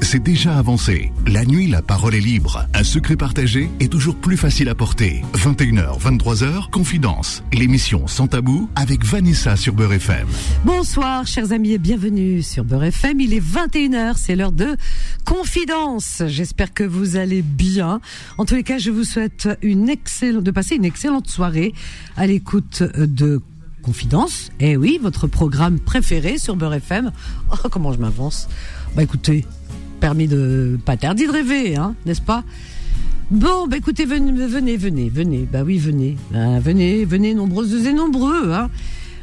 C'est déjà avancé. La nuit, la parole est libre. Un secret partagé est toujours plus facile à porter. 21h, 23h, Confidence. L'émission Sans Tabou avec Vanessa sur Beurre FM. Bonsoir, chers amis, et bienvenue sur Beurre FM. Il est 21h, c'est l'heure de Confidence. J'espère que vous allez bien. En tous les cas, je vous souhaite de passer une excellente soirée à l'écoute de Confidence. Eh oui, votre programme préféré sur Beurre FM. Oh, comment je m'avance. Bah écoutez, permis de pas interdit de rêver, hein, n'est-ce pas? Bon, bah écoutez, venez, venez, venez, venez. Bah oui, venez, Bah, venez, venez, nombreuses et nombreux. Hein.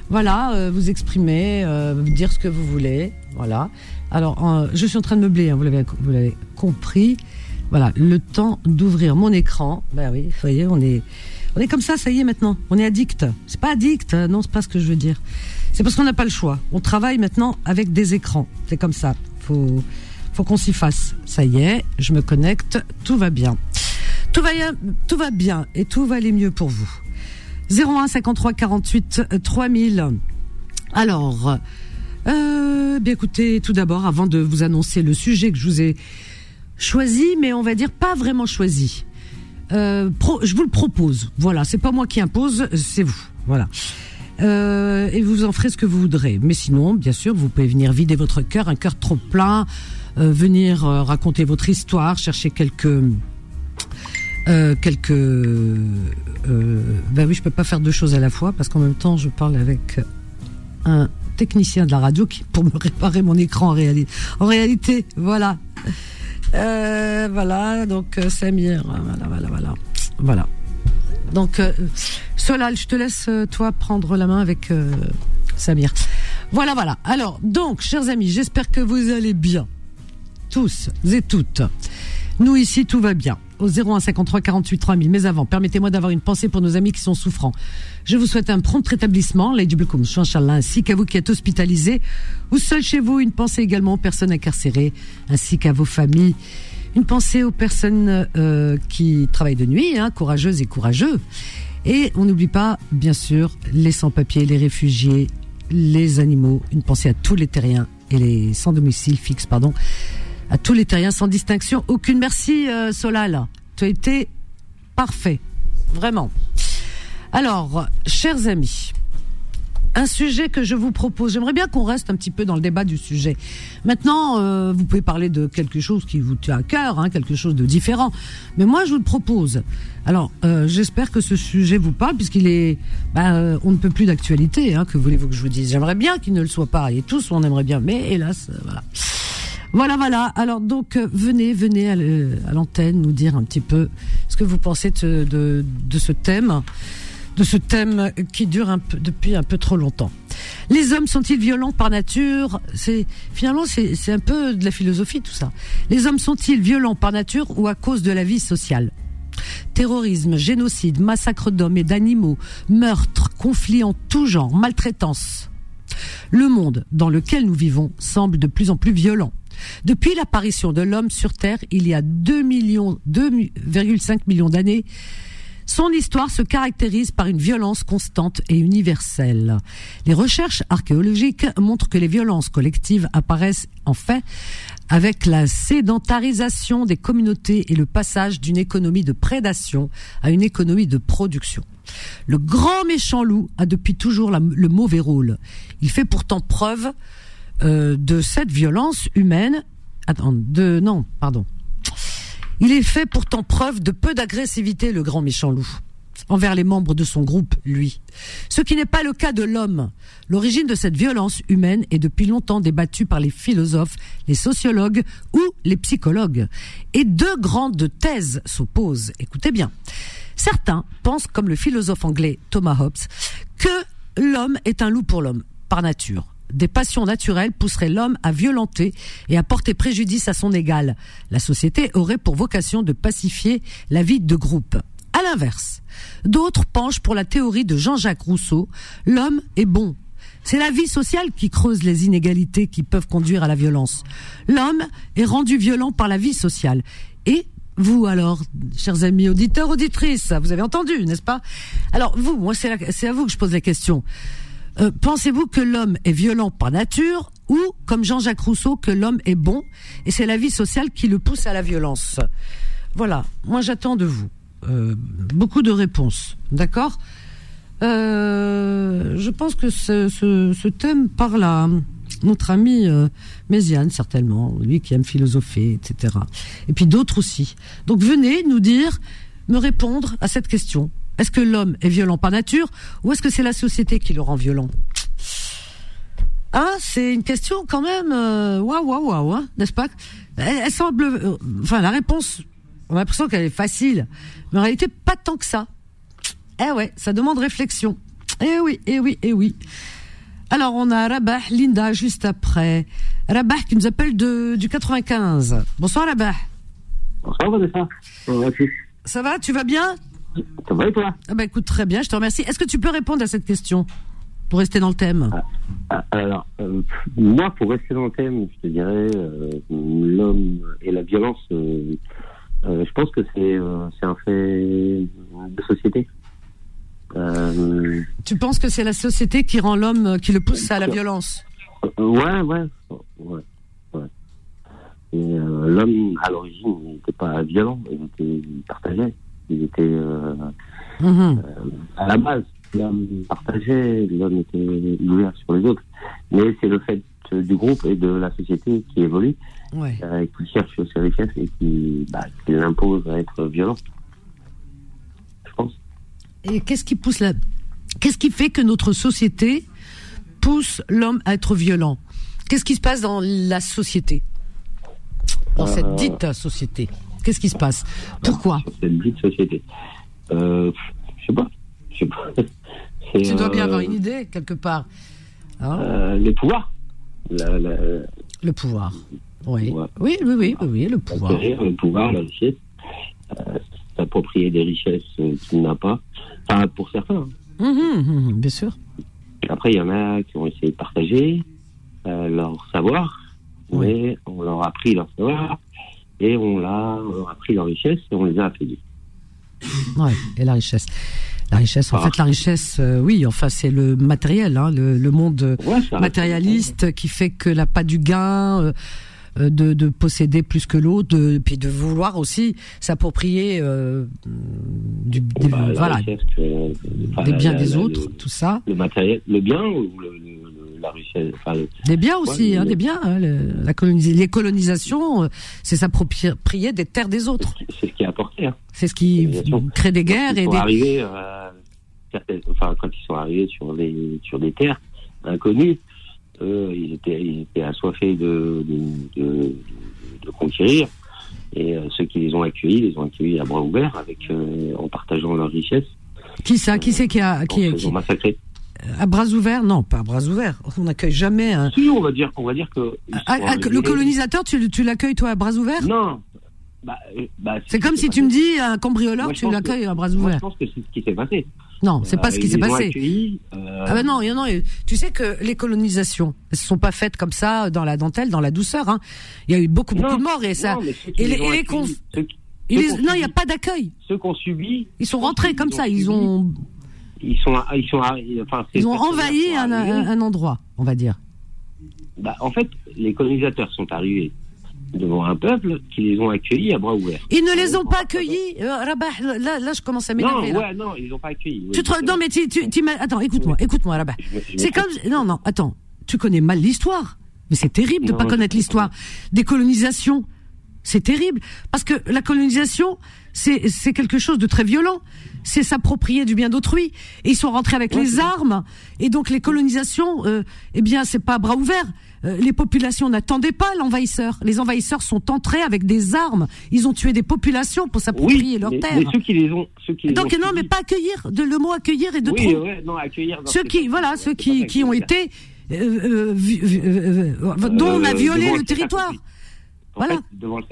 Voilà, euh, vous exprimer, euh, dire ce que vous voulez. Voilà. Alors, je suis en train de meubler, hein, vous l'avez, vous l'avez compris. Voilà, le temps d'ouvrir mon écran. Bah oui, vous voyez, on est, on est comme ça, ça y est maintenant. On est addict. C'est pas addict, hein, non, c'est pas ce que je veux dire. C'est parce qu'on n'a pas le choix. On travaille maintenant avec des écrans. C'est comme ça. Faut, faut qu'on s'y fasse. Ça y est, je me connecte, tout va bien. Tout va tout va bien et tout va aller mieux pour vous. 01 53 48 3000. Alors, euh, bien écoutez, tout d'abord, avant de vous annoncer le sujet que je vous ai choisi, mais on va dire pas vraiment choisi. Euh, je vous le propose. Voilà, c'est pas moi qui impose, c'est vous. Voilà. Euh, et vous en ferez ce que vous voudrez. Mais sinon, bien sûr, vous pouvez venir vider votre cœur, un cœur trop plein, venir euh, raconter votre histoire, chercher quelques euh, quelques. Euh, ben oui, je peux pas faire deux choses à la fois parce qu'en même temps, je parle avec un technicien de la radio qui pour me réparer mon écran en réalité. En réalité, voilà. Euh, voilà, donc euh, Samir, voilà, voilà, voilà, voilà. Donc euh, Solal, je te laisse euh, toi prendre la main avec euh, Samir. Voilà, voilà. Alors, donc, chers amis, j'espère que vous allez bien, tous et toutes. Nous ici, tout va bien. Au 01 53 48 3000. Mais avant, permettez-moi d'avoir une pensée pour nos amis qui sont souffrants. Je vous souhaite un prompt rétablissement, Lady Blackoum, Inch'Allah, ainsi qu'à vous qui êtes hospitalisés ou seuls chez vous. Une pensée également aux personnes incarcérées, ainsi qu'à vos familles. Une pensée aux personnes euh, qui travaillent de nuit, hein, courageuses et courageux. Et on n'oublie pas, bien sûr, les sans-papiers, les réfugiés, les animaux. Une pensée à tous les terriens et les sans domicile fixe, pardon à tous les terriens sans distinction. Aucune merci, euh, Solal. Tu as été parfait. Vraiment. Alors, chers amis, un sujet que je vous propose. J'aimerais bien qu'on reste un petit peu dans le débat du sujet. Maintenant, euh, vous pouvez parler de quelque chose qui vous tient à cœur, hein, quelque chose de différent. Mais moi, je vous le propose. Alors, euh, j'espère que ce sujet vous parle, puisqu'il est, ben, on ne peut plus d'actualité. Hein, que voulez-vous que je vous dise? J'aimerais bien qu'il ne le soit pas. Et tous, on aimerait bien. Mais hélas, voilà. Voilà, voilà. Alors donc, euh, venez, venez à l'antenne nous dire un petit peu ce que vous pensez de, ce thème, de ce thème qui dure depuis un peu trop longtemps. Les hommes sont-ils violents par nature? C'est finalement c'est un peu de la philosophie tout ça. Les hommes sont-ils violents par nature ou à cause de la vie sociale? Terrorisme, génocide, massacre d'hommes et d'animaux, meurtres, conflits en tout genre, maltraitance. Le monde dans lequel nous vivons semble de plus en plus violent. Depuis l'apparition de l'homme sur Terre, il y a 2 millions, 2,5 millions d'années, son histoire se caractérise par une violence constante et universelle. Les recherches archéologiques montrent que les violences collectives apparaissent en fait avec la sédentarisation des communautés et le passage d'une économie de prédation à une économie de production. Le grand méchant loup a depuis toujours le mauvais rôle. Il fait pourtant preuve euh, de cette violence humaine. Attends, de non, pardon. Il est fait pourtant preuve de peu d'agressivité, le grand méchant loup, envers les membres de son groupe, lui. Ce qui n'est pas le cas de l'homme. L'origine de cette violence humaine est depuis longtemps débattue par les philosophes, les sociologues ou les psychologues. Et deux grandes thèses s'opposent. Écoutez bien. Certains pensent, comme le philosophe anglais Thomas Hobbes, que l'homme est un loup pour l'homme, par nature. Des passions naturelles pousseraient l'homme à violenter et à porter préjudice à son égal. La société aurait pour vocation de pacifier la vie de groupe. À l'inverse, d'autres penchent pour la théorie de Jean-Jacques Rousseau, l'homme est bon. C'est la vie sociale qui creuse les inégalités qui peuvent conduire à la violence. L'homme est rendu violent par la vie sociale. Et vous alors, chers amis auditeurs, auditrices, vous avez entendu, n'est-ce pas? Alors vous, moi c'est à vous que je pose la question. Euh, Pensez-vous que l'homme est violent par nature ou, comme Jean-Jacques Rousseau, que l'homme est bon et c'est la vie sociale qui le pousse à la violence? Voilà, moi j'attends de vous euh, beaucoup de réponses, d'accord? Euh, Je pense que ce, ce, thème parle à notre ami Méziane, certainement, lui qui aime philosopher, etc. Et puis d'autres aussi. Donc venez nous dire, me répondre à cette question. Est-ce que l'homme est violent par nature ou est-ce que c'est la société qui le rend violent? Ah, c'est une question quand même, euh, waouh, waouh, waouh, hein, n'est-ce pas? Elle, semble, euh, enfin, la réponse, on a l'impression qu'elle est facile, mais en réalité, pas tant que ça. Eh ouais, ça demande réflexion. Eh oui, eh oui, eh oui. Alors, on a Rabah, Linda, juste après. Rabah qui nous appelle de, du 95. Bonsoir, Rabah. Bonsoir, Vanessa. Ça va, tu vas bien? Ça va et toi ah bah, écoute, très bien, je te remercie. Est-ce que tu peux répondre à cette question pour rester dans le thème? Ah, ah, Alors, euh, moi, pour rester dans le thème, je te dirais, euh, l'homme et la violence, euh, je pense que c'est un fait de société. tu penses que c'est la société qui rend l'homme, qui le pousse à la violence? Ouais, ouais, ouais. l'homme, à l'origine, n'était pas violent, il était partagé. Il était mhm. à la base l'homme partageait, l'homme était ouvert sur les autres. Mais c'est le fait du groupe et de la société qui évolue, euh, qui cherche ses richesses et qui, bah, qui l'impose à être violent. Je pense. Et qu'est-ce qui pousse la... Qu'est-ce qui fait que notre société pousse l'homme à être violent? Qu'est-ce qui se passe dans la société? Dans cette euh, dite société? Qu'est-ce qui se passe? Pourquoi? Dans cette dite société. Euh, je sais pas. Je sais pas. Tu dois bien avoir une idée, quelque part. Hein? Euh, le pouvoir. Le pouvoir. Oui. oui. Oui, oui, oui, le pouvoir. Le pouvoir, la richesse. Euh, s'approprier des richesses qu'il n'a pas. Enfin, pour certains. Hein. Hum, hum, hum, bien sûr. Après, il y en a qui ont essayé de partager euh, leur savoir, mais on leur a pris leur savoir et on, leur a pris leur richesse et on les a affaiblis. Ouais, et la richesse. La richesse, en ah. fait, la richesse, euh, oui, enfin, c'est le matériel, hein, le, le, monde matérialiste qui fait que la pas du gain. Euh, euh, de, de, posséder plus que l'autre, de, puis de vouloir aussi s'approprier euh, du, des, bah, voilà, des biens des autres, tout ça. Le matériel, le bien ou le, la richesse enfin, Des biens aussi, hein, des biens. Hein, la les colonisations, c'est s'approprier des terres des autres. C'est ce qui a apporté. Hein. C'est ce qui crée des guerres et des. Arrivés, euh, enfin, quand ils sont arrivés sur des sur des terres inconnues, eux, ils étaient, ils étaient assoiffés de, de, de, de conquérir. Et euh, ceux qui les ont accueillis, les ont accueillis à bras ouverts, avec, euh, en partageant leurs richesses. Qui ça? Qui c'est qui a qui, qui... massacré euh, à bras ouverts? Non, pas à bras ouverts. On n'accueille jamais. Un... Si, on va dire, on va dire que. Ah, ah, le colonisateur, tu, tu l'accueilles toi à bras ouverts? Non. Bah, bah, c'est comme si tu me dis un cambrioleur, tu l'accueilles à bras ouverts. Moi, je pense que c'est ce qui s'est passé. Non, c'est pas ce qui s'est passé. Euh, ah ben non, non, tu sais que les colonisations ne se sont pas faites comme ça dans la dentelle, dans la douceur. Hein. Il y a eu beaucoup, beaucoup de morts et ça. et les, non, il n'y a pas d'accueil. Ceux qu'on subit. Ils sont rentrés comme ça. Ils ont. Ils sont, ils sont, enfin, ils ont envahi un, un, endroit, on va dire. Bah, en fait, les colonisateurs sont arrivés devant un peuple qui les ont accueillis à bras ouverts. Ils ne les ont pas accueillis, euh, Rabah. Là, là, je commence à m'énerver. Non, ouais, non, ils n'ont pas accueillis. tu te... Non, mais tu, tu, attends, écoute-moi, écoute-moi, Rabah. C'est comme, non, non, attends, tu connais mal l'histoire. Mais c'est terrible de ne pas connaître l'histoire des colonisations. C'est terrible parce que la colonisation, c'est quelque chose de très violent. C'est s'approprier du bien d'autrui. Et ils sont rentrés avec les armes. Et donc les colonisations, euh, eh bien, c'est pas bras ouverts. Euh, les populations n'attendaient pas l'envahisseur. Les envahisseurs sont entrés avec des armes. Ils ont tué des populations pour s'approprier leurs terres. Mais ceux qui les ont, ceux qui Donc non, mais pas accueillir. De, le mot accueillir et de oui, Ouais, non, accueillir. Ceux qui, voilà, ceux qui, qui ont été euh, euh, dont on a violé le territoire. voilà.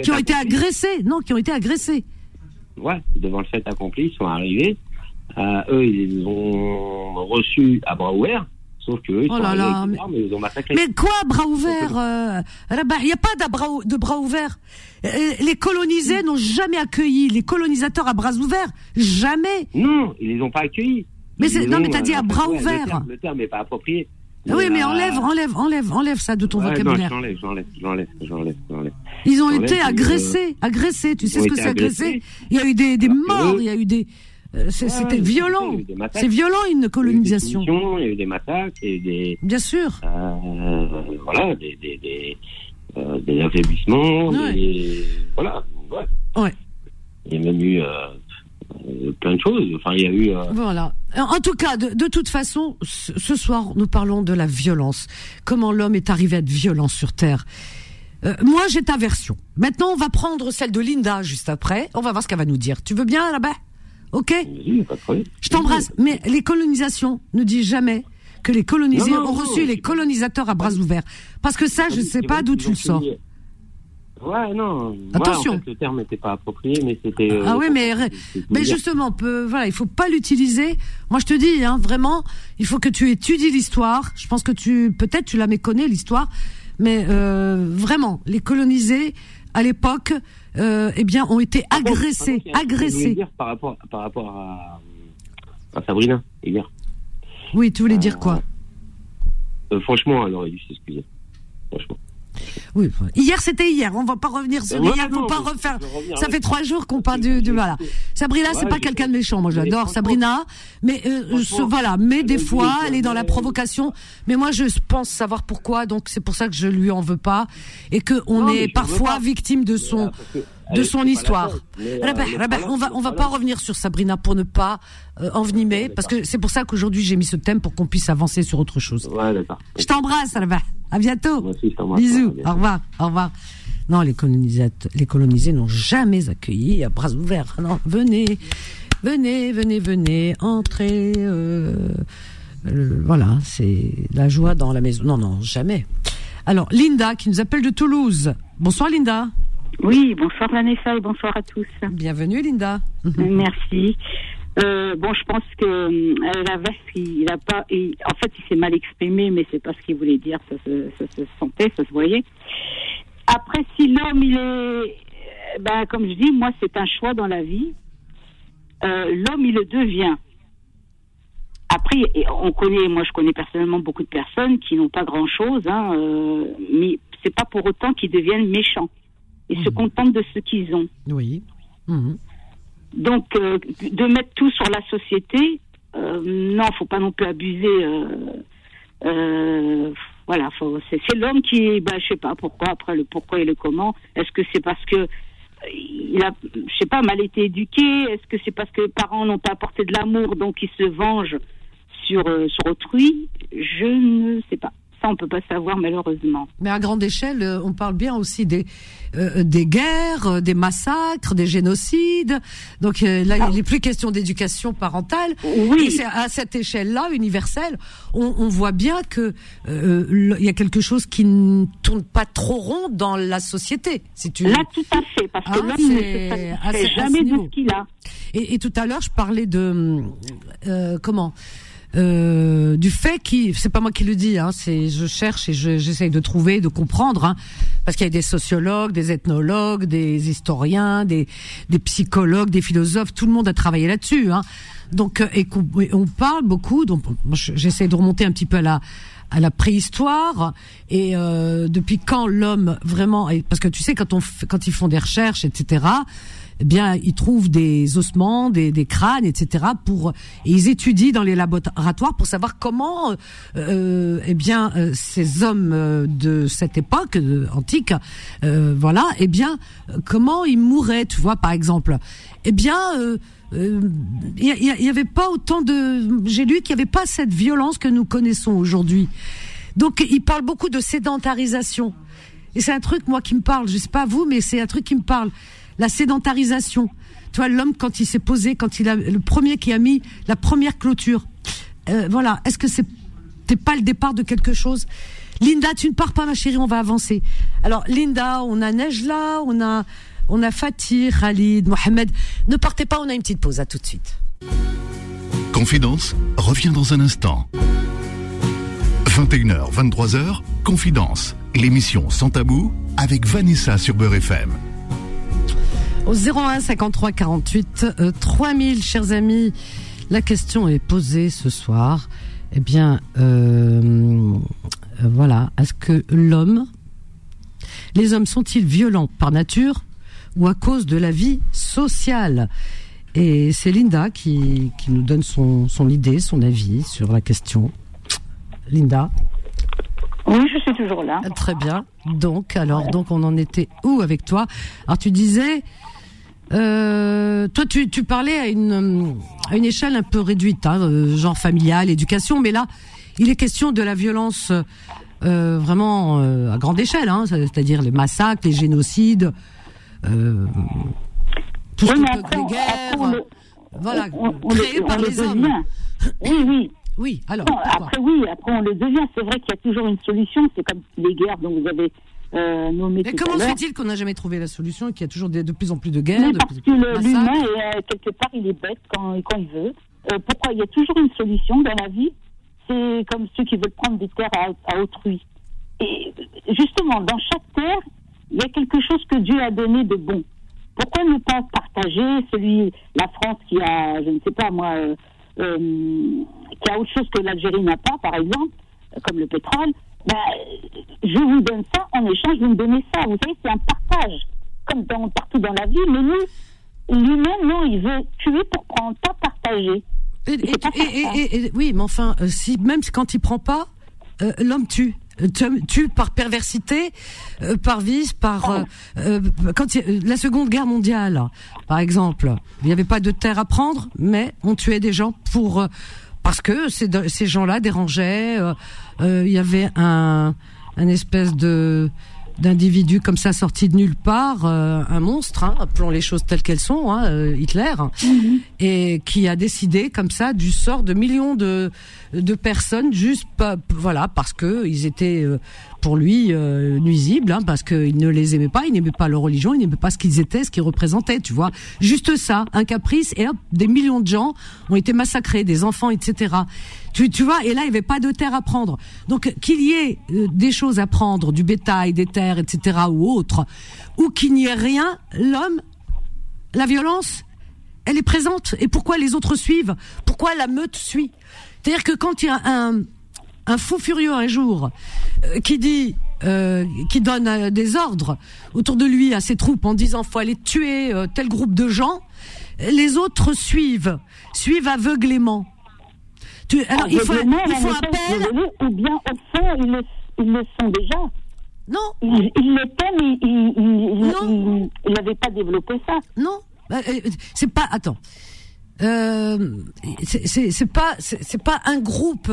qui ont été agressés. Non, qui ont été agressés. Ouais, devant le fait accompli, ils sont arrivés. eux, ils ont reçu à bras ouverts. Sauf que eux, ils oh là là, mais... ils ont massacré. Mais quoi, bras ouverts euh, Il n'y a pas de bras, de bras ouverts. Euh, les colonisés n'ont jamais accueilli les colonisateurs à bras ouverts. Jamais. Non, ils les ont pas accueillis. Mais non, mais t'as dit à bras ouverts. Le terme n'est pas approprié. Ah oui, mais enlève, enlève, enlève, enlève ça de ton Ouais, vocabulaire. Non, j'enlève, j'enlève, j'enlève, j'enlève, j'enlève. Ils ont été euh, agressés, agressés. Tu sais ce que c'est agressé. Il y a eu des, des morts, il y a eu des. Euh, C'était violent. C'est violent une colonisation. Il y a eu des massacres, il y a eu des, Bien sûr. euh, voilà, des, des, des, euh, des affaiblissements, Ouais. des, voilà, ouais. Ouais. Il y a même eu euh, plein de choses. Enfin, il y a eu. Voilà. En tout cas, de, de toute façon, ce ce soir, nous parlons de la violence. Comment l'homme est arrivé à être violent sur Terre. Euh, moi, j'ai ta version. Maintenant, on va prendre celle de Linda juste après. On va voir ce qu'elle va nous dire. Tu veux bien là-bas Ok pas de. Je t'embrasse. Mais les colonisations ne disent jamais que les colonisés Non, non, ont non, reçu les colonisateurs à bras ouverts. Parce que ça, je ne sais pas d'où tu le sors. Ouais, non. Attention. Moi, en fait, le terme n'était pas approprié, mais c'était. euh, Ah oui, mais, mais justement, peu, voilà, il faut pas l'utiliser. Moi, je te dis, hein, vraiment, il faut que tu étudies l'histoire. Je pense que tu, peut-être, tu la méconnais l'histoire, mais euh, vraiment, les colonisés à l'époque, euh, eh bien, ont été agressés, agressés. dire par rapport, par rapport à, à Sabrina, hier. Oui, tu voulais dire quoi? Euh, franchement, elle aurait dû s'excuser. Franchement. Oui, hier c'était hier. On va pas revenir sur hier. Faut pas refaire. Ça fait trois jours qu'on parle du, du voilà. Sabrina, c'est pas quelqu'un de méchant. Moi, je Mais l'adore, franchement- Sabrina. Mais euh, voilà. Mais des fois, elle est dans la provocation. Mais moi, je pense savoir pourquoi. Donc, c'est pour ça que je lui en veux pas et que on est parfois victime de son de son histoire. euh, on va on va pas revenir sur Sabrina pour ne pas euh, envenimer parce que c'est pour ça qu'aujourd'hui j'ai mis ce thème pour qu'on puisse avancer sur autre chose. Je t'embrasse, Rabah. À bientôt. Moi aussi, je t'embrasse. Bisous. À bientôt. Au revoir. Au revoir. Non, les colonisateurs, les colonisés n'ont jamais accueilli à bras ouverts. Non, venez, venez, venez, venez, entrez. euh, euh, voilà, c'est la joie dans la maison. Non, non, jamais. Alors, Linda qui nous appelle de Toulouse. Bonsoir, Linda. Oui, bonsoir Vanessa et bonsoir à tous. Bienvenue, Linda. Merci. Euh, bon, je pense que euh, la veste, il a pas, il- en fait, il s'est mal exprimé, mais c'est pas ce qu'il voulait dire. Ça se, ça se sentait, ça se voyait. Après, si l'homme, il est, euh, ben, comme je dis, moi, c'est un choix dans la vie. Euh, l'homme, il le devient. Après, on connaît, moi, je connais personnellement beaucoup de personnes qui n'ont pas grand-chose, hein, euh, mais c'est pas pour autant qu'ils deviennent méchants. Ils se contentent de ce qu'ils ont. Oui. Mhm. Donc, euh, de mettre tout sur la société, euh, non, faut pas non plus abuser. euh, euh, voilà, c'est l'homme qui, bah, je sais pas pourquoi. Après, le pourquoi et le comment. Est-ce que c'est parce que il a, je sais pas, mal été éduqué? Est-ce que c'est parce que les parents n'ont pas apporté de l'amour, donc il se venge sur sur autrui? Je ne sais pas. Ça, on peut pas savoir malheureusement. Mais à grande échelle, euh, on parle bien aussi des euh, des guerres, euh, des massacres, des génocides. Donc euh, là, il n'est plus question d'éducation parentale. Oui. Et c'est à cette échelle-là, universelle, on, on voit bien que euh, il y a quelque chose qui ne tourne pas trop rond dans la société. Si tu Là, tout à fait, parce que Ah, l'homme ne à ce jamais de ce qu'il a. Et, et tout à l'heure, je parlais de euh, comment? Euh, du fait qui c'est pas moi qui le dis hein, c'est je cherche et je- j'essaye de trouver de comprendre hein, parce qu'il y a des sociologues des ethnologues des historiens des des psychologues des philosophes tout le monde a travaillé là-dessus hein. donc euh, et, et on parle beaucoup donc j'essaie de remonter un petit peu à la à la préhistoire et euh, depuis quand l'homme vraiment parce que tu sais quand on quand ils font des recherches etc eh bien ils trouvent des ossements des, des crânes etc pour et ils étudient dans les laboratoires pour savoir comment euh, euh, eh bien euh, ces hommes euh, de cette époque euh, antique euh, voilà eh bien euh, comment ils mouraient tu vois par exemple. Eh bien euh, euh, il il y avait pas autant de j'ai lu qu'il y avait pas cette violence que nous connaissons aujourd'hui. Donc il parle beaucoup de sédentarisation. Et c'est un truc moi qui me parle je sais pas vous mais c'est un truc qui me parle la sédentarisation. Tu vois l'homme quand il s'est posé quand il a le premier qui a mis la première clôture. Euh, voilà. Est-ce que c'est t'es pas le départ de quelque chose? Linda tu ne pars pas ma chérie on va avancer. Alors Linda on a Nejla on a Fatih Khalid Mohamed. Ne partez pas on a une petite pause. À tout de suite. Confidence revient dans un instant. 21h, 23h, Confidence, l'émission sans tabou avec Vanessa sur Beurre FM. Au 01 53 48 euh, 3000, chers amis, la question est posée ce soir. eh bien, euh, voilà, est-ce que l'homme, les hommes sont-ils violents par nature ou à cause de la vie sociale? Et c'est Linda qui, qui nous donne son, son idée, son avis sur la question. Linda? Oui, je suis toujours là. Très bien. Donc, alors, donc on en était où avec toi? Alors, tu disais, euh, toi, tu, tu parlais à une, à une échelle un peu réduite, hein, euh, genre familiale, éducation, mais là, il est question de la violence euh, vraiment euh, à grande échelle, hein, c'est-à-dire les massacres, les génocides, tout ce Oui, qui mais peut les guerres, après, on le- voilà, on- on créées par le les hommes. Oui, oui. Oui, alors, Non, après, oui, après, on le devient. C'est vrai qu'il y a toujours une solution. C'est comme les guerres dont vous avez euh, nommé Mais comment se fait-il qu'on n'a jamais trouvé la solution et qu'il y a toujours de plus en plus de guerres, de parce plus que l'humain, euh, quelque part, il est bête quand, quand il veut. Euh, pourquoi Il y a toujours une solution dans la vie? C'est comme ceux qui veulent prendre des terres à, à autrui. Et justement, dans chaque terre, il y a quelque chose que Dieu a donné de bon. Pourquoi ne pas partager celui, la France qui a, je ne sais pas moi, euh, qui a autre chose que l'Algérie n'a pas, par exemple, comme le pétrole ben, Je vous donne ça, en échange, vous me donnez ça. Vous savez, c'est un partage, comme dans, partout dans la vie. Mais nous, l'humain, non, il veut tuer pour prendre, pas partager. Et, pas et- oui, mais enfin, euh, si même quand il prend pas, euh, l'homme tue. Euh, tue- par perversité, euh, par vice, par euh, euh, quand il la Seconde Guerre mondiale, par exemple, il n'y avait pas de terre à prendre, mais on tuait des gens pour parce que ces, ces gens-là dérangeaient. euh, euh, Il y avait un un espèce de d'individu comme ça sorti de nulle part, euh, un monstre, hein, appelons les choses telles qu'elles sont, hein, euh, Hitler, et qui a décidé comme ça du sort de millions de de personnes juste pas, voilà parce que ils étaient euh, pour lui euh, nuisibles, hein, parce qu'il ne les aimait pas, il n'aimait pas leur religion, il n'aimait pas ce qu'ils étaient, ce qu'ils représentaient, tu vois, juste ça, un caprice, et hop, des millions de gens ont été massacrés, des enfants, etc. Tu, tu vois, et là, il n'y avait pas de terre à prendre. Donc, qu'il y ait euh, des choses à prendre, du bétail, des terres, etc., ou autre, ou qu'il n'y ait rien, l'homme, la violence, elle est présente. Et pourquoi les autres suivent? Pourquoi la meute suit? C'est-à-dire que quand il y a un, un fou furieux un jour euh, qui dit, euh, qui donne euh, des ordres autour de lui à ses troupes en disant faut aller tuer tel groupe de gens, les autres suivent, suivent aveuglément. Tu, alors il faut, il faut appel. Ou bien, au fond, ils le, ils le sont déjà. Non, Ils, ils l'étaient, mais ils- n'avaient pas développé ça. Non, Bah, c'est pas. Attends, euh, c'est- pas c'est pas un groupe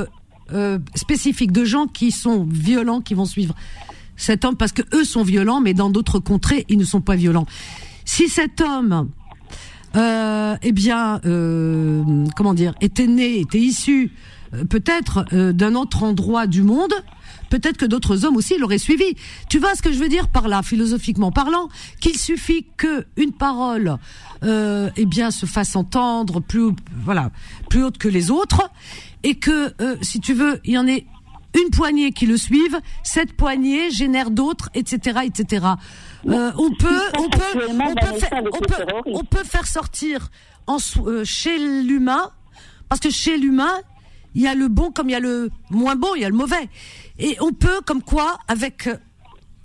euh, spécifique de gens qui sont violents qui vont suivre cet homme parce que eux sont violents, mais dans d'autres contrées ils ne sont pas violents. Si cet homme, euh, eh bien, euh, comment dire, était né, était issu euh, peut-être euh, d'un autre endroit du monde, peut-être que d'autres hommes aussi l'auraient suivi. Tu vois ce que je veux dire par là, philosophiquement parlant, qu'il suffit que une parole, euh, eh bien, se fasse entendre plus, voilà, plus haute que les autres, et que, euh, si tu veux, il y en ait une poignée qui le suivent, cette poignée génère d'autres, etc., etc. Euh, on peut, on peut, on peut faire, cas avec on les peut, terroristes. on peut faire sortir en, euh, chez l'humain, parce que chez l'humain, il y a le bon comme il y a le moins bon, il y a le mauvais. Et on peut, comme quoi, avec euh,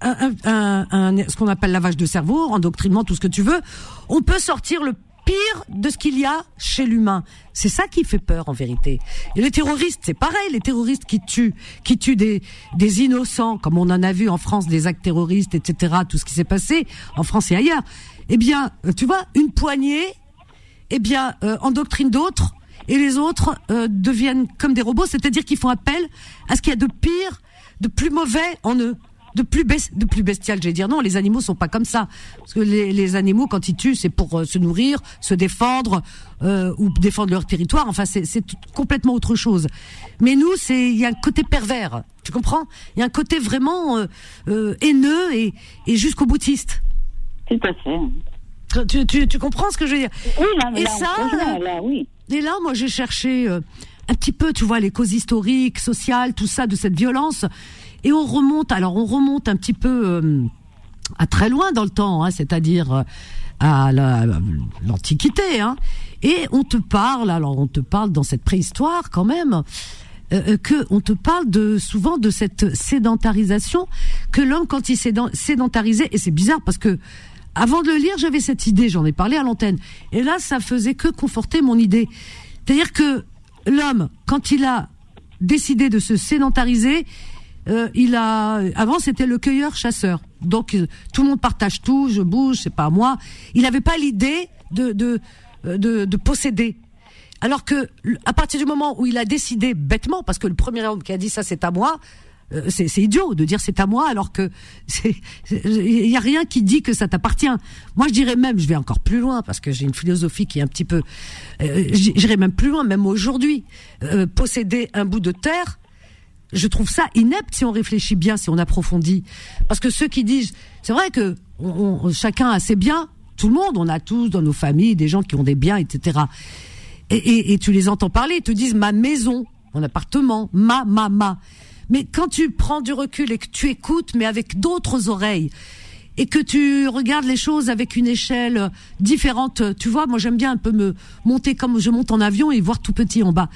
un, un- un- un- ce qu'on appelle lavage de cerveau, endoctrinement, tout ce que tu veux, on peut sortir le pire de ce qu'il y a chez l'humain. C'est ça qui fait peur en vérité. Et les terroristes, c'est pareil, les terroristes qui tuent, qui tuent des, des innocents, comme on en a vu en France, des actes terroristes, etc., tout ce qui s'est passé en France et ailleurs. Eh bien, euh, tu vois, une poignée, eh bien, euh, endoctrine d'autres, et les autres euh, deviennent comme des robots, c'est-à-dire qu'ils font appel à ce qu'il y a de pire, de plus mauvais en eux, de plus bes- de plus bestial. J'allais dire non, les animaux sont pas comme ça, parce que les, les animaux quand ils tuent, c'est pour euh, se nourrir, se défendre euh, ou défendre leur territoire. Enfin, c'est c'est tout- complètement autre chose. Mais nous, c'est il y a un côté pervers, tu comprends? Il y a un côté vraiment euh, euh, haineux et, et jusqu'au boutiste. Tout à fait. Tu, tu, tu comprends ce que je veux dire? Oui, là, Et là, ça, là, oui. Et là, moi, j'ai cherché euh, un petit peu, tu vois, les causes historiques, sociales, tout ça de cette violence. Et on remonte, alors on remonte un petit peu euh, à très loin dans le temps, hein, c'est-à-dire euh, à la- l'Antiquité. Hein, et on te parle, alors on te parle dans cette préhistoire quand même, euh, que on te parle de souvent de cette sédentarisation que l'homme quand il s'est sédentarisé et c'est bizarre parce que avant de le lire j'avais cette idée j'en ai parlé à l'antenne et là ça faisait que conforter mon idée c'est-à-dire que l'homme quand il a décidé de se sédentariser euh, il a avant c'était le cueilleur chasseur donc euh, tout le monde partage tout je bouge c'est pas moi il n'avait pas l'idée de de, de de posséder alors que à partir du moment où il a décidé bêtement, parce que le premier homme qui a dit ça c'est à moi, euh, c'est idiot de dire c'est à moi alors que il y a rien qui dit que ça t'appartient. Moi je dirais même, je vais encore plus loin parce que j'ai une philosophie qui est un petit peu, euh, j'irais même plus loin, même aujourd'hui, euh, posséder un bout de terre. Je trouve ça inepte si on réfléchit bien, si on approfondit. Parce que ceux qui disent, c'est vrai que chacun a ses biens, tout le monde, on a tous dans nos familles des gens qui ont des biens, etc et, tu les entends parler, ils te disent ma maison, mon appartement, ma, ma, ma. Mais quand tu prends du recul et que tu écoutes, mais avec d'autres oreilles, et que tu regardes les choses avec une échelle différente, tu vois, moi j'aime bien un peu me monter comme je monte en avion et voir tout petit en bas.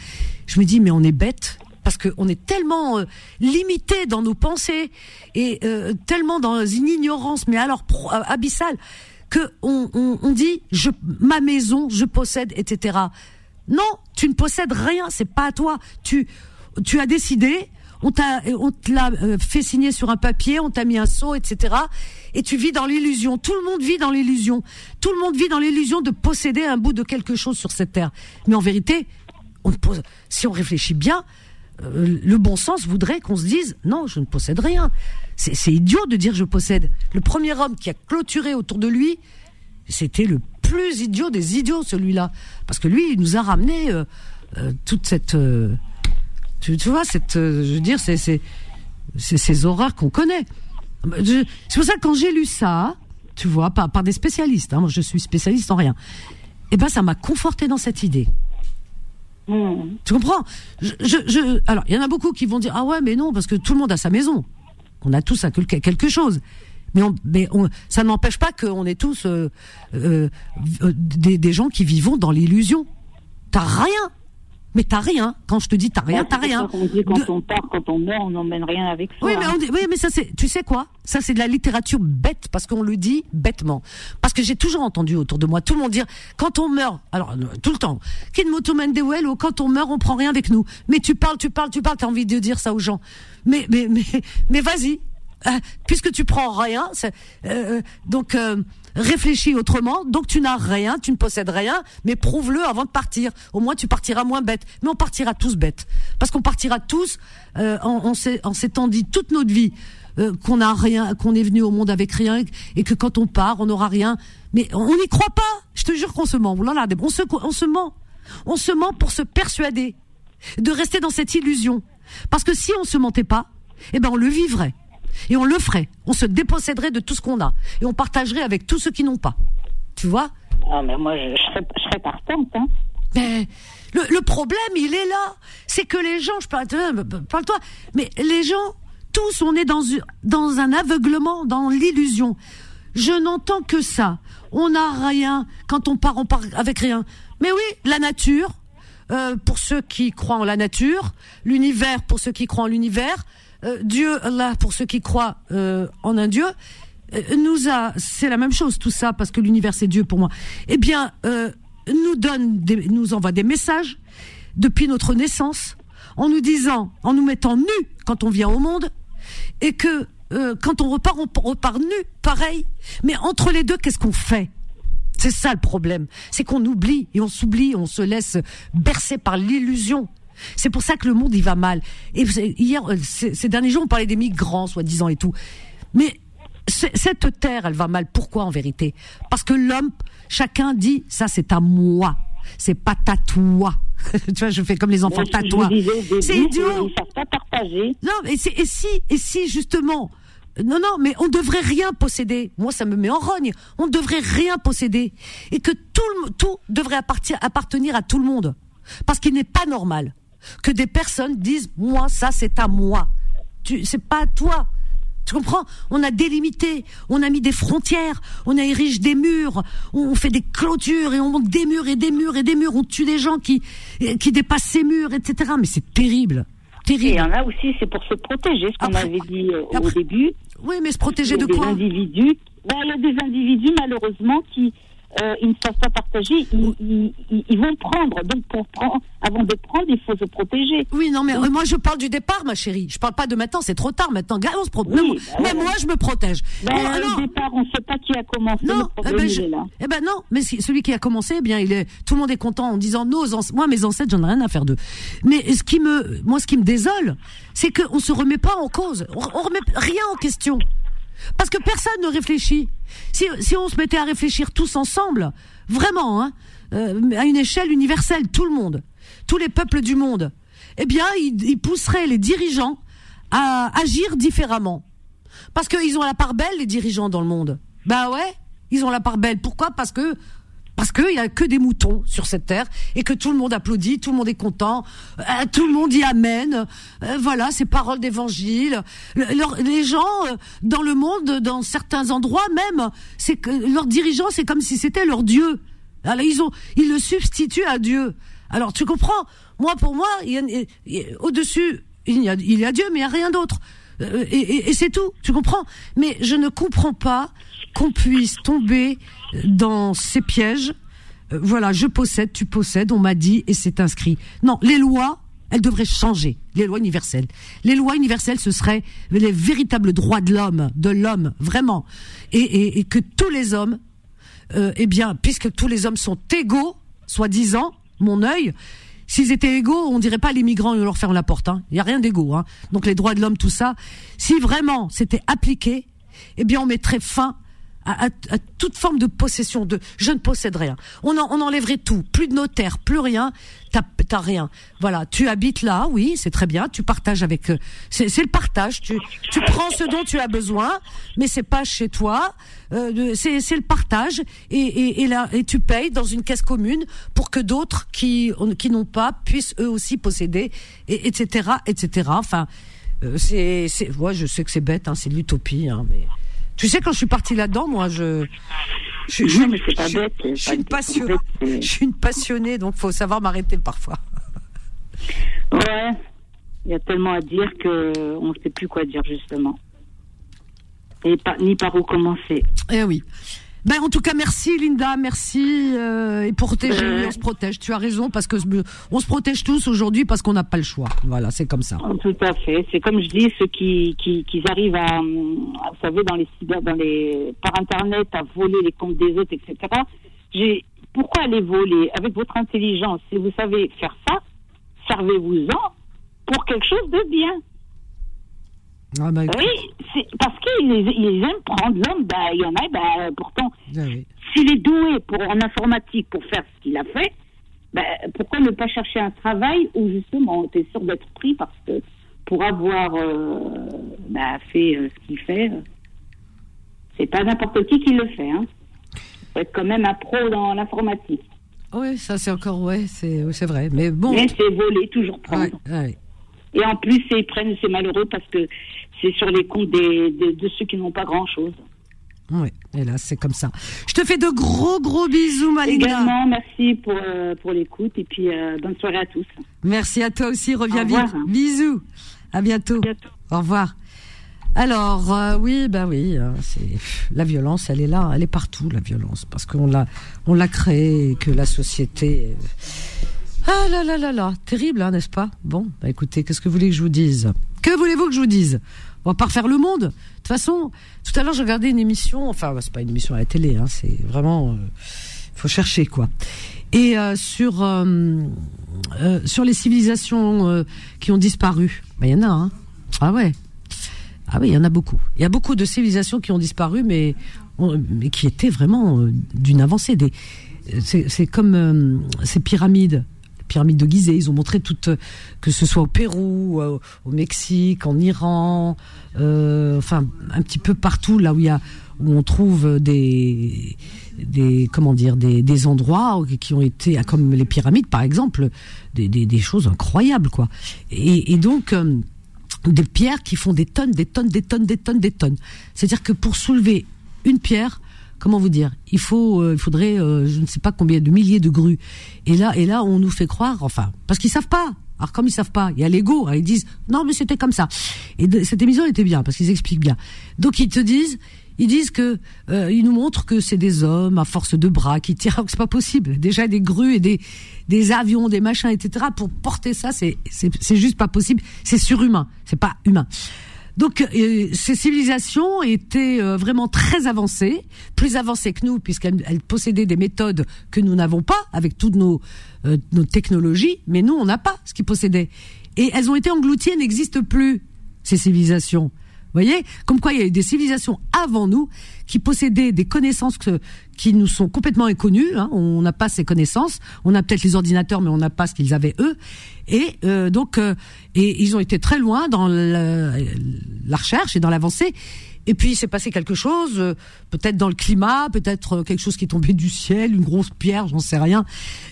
Je me dis, mais on est bête parce qu'on est tellement euh, limité dans nos pensées et euh, tellement dans une ignorance, mais alors euh, abyssale, que on, dit, je, ma maison, je possède, etc. Non, tu ne possèdes rien, c'est pas à toi. Tu, tu as décidé, on t'a, on te l'a euh, fait signer sur un papier, on t'a mis un sceau, etc. Et tu vis dans l'illusion. Tout le monde vit dans l'illusion. Tout le monde vit dans l'illusion de posséder un bout de quelque chose sur cette terre. Mais en vérité, si on réfléchit bien, le bon sens voudrait qu'on se dise non, je ne possède rien. C'est idiot de dire je possède. Le premier homme qui a clôturé autour de lui, c'était le plus idiot des idiots, celui-là. Parce que lui, il nous a ramené euh, euh, toute cette. Euh, tu, vois, cette. je veux c'est ces horreurs qu'on connaît. C'est pour ça que quand j'ai lu ça, tu vois, par, par des spécialistes, hein, moi je suis spécialiste en rien, et eh ben ça m'a conforté dans cette idée. Hmm. Tu comprends? Alors, il y en a beaucoup qui vont dire ah ouais, mais non, parce que tout le monde a sa maison. On a tous quelque chose. Mais, on, mais on, ça n'empêche pas qu'on est tous euh, euh, des, des, gens qui vivons dans l'illusion. T'as rien. Mais t'as rien. Quand je te dis t'as rien, t'as rien. On dit quand on part, quand on meurt, on n'emmène rien avec soi. Oui, mais, on oui, mais ça c'est, tu sais quoi? Ça c'est de la littérature bête parce qu'on le dit bêtement. Parce que j'ai toujours entendu autour de moi tout le monde dire quand on meurt, alors euh, tout le temps, Kinmotomendewell ou quand on meurt on prend rien avec nous. Mais tu parles, tu parles, tu parles, t'as envie de dire ça aux gens. Mais mais mais mais vas-y, puisque tu prends rien, euh, euh, donc réfléchis autrement. Donc tu n'as rien, tu ne possèdes rien, mais prouve-le avant de partir. Au moins tu partiras moins bête. Mais on partira tous bêtes, parce qu'on partira tous en, en s'étant dit toute notre vie qu'on n'a rien, qu'on est venu au monde avec rien, et que quand on part, on n'aura rien. Mais on n'y croit pas. Je te jure qu'on se ment. on se, on se ment. On se ment pour se persuader de rester dans cette illusion. Parce que si on se mentait pas, eh ben on le vivrait. Et on le ferait. On se déposséderait de tout ce qu'on a. Et on partagerait avec tous ceux qui n'ont pas. Tu vois? Ah, mais moi, je, serais, je serais partante. Hein. Mais le, le, problème, il est là. C'est que les gens, je parle, parle-toi, mais les gens, tous, on est dans, dans un aveuglement, dans l'illusion. Je n'entends que ça. On n'a rien. Quand on part, on part avec rien. Mais oui, la nature, euh, pour ceux qui croient en la nature, l'univers pour ceux qui croient en l'univers, euh, Dieu, Allah, pour ceux qui croient euh, en un Dieu, euh, nous a, c'est la même chose tout ça parce que l'univers c'est Dieu pour moi. Eh bien, nous donne, des, nous envoie des messages depuis notre naissance en nous disant, en nous mettant nus quand on vient au monde et que quand on repart, on repart nu, pareil. Mais entre les deux, qu'est-ce qu'on fait? C'est ça le problème. C'est qu'on oublie et on s'oublie, on se laisse bercer par l'illusion c'est pour ça que le monde il va mal. Et hier, euh, ces derniers jours, on parlait des migrants, soi-disant et tout. Mais cette terre, elle va mal. Pourquoi en vérité? Parce que l'homme, chacun dit ça, c'est à moi. C'est pas à toi. tu vois, je fais comme les enfants tatoués. C'est idiot. Non, et, et si, et si justement, non, non, mais on devrait rien posséder. Moi, ça me met en rogne. On ne devrait rien posséder. Et que tout, tout devrait appartenir à tout le monde. Parce qu'il n'est pas normal que des personnes disent moi ça c'est à moi. Tu c'est pas à toi. Tu comprends? On a délimité, on a mis des frontières, on a érigé des murs, on fait des clôtures et on monte des murs et des murs et des murs, on tue des gens qui qui dépassent ces murs, etc. Mais c'est terrible. terrible. Et il y en a aussi, c'est pour se protéger, ce qu'on avait dit euh, au début. Oui, mais se protéger de quoi? individus, ben, Il y a des individus, malheureusement, qui euh, ils ne savent pas partager, ils, vont prendre. Donc, pour prendre, avant de prendre, il faut se protéger. Oui, non, mais moi, je parle du départ, ma chérie. Je parle pas de maintenant, c'est trop tard maintenant. on se protège. mais moi, je me protège. Ben, le départ, on ne sait pas qui a commencé. Non, le eh ben, je, là. Eh ben non, mais celui qui a commencé, eh bien, il est, tout le monde est content en disant nos moi, mes ancêtres, j'en ai rien à faire d'eux. Mais ce qui me, moi, ce qui me désole, c'est qu'on se remet pas en cause. On, on remet rien en question. Parce que personne ne réfléchit. Si, on se mettait à réfléchir tous ensemble, vraiment, hein, euh, à une échelle universelle, tout le monde, tous les peuples du monde, eh bien, ils, pousseraient les dirigeants à agir différemment. Parce qu'ils ont la part belle, les dirigeants dans le monde. Bah ouais, ils ont la part belle. Pourquoi? Parce que parce qu'il y a que des moutons sur cette terre et que tout le monde applaudit, tout le monde est content, euh, tout le monde dit amen. Euh, voilà, ces paroles d'évangile. les gens euh, dans le monde, dans certains endroits même, c'est que leurs dirigeants, c'est comme si c'était leur Dieu. Alors ils ont, ils le substituent à Dieu. Alors tu comprends? Moi, pour moi, au-dessus, il y a, il y a Dieu, mais il y a rien d'autre. et c'est tout. Tu comprends? Mais je ne comprends pas qu'on puisse tomber dans ces pièges. Euh, voilà, je possède, tu possèdes, on m'a dit et c'est inscrit. Non, les lois, elles devraient changer. Les lois universelles. Les lois universelles, ce seraient les véritables droits de l'homme, de l'homme, vraiment, et, que tous les hommes, euh, eh bien, puisque tous les hommes sont égaux, soi-disant, mon œil, S'ils étaient égaux, on dirait pas les migrants, ils leur ferment la porte. Hein. Il y a rien d'égaux. Hein. Donc les droits de l'homme, tout ça. Si vraiment c'était appliqué, eh bien on mettrait fin à, toute forme de possession de je ne possède rien. On, on enlèverait tout, plus de notaire, plus rien, t'as rien. Voilà, tu habites là, oui, c'est très bien, tu partages avec, euh, c'est le partage. Tu, tu prends ce dont tu as besoin, mais c'est pas chez toi. Euh, c'est le partage et, et, et, là, et tu payes dans une caisse commune pour que d'autres qui qui n'ont pas puissent eux aussi posséder, et, etc., etc. Enfin, euh, c'est, ouais, je sais que c'est bête, hein, c'est l'utopie, hein, mais tu sais, quand je suis partie là-dedans, moi, je. Je, je, non, mais c'est pas bête. Je, suis une passionnée. Je suis une passionnée, donc faut savoir m'arrêter parfois. Ouais. Il y a tellement à dire que on ne sait plus quoi dire justement. Et pas, ni par où commencer. Eh oui. Ben, en tout cas, merci Linda, merci. Euh, et protéger, euh. on se protège. Tu as raison parce que on se protège tous aujourd'hui parce qu'on n'a pas le choix. Voilà, c'est comme ça. Tout à fait. C'est comme je dis, ceux qui, qui, qui arrivent à, vous savez, dans les dans les par internet, à voler les comptes des autres, etc. J'ai pourquoi aller voler avec votre intelligence? Si vous savez faire ça, servez-vous-en pour quelque chose de bien. Ah bah, oui, parce qu'ils aiment prendre l'homme. Bah, il y en a, pourtant, ah s'il est doué pour, en informatique pour faire ce qu'il a fait, bah, pourquoi ne pas chercher un travail où justement tu es sûr d'être pris parce que pour avoir euh, fait euh, ce qu'il fait, euh, c'est pas n'importe qui qui le fait. Hein. faut être quand même un pro dans l'informatique. Oui, ça c'est encore, ouais, c'est vrai. Mais bon. Mais c'est voler, toujours prendre. Et en plus, ils prennent, c'est malheureux parce que c'est sur les comptes des, de ceux qui n'ont pas grand-chose. Oui, et là, c'est comme ça. Je te fais de gros, gros bisous, Malina. Également, merci pour, euh, pour l'écoute et puis euh, bonne soirée à tous. Merci à toi aussi, reviens vite. Bisous, à bientôt. Au revoir. Alors, euh, oui, ben oui, c'est la violence, elle est là, elle est partout, la violence, parce qu'on l'a, on l'a créée, que la société. Ah là là là là, terrible, hein, n'est-ce pas? Bon, bah écoutez, qu'est-ce que vous voulez que je vous dise? Que voulez-vous que je vous dise? On va pas refaire le monde. De toute façon, tout à l'heure, j'ai regardé une émission, enfin, c'est pas une émission à la télé, hein, c'est vraiment, euh, faut chercher quoi. Et euh, sur euh, sur les civilisations qui ont disparu, bah, il y en a, hein. Ah ouais. Ah oui, il y en a beaucoup. Il y a beaucoup de civilisations qui ont disparu, mais, mais qui étaient vraiment d'une avancée. C'est comme ces pyramides pyramide de Gizeh. Ils ont montré toutes, que ce soit au Pérou, euh, au, Mexique, en Iran, euh, enfin un petit peu partout là où il y a où on trouve des des comment dire des, des endroits qui ont été ah, comme les pyramides par exemple des, des, choses incroyables quoi et, donc euh, des pierres qui font des tonnes des tonnes des tonnes des tonnes des tonnes c'est à dire que pour soulever une pierre comment vous dire? Il faut, euh, il faudrait, euh, je ne sais pas combien de milliers de grues. Et là, et là, on nous fait croire, enfin, parce qu'ils savent pas. Alors comme ils savent pas, il y a l'ego, hein, ils disent non mais c'était comme ça. Et cette émission était bien parce qu'ils expliquent bien. Donc ils te disent, ils disent que euh, ils nous montrent que c'est des hommes à force de bras qui tirent. C'est pas possible. Déjà des grues et des des avions, des machins, etc. Pour porter ça, c'est c'est c'est juste pas possible. C'est surhumain. C'est pas humain. Donc euh, ces civilisations étaient euh, vraiment très avancées, plus avancées que nous, puisqu'elles possédaient des méthodes que nous n'avons pas avec toutes nos, euh, nos technologies, mais nous, on n'a pas ce qu'ils possédaient. Et elles ont été englouties, elles n'existent plus, ces civilisations voyez? Comme quoi il y a eu des civilisations avant nous qui possédaient des connaissances qui nous sont complètement inconnues. Hein. On n'a pas ces connaissances. On a peut-être les ordinateurs, mais on n'a pas ce qu'ils avaient eux. Et euh, donc, euh, et ils ont été très loin dans la recherche et dans l'avancée. Et puis il s'est passé quelque chose, euh, peut-être dans le climat, peut-être quelque chose qui est tombé du ciel, une grosse pierre, j'en sais rien,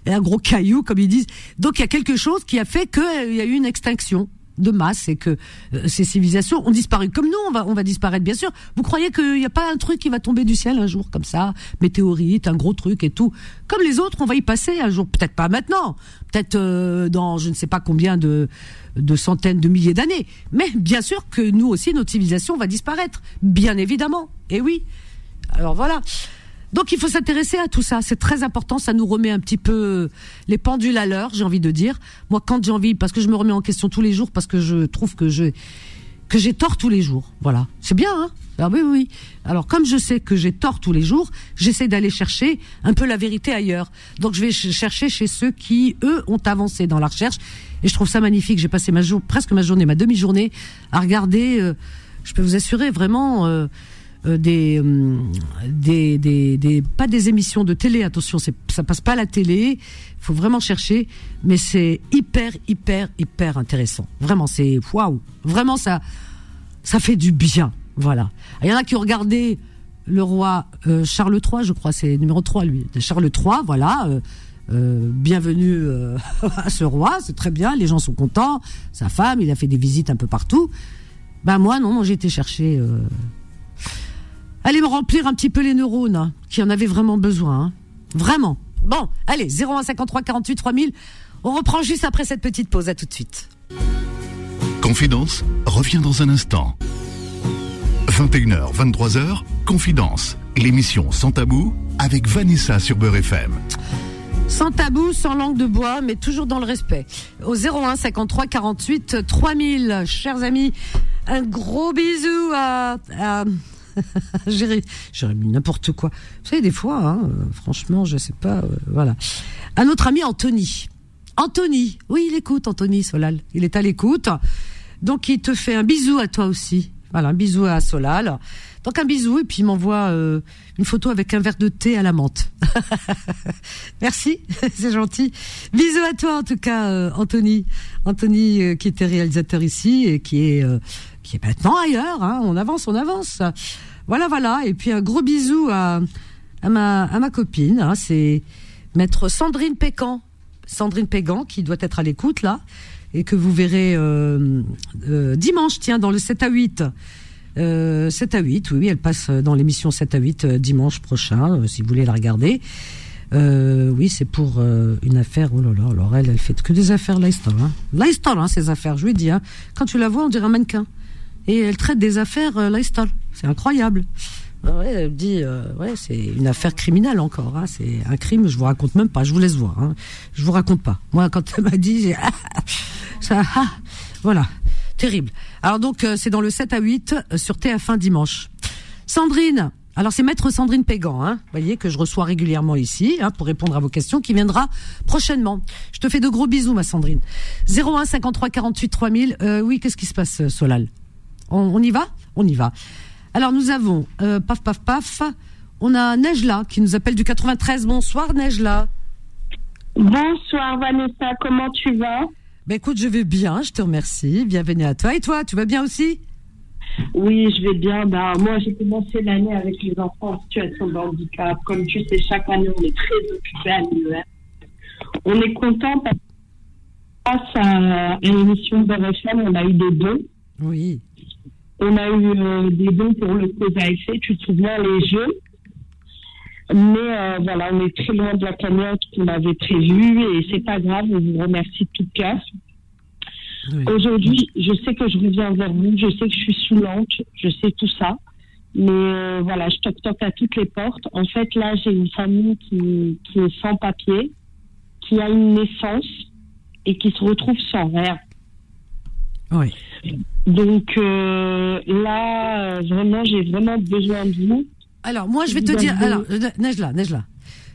et un gros caillou comme ils disent. Donc il y a quelque chose qui a fait qu'il y a eu une extinction de masse et que euh, ces civilisations ont disparu. Comme nous, on va, on va disparaître, bien sûr. Vous croyez qu'il n'y a pas un truc qui va tomber du ciel un jour comme ça, météorite, un gros truc et tout. Comme les autres, on va y passer un jour. Peut-être pas maintenant, peut-être euh, dans je ne sais pas combien de, de centaines de milliers d'années. Mais bien sûr que nous aussi, notre civilisation va disparaître, bien évidemment. Et oui. Alors voilà. Donc il faut s'intéresser à tout ça, c'est très important, ça nous remet un petit peu les pendules à l'heure, j'ai envie de dire. Moi quand j'ai envie parce que je me remets en question tous les jours parce que je trouve que je que j'ai tort tous les jours. Voilà. C'est bien hein? Ah oui oui. Alors comme je sais que j'ai tort tous les jours, j'essaie d'aller chercher un peu la vérité ailleurs. Donc je vais chercher chez ceux qui eux ont avancé dans la recherche et je trouve ça magnifique. J'ai passé ma jour presque ma journée, ma demi-journée à regarder euh, je peux vous assurer vraiment euh, euh, euh, des, des, des, pas des émissions de télé, attention, ça passe pas à la télé, faut vraiment chercher, mais c'est hyper, hyper, hyper intéressant. Vraiment, c'est waouh, vraiment ça, ça fait du bien, voilà. Il y en a qui ont regardé le roi euh, Charles III, je crois, c'est numéro 3 lui, Charles III, voilà. bienvenue à ce roi, c'est très bien, les gens sont contents, sa femme, il a fait des visites un peu partout. Ben moi non, j'ai été chercher Allez me remplir un petit peu les neurones, hein, qui en avaient vraiment besoin. Hein. Vraiment. Bon, allez, 0153 48 3000. On reprend juste après cette petite pause. À tout de suite. Confidence revient dans un instant. 21h, 23h, Confidence, l'émission sans tabou avec Vanessa sur Beurre FM. Sans tabou, sans langue de bois, mais toujours dans le respect. Au 01 53 48 3000, chers amis, un gros bisou à J'ai mis n'importe quoi. Vous savez, des fois, hein, euh, franchement, je sais pas. Euh, voilà. Un autre ami, Anthony. Anthony, oui, il écoute, Anthony Solal. Il est à l'écoute. Donc, il te fait un bisou à toi aussi. Voilà, un bisou à Solal. Donc un bisou et puis il m'envoie euh, une photo avec un verre de thé à la menthe. Merci, c'est gentil. Bisous à toi en tout cas, Anthony. Anthony qui était réalisateur ici et qui est qui est maintenant ailleurs. Hein. On avance, on avance. Voilà, voilà. Et puis un gros bisou à, ma, copine. Hein. C'est maître Sandrine Pécan. Sandrine Pégan qui doit être à l'écoute là. Et que vous verrez euh, euh, dimanche, tiens, dans le 7 à 8. Euh, 7 à 8, oui, elle passe dans l'émission 7 à 8 euh, dimanche prochain, euh, si vous voulez la regarder. oui, c'est pour une affaire. Oh là là, alors elle, elle fait que des affaires Leicester. Hein. Leicester, hein, ces affaires. Je lui dis, hein, quand tu la vois, on dirait un mannequin et elle traite des affaires euh. C'est incroyable. Ah ouais, elle dit, euh, ouais, c'est une affaire criminelle encore. Hein. C'est un crime. Je vous raconte même pas. Je vous laisse voir. Hein. Je vous raconte pas. Moi, quand elle m'a dit, ça, ah, voilà, terrible. Alors donc, euh, c'est dans le 7 à 8 euh, sur TF1 dimanche. Sandrine. Alors c'est maître Sandrine Pégan, hein, voyez que je reçois régulièrement ici hein, pour répondre à vos questions, qui viendra prochainement. Je te fais de gros bisous, ma Sandrine. 01 53 48 3000. Euh, oui, qu'est-ce qui se passe, Solal? On, y va? On y va. Alors nous avons, euh, paf paf paf, on a Nejla qui nous appelle du 93. Bonsoir Nejla. Bonsoir Vanessa, comment tu vas? Ben écoute, je vais bien, je te remercie. Bienvenue à toi. Et toi, tu vas bien aussi? Oui, je vais bien. Ben, moi, j'ai commencé l'année avec les enfants en situation de handicap. Comme tu sais, chaque année, on est très occupés à l'UR. On est content parce que grâce à l'émission de RFM, on a eu des dons. Oui. On a eu euh, des dons pour le à effet, tu te souviens, les jeux. Mais euh, voilà, on est très loin de la cagnotte qu'on avait prévue et c'est pas grave, on vous remercie de tout cœur. Aujourd'hui, je sais que je reviens vers vous, je sais que je suis saoulante, je sais tout ça. Mais euh, voilà, je toque toque à toutes les portes. En fait, là, j'ai une famille qui, qui est sans papier, qui a une naissance et qui se retrouve sans rien. Oui. Donc euh, là, vraiment, j'ai vraiment besoin de vous. Alors, moi, je vais te dire, alors, euh, Nejla, Nejla,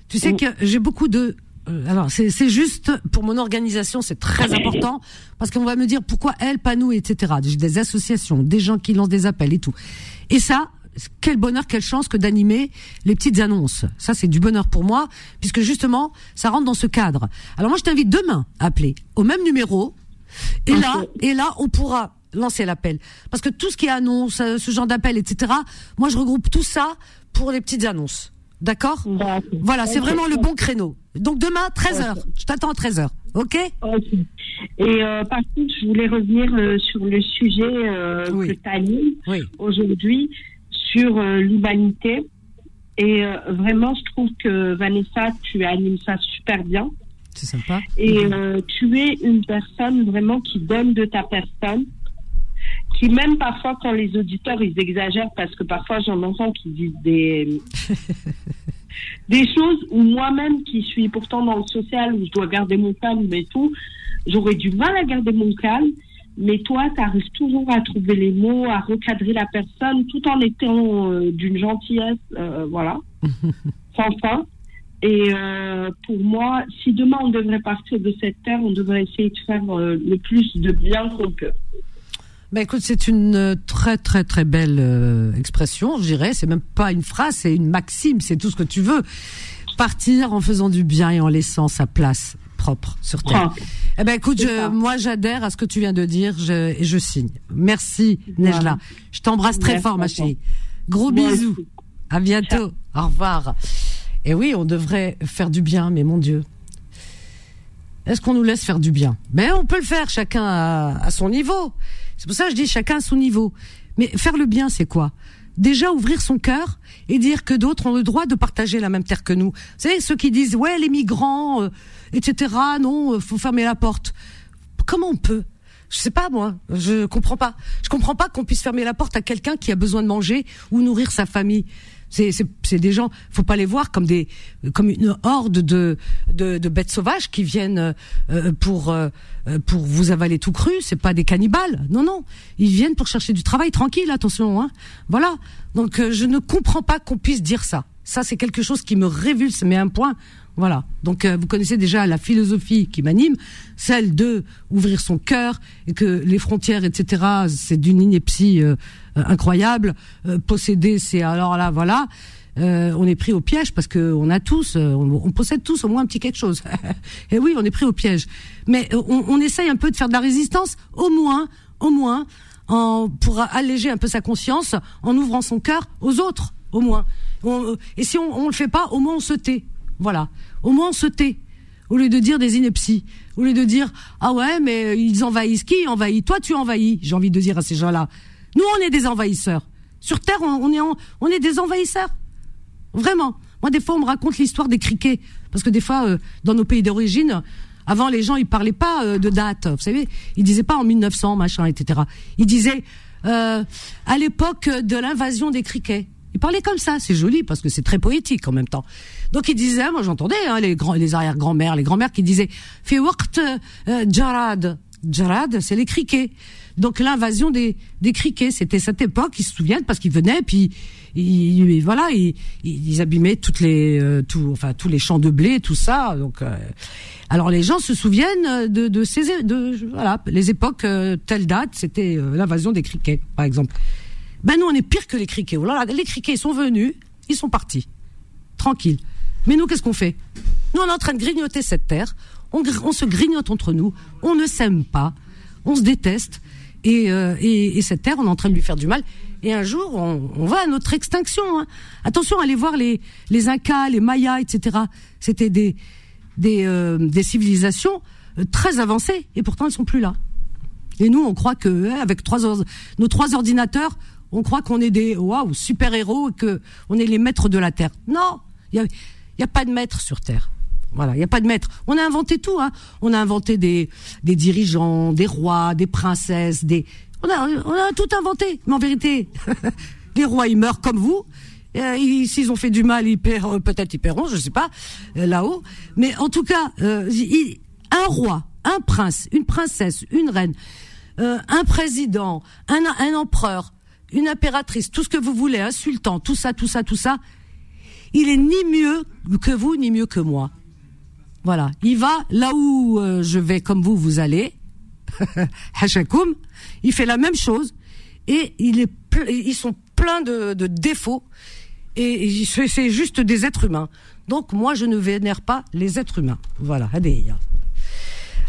tu sais que j'ai beaucoup de, euh, alors, c'est c'est juste pour mon organisation, c'est très important parce qu'on va me dire pourquoi elle, pas nous, etc. J'ai des associations, des gens qui lancent des appels et tout. Et ça, quel bonheur, quelle chance que d'animer les petites annonces. Ça, c'est du bonheur pour moi puisque justement, ça rentre dans ce cadre. Alors moi, je t'invite demain à appeler au même numéro. Et là, et là, on pourra lancer l'appel. Parce que tout ce qui est annonce, euh, ce genre d'appel, etc., moi, je regroupe tout ça pour les petites annonces. D'accord. Voilà, c'est vraiment le bon créneau. Donc demain, 13h. Je t'attends à 13h. OK Ok. Et euh, par contre, je voulais revenir euh, sur le sujet euh, Oui. que tu animes Oui. aujourd'hui sur l'humanité. Et vraiment, je trouve que Vanessa, tu animes ça super bien. C'est sympa. Et euh, tu es une personne vraiment qui donne de ta personne, qui même parfois quand les auditeurs ils exagèrent parce que parfois j'en entends qui disent des des choses où moi-même qui suis pourtant dans le social où je dois garder mon calme et tout, j'aurais du mal à garder mon calme. Mais toi, tu arrives toujours à trouver les mots, à recadrer la personne, tout en étant euh, d'une gentillesse, euh, voilà, sans fin. Et euh, pour moi, si demain on devrait partir de cette terre, on devrait essayer de faire euh, le plus de bien qu'on peut. Bah écoute, c'est une euh, très très très belle euh, expression, je dirais. C'est même pas une phrase, c'est une maxime, c'est tout ce que tu veux. Partir en faisant du bien et en laissant sa place propre sur terre. Propre. Eh ben écoute, je, moi j'adhère à ce que tu viens de dire je, et je signe. Merci Voilà. Nejla. Je t'embrasse très Merci fort ma chérie. Gros bisous. À bientôt. Au revoir. Et oui, on devrait faire du bien, mais mon Dieu. Est-ce qu'on nous laisse faire du bien? Ben on peut le faire chacun à, à son niveau. C'est pour ça que je dis chacun à son niveau. Mais faire le bien, c'est quoi? Déjà ouvrir son cœur et dire que d'autres ont le droit de partager la même terre que nous. Vous savez, ceux qui disent ouais les migrants, euh, etc. Non, euh, faut fermer la porte. Comment on peut? Je sais pas moi. Je comprends pas. Je comprends pas qu'on puisse fermer la porte à quelqu'un qui a besoin de manger ou nourrir sa famille. C'est des gens. Faut pas les voir comme des comme une horde de de, de bêtes sauvages qui viennent euh, pour euh, pour vous avaler tout cru. C'est pas des cannibales. Non non. Ils viennent pour chercher du travail tranquille. Attention. Hein. Voilà. Donc euh, je ne comprends pas qu'on puisse dire ça. Ça c'est quelque chose qui me révulse. Mais un point. Voilà. Donc euh, vous connaissez déjà la philosophie qui m'anime, celle de ouvrir son cœur et que les frontières, etc. C'est d'une ineptie euh, euh, incroyable. Euh, posséder, c'est alors là, voilà. Euh, on est pris au piège parce que on a tous, euh, on, on possède tous au moins un petit quelque chose. et oui, on est pris au piège. Mais on, on essaye un peu de faire de la résistance, au moins, au moins, en, pour alléger un peu sa conscience, en ouvrant son cœur aux autres, au moins. Et si on, on le fait pas, au moins on se tait. Voilà. Au moins on se tait. Au lieu de dire des inepties. Au lieu de dire, ah ouais, mais ils envahissent. Qui? Envahit? Toi, tu envahis. J'ai envie de dire à ces gens-là. Nous, on est des envahisseurs. Sur Terre, on, est, des envahisseurs. Vraiment. Moi, des fois, on me raconte l'histoire des criquets. Parce que des fois, euh, dans nos pays d'origine, avant, les gens, ils parlaient pas euh, de date. Vous savez, ils disaient pas en 1900, machin, etc. Ils disaient, euh, à l'époque de l'invasion des criquets. Ils parlaient comme ça. C'est joli parce que c'est très poétique en même temps. Donc, ils disaient, moi, j'entendais, hein, les grands, les arrière-grand-mères, les grands-mères qui disaient, fi waqt euh, jarad. Jarad, c'est les criquets. Donc l'invasion des, des criquets, c'était cette époque, ils se souviennent parce qu'ils venaient puis ils, ils- voilà, ils, ils abîmaient toutes les euh, tout, enfin tous les champs de blé, tout ça. Donc euh, alors les gens se souviennent de, de ces de voilà les époques euh, telle date, c'était euh, l'invasion des criquets par exemple. Ben nous on est pire que les criquets. Oh les criquets ils sont venus, ils sont partis, tranquille. Mais nous qu'est-ce qu'on fait? Nous on est en train de grignoter cette terre. On, se grignote entre nous. On ne s'aime pas. On se déteste. Et, euh, et, et cette terre, on est en train de lui faire du mal. Et un jour, on, va à notre extinction. hein. Attention, allez voir les, les Incas, les Mayas, etc. C'était des, euh, des civilisations euh, très avancées. Et pourtant, elles sont plus là. Et nous, on croit que hein, avec nos trois ordinateurs, on croit qu'on est des waouh super héros et que on est les maîtres de la terre. Non, il y a, pas de maître sur terre. Voilà, il n'y a pas de maître. On a inventé tout. Hein. On a inventé des, dirigeants, des rois, des princesses, des. On a, tout inventé. Mais en vérité, les rois, ils meurent comme vous. Euh, S'ils ont fait du mal, ils paieront, peut-être ils paieront, je sais pas, euh, là-haut. Mais en tout cas, euh, un roi, un prince, une princesse, une reine, euh, un président, un empereur, une impératrice, tout ce que vous voulez, un sultan, tout ça, tout ça, tout ça, il est ni mieux que vous, ni mieux que moi. Voilà, il va là où euh, je vais, comme vous, vous allez. Hachakoum, il fait la même chose et ils sont pleins de, défauts et c'est juste des êtres humains. Donc moi, je ne vénère pas les êtres humains. Voilà, Hadeya.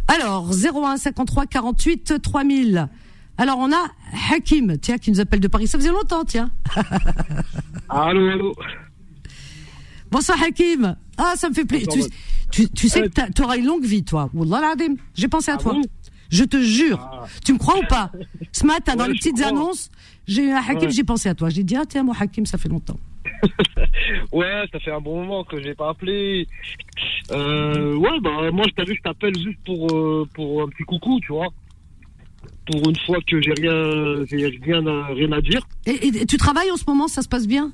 Alors 01 53 48 3000. Alors on a Hakim, tiens, qui nous appelle de Paris. Ça faisait longtemps, tiens. Allô, allô. Bonsoir Hakim. Ah, ça me fait plaisir. Tu, tu, tu sais que tu auras une longue vie, toi. Wallah. J'ai pensé à Ah toi. bon? Je te jure. Ah. Tu me crois ou pas? Ce matin, dans les petites crois. annonces, j'ai eu un Hakim, Ouais. j'ai pensé à toi. J'ai dit, ah tiens, mon Hakim, ça fait longtemps. Ouais, ça fait un bon moment que j'ai pas appelé. Euh, ouais, bah moi je vu, je t'appelle juste pour euh, pour un petit coucou, tu vois. Pour une fois que j'ai rien, rien, à- rien à dire. Et, tu travailles en ce moment, ça se passe bien?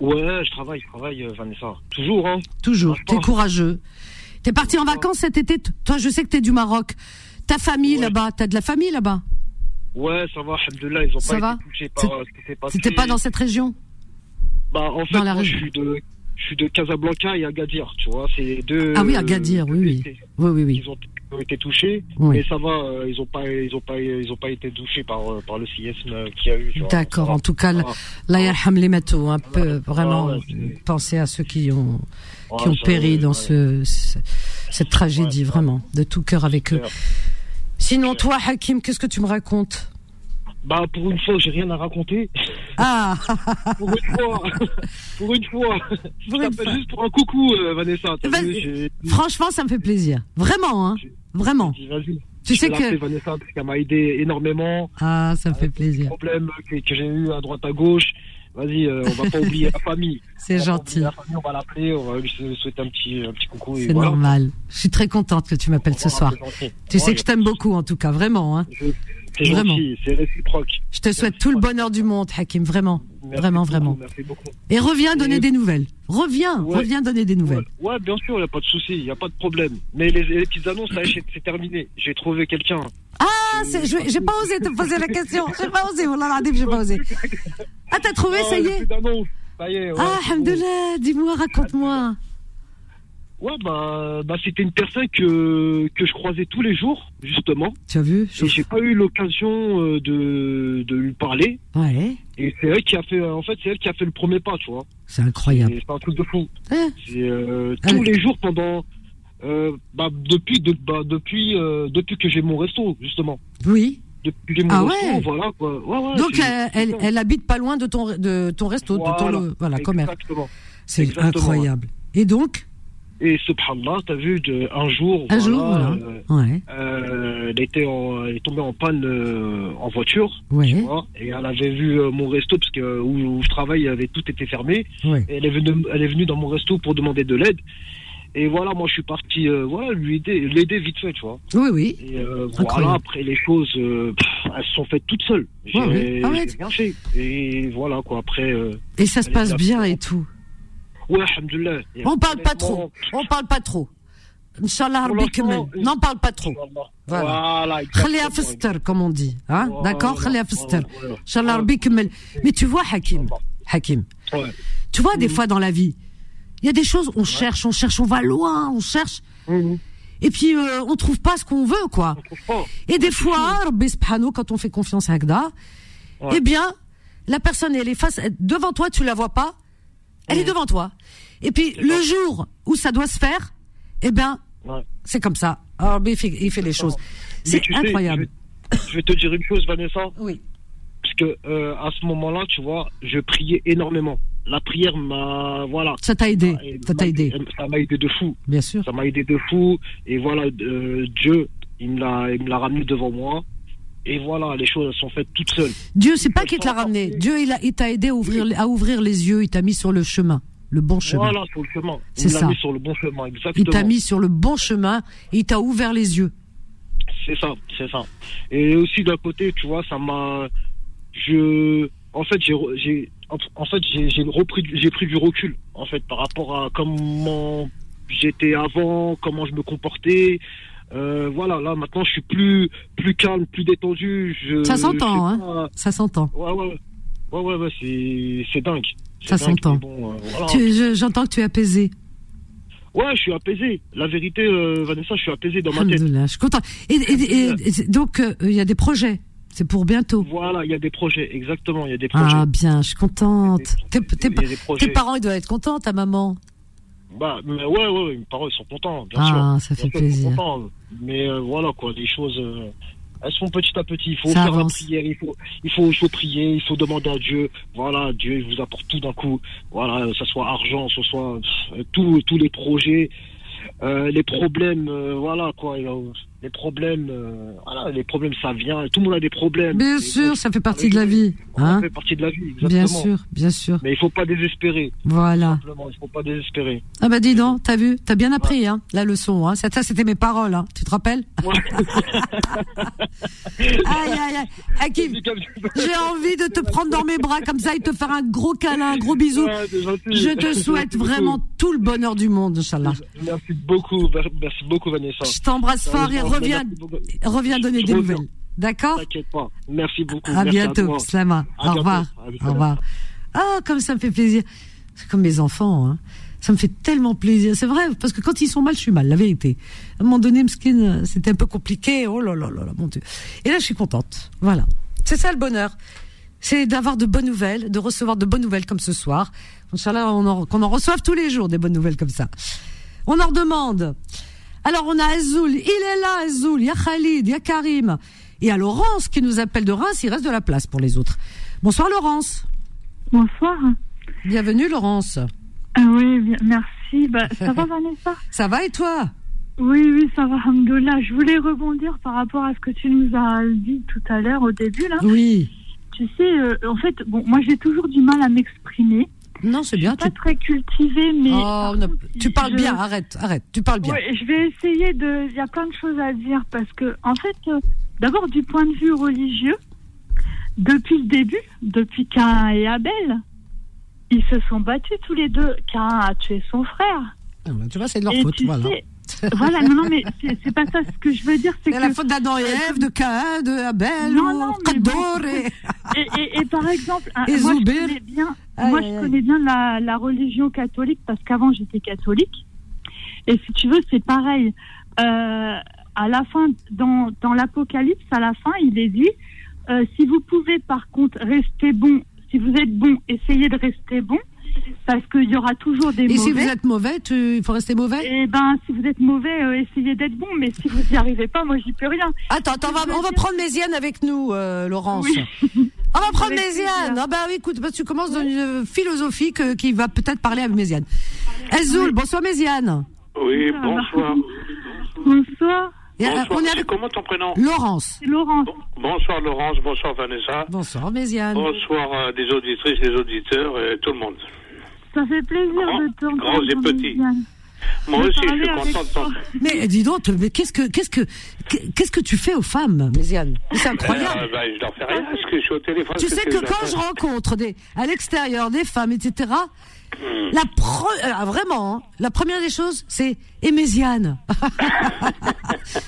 Ouais, je travaille, je travaille, euh, Vanessa. Toujours, hein. Toujours. T'es courageux. T'es parti en vacances cet été? Toi, je sais que t'es du Maroc. Ta famille Ouais. là-bas, t'as de la famille là-bas? Ouais, ça va, alhamdoulilah, ils ont Ça pas va été touchés par euh, ce qui s'est passé. C'était pas dans cette région? Bah, en fait, dans la moi, je suis de, je suis de Casablanca et Agadir, tu vois. C'est deux. Ah oui, Agadir, oui, oui. Oui, oui, oui. Ils ont, ils ont été touchés, Oui. mais ça va, euh, ils ont pas, ils ont pas, ils ont pas été touchés par, euh, par le séisme euh, qu'il y a eu. D'accord. En tout cas, la- yarham les matos, un peu vraiment c'est- penser à ceux qui ont qui ont péri dans ce, ce- cette tragédie, vraiment, de tout cœur avec eux. Sinon, toi, Hakim, qu'est-ce que tu me racontes? Bah, pour une fois, j'ai rien à raconter. Ah, Pour une fois, pour une fois. Je t'appelle juste pour un coucou, Vanessa. Vas-y. vu, franchement, ça me fait plaisir. Vraiment, hein Vraiment. Tu Je sais que... Vanessa parce qu'elle m'a aidé énormément. Ah, ça me fait plaisir. Problèmes que, que j'ai eu à droite à gauche. Vas-y, euh, on va pas oublier la famille. C'est gentil. La famille, on va l'appeler, on va lui souhaiter un petit, un petit coucou. C'est voilà. normal. Je suis très contente que tu m'appelles ce soir. Tu sais Ouais, que je t'aime beaucoup, en tout cas, vraiment. Hein. je- C'est Vraiment. gentil, c'est réciproque. Je te souhaite tout le bonheur du monde, Hakim, vraiment. Merci Vraiment, beaucoup, vraiment. Merci beaucoup. Et reviens donner des nouvelles. Reviens, Ouais. reviens donner des nouvelles. ouais, bien sûr, il n'y a pas de souci, il n'y a pas de problème. Mais les, les petites annonces, c'est- terminé. J'ai trouvé quelqu'un. Ah, j'ai pas osé te poser la question. J'ai pas osé, voilà, j'ai pas osé. Ah, t'as trouvé, ça y est petites annonces, Ça y est, ouais, Ah. Alhamdoulilah, dis-moi, raconte-moi. Ouais, bah, bah c'était une personne que, que je croisais tous les jours, justement. Tu as vu Et Chauffe- j'ai pas eu l'occasion euh, de, de lui parler. Ouais, Et c'est elle qui a fait, en fait, c'est elle qui a fait le premier pas, tu vois. c'est incroyable. C'est un truc de fou. C'est euh, tous les jours pendant, euh, bah, depuis, de, bah, depuis, depuis que j'ai mon resto, justement. oui. Depuis que j'ai mon Ah resto, ouais. voilà, quoi. Ouais, ouais, Donc, elle, elle, habite pas loin de ton, de ton resto, de ton Voilà. voilà, commerce. C'est incroyable. Et donc Et subhanallah, t'as vu, de, un jour, Un voilà, jour, voilà. euh, Ouais, euh, elle, était en, elle est tombée en panne euh, en voiture, tu vois, et elle avait vu euh, mon resto, parce que où, où je travaille, avait tout été fermé, ouais. et elle est venue, elle est venue dans mon resto pour demander de l'aide. Et voilà, moi je suis parti, voilà, lui aider, l'aider vite fait, tu vois. Oui, oui. Et voilà, après les choses, pff, elles se sont faites toutes seules. J'ai. Ah j'ai rien fait. Et voilà, quoi, après, Et ça se passe bien et tout. Ouais, alhamdoulilah. Et On parle pas trop. On parle pas trop. Inch'Allah. N'en parle pas trop. Voilà. Exactement. Fister, comme on dit. Hein? D'accord? Fister. voilà. Inch'Allah. Mais tu vois, Hakim, Hakim, Ouais. tu vois, des fois dans la vie, il y a des choses, on cherche, on cherche, on va loin, on cherche, Mhm. et puis euh, on trouve pas ce qu'on veut, quoi. Et des fois, quand on fait confiance à Agda, Ouais. eh bien, la personne, elle est face, devant toi, tu la vois pas, elle est devant toi. Et puis, le jour où ça doit se faire, eh bien, Ouais. c'est comme ça. Alors, Rabbi, il fait, il fait les choses. Mais C'est sais, incroyable. je, vais, je vais te dire une chose, Vanessa, Oui. parce que euh, à ce moment-là, tu vois, je priais énormément. La prière m'a, voilà. Ça t'a aidé. Ça t'a aidé. Ça m'a aidé de fou. Bien sûr. Ça m'a aidé de fou. Et voilà, euh, Dieu, il me l'a, il me l'a ramené devant moi. Et voilà, les choses sont faites toutes seules. Dieu, c'est pas qui te l'a ramené. Dieu, il, t'a aidé à ouvrir, à ouvrir les yeux, il t'a mis sur le chemin. le bon chemin. Voilà, sur le chemin. C'est ça. mis sur le bon chemin, exactement. Il t'a mis sur le bon chemin et il t'a ouvert les yeux. C'est ça, c'est ça. Et aussi d'un côté, tu vois, ça m'a, je, en fait, j'ai, en fait, j'ai, repris, j'ai pris du recul, en fait, par rapport à comment j'étais avant, comment je me comportais. Euh, voilà, là, maintenant, je suis plus, plus calme, plus détendu. Je, Ça s'entend, hein. pas- Ça s'entend. Ouais, ouais, ouais, ouais, ouais, c'est, c'est dingue. Ça s'entend. Bon, euh, voilà. J'entends que tu es apaisé. Ouais, je suis apaisé. La vérité, euh, Vanessa, je suis apaisé dans ma tête. Je suis content. Et, et- et- et- donc, il y a des projets. C'est pour bientôt. Voilà, il y a des projets, exactement, il y a des projets. Ah, bien, je suis contente. Tes, tes parents, ils doivent être contents, ta maman. Bah, mais ouais, ouais, mes parents, ils sont contents, bien Ah, sûr. ça fait Bien sûr, plaisir. contents. Mais euh, voilà, quoi, les choses, euh, elles sont petit à petit. Il faut Ça faire avance. la prière, il faut, il faut, il faut prier, il faut demander à Dieu. Voilà, Dieu, il vous apporte tout d'un coup. Voilà, que ce soit argent, que ce soit euh, tous tous les projets, euh, les problèmes, euh, voilà, quoi. et, euh, les problèmes, euh, voilà, les problèmes, ça vient. Tout le monde a des problèmes. Bien Et sûr, donc, ça fait partie de la vie. ça Hein fait partie de la vie, exactement. bien sûr, bien sûr. Mais il faut pas désespérer. Voilà. Simplement, il faut pas désespérer. Ah bah dis donc, t'as vu, t'as bien appris hein, la leçon. Hein. Ça, ça, c'était mes paroles. Hein. Tu te rappelles? Aïe aïe aïe. Hakim, j'ai envie de te prendre dans mes bras comme ça et te faire un gros câlin, un gros bisou. Ouais. Je te souhaite vraiment tout le bonheur du monde, Inch'Allah. Merci beaucoup, merci beaucoup Vanessa. Je t'embrasse fort et reviens, donner des nouvelles. D'accord T'inquiète pas. Merci beaucoup. À Merci bientôt. Slama. À Au revoir. Au revoir. Ah, comme ça me fait plaisir. C'est comme mes enfants, hein. Ça me fait tellement plaisir. C'est vrai, parce que quand ils sont mal, je suis mal, la vérité. À un moment donné, Mskin, c'était un peu compliqué. Oh là là là là, mon Dieu. Et là, je suis contente. Voilà. C'est ça le bonheur. C'est d'avoir de bonnes nouvelles, de recevoir de bonnes nouvelles comme ce soir. Inch'Allah, on en- qu'on en reçoive tous les jours des bonnes nouvelles comme ça. On en redemande. Alors, on a Azoul. Il est là, Azoul. Il y a Khalid, il y a Karim. Et à Laurence qui nous appelle de Reims, il reste de la place pour les autres. Bonsoir, Laurence. Bonsoir. Bienvenue, Laurence. Ah oui, bien, merci. Bah, ça va, Vanessa? Ça va et toi? Oui, oui, ça va, Alhamdoulilah. Je voulais rebondir par rapport à ce que tu nous as dit tout à l'heure au début. là. Oui. Tu sais, euh, en fait, bon, moi j'ai toujours du mal à m'exprimer. Non, c'est bien. Pas Tu, très cultivée, mais. Oh, par non, contre, tu parles je- bien, arrête, arrête, tu parles bien. Ouais, je vais essayer de. Il y a plein de choses à dire parce que, en fait, euh, d'abord du point de vue religieux, depuis le début, depuis Cain et Abel, ils se sont battus tous les deux. Cain a tué son frère. Ah, bah, Tu vois, c'est de leur et faute, tu voilà. sais, voilà, non, non, mais c'est pas ça. Ce que je veux dire, c'est que. la faute d'Adam et Ève, de Cain, de Abel, Non, non, Kador et... Et, et- et par exemple, Et moi, je connais bien, Aïe, moi, je connais bien la, la religion catholique parce qu'avant, j'étais catholique. Et si tu veux, c'est pareil. Euh, à la fin, dans, dans l'Apocalypse, à la fin, il est dit euh, si vous pouvez, par contre, rester bon, si vous êtes bon, essayez de rester bon, parce qu'il y aura toujours des Et mauvais. si vous êtes mauvais, tu... il faut rester mauvais? Eh ben, si vous êtes mauvais, euh, essayez d'être bon, mais si vous n'y arrivez pas, moi, j'y peux rien. Attends, attends, on va, on va prendre Méziane avec nous, euh, Laurence. Oui. On va prendre Méziane. Ah bah oui, écoute, tu commences dans une philosophie que- qui va peut-être parler avec Méziane. Elzoul, bonsoir Méziane. Oui, bonsoir. Bonsoir, Et, euh, Bonsoir. on est C'est avec comment ton prénom? Laurence. c'est Laurence. Bonsoir Laurence, bonsoir Vanessa. Bonsoir Méziane. Bonsoir euh, des auditrices, des auditeurs et tout le monde. Ça fait plaisir Grand- de t'entendre. grands et petits. Moi aussi, je suis content de toi. t'entendre. Mais dis donc, mais qu'est-ce que qu'est-ce que qu'est-ce que tu fais aux femmes, Méziane C'est incroyable. Euh, bah, je leur fais rien parce que je suis au téléphone. Tu sais que quand je rencontre des à l'extérieur des femmes, etc. La pre- euh, vraiment, hein, la première des choses, c'est et Méziane.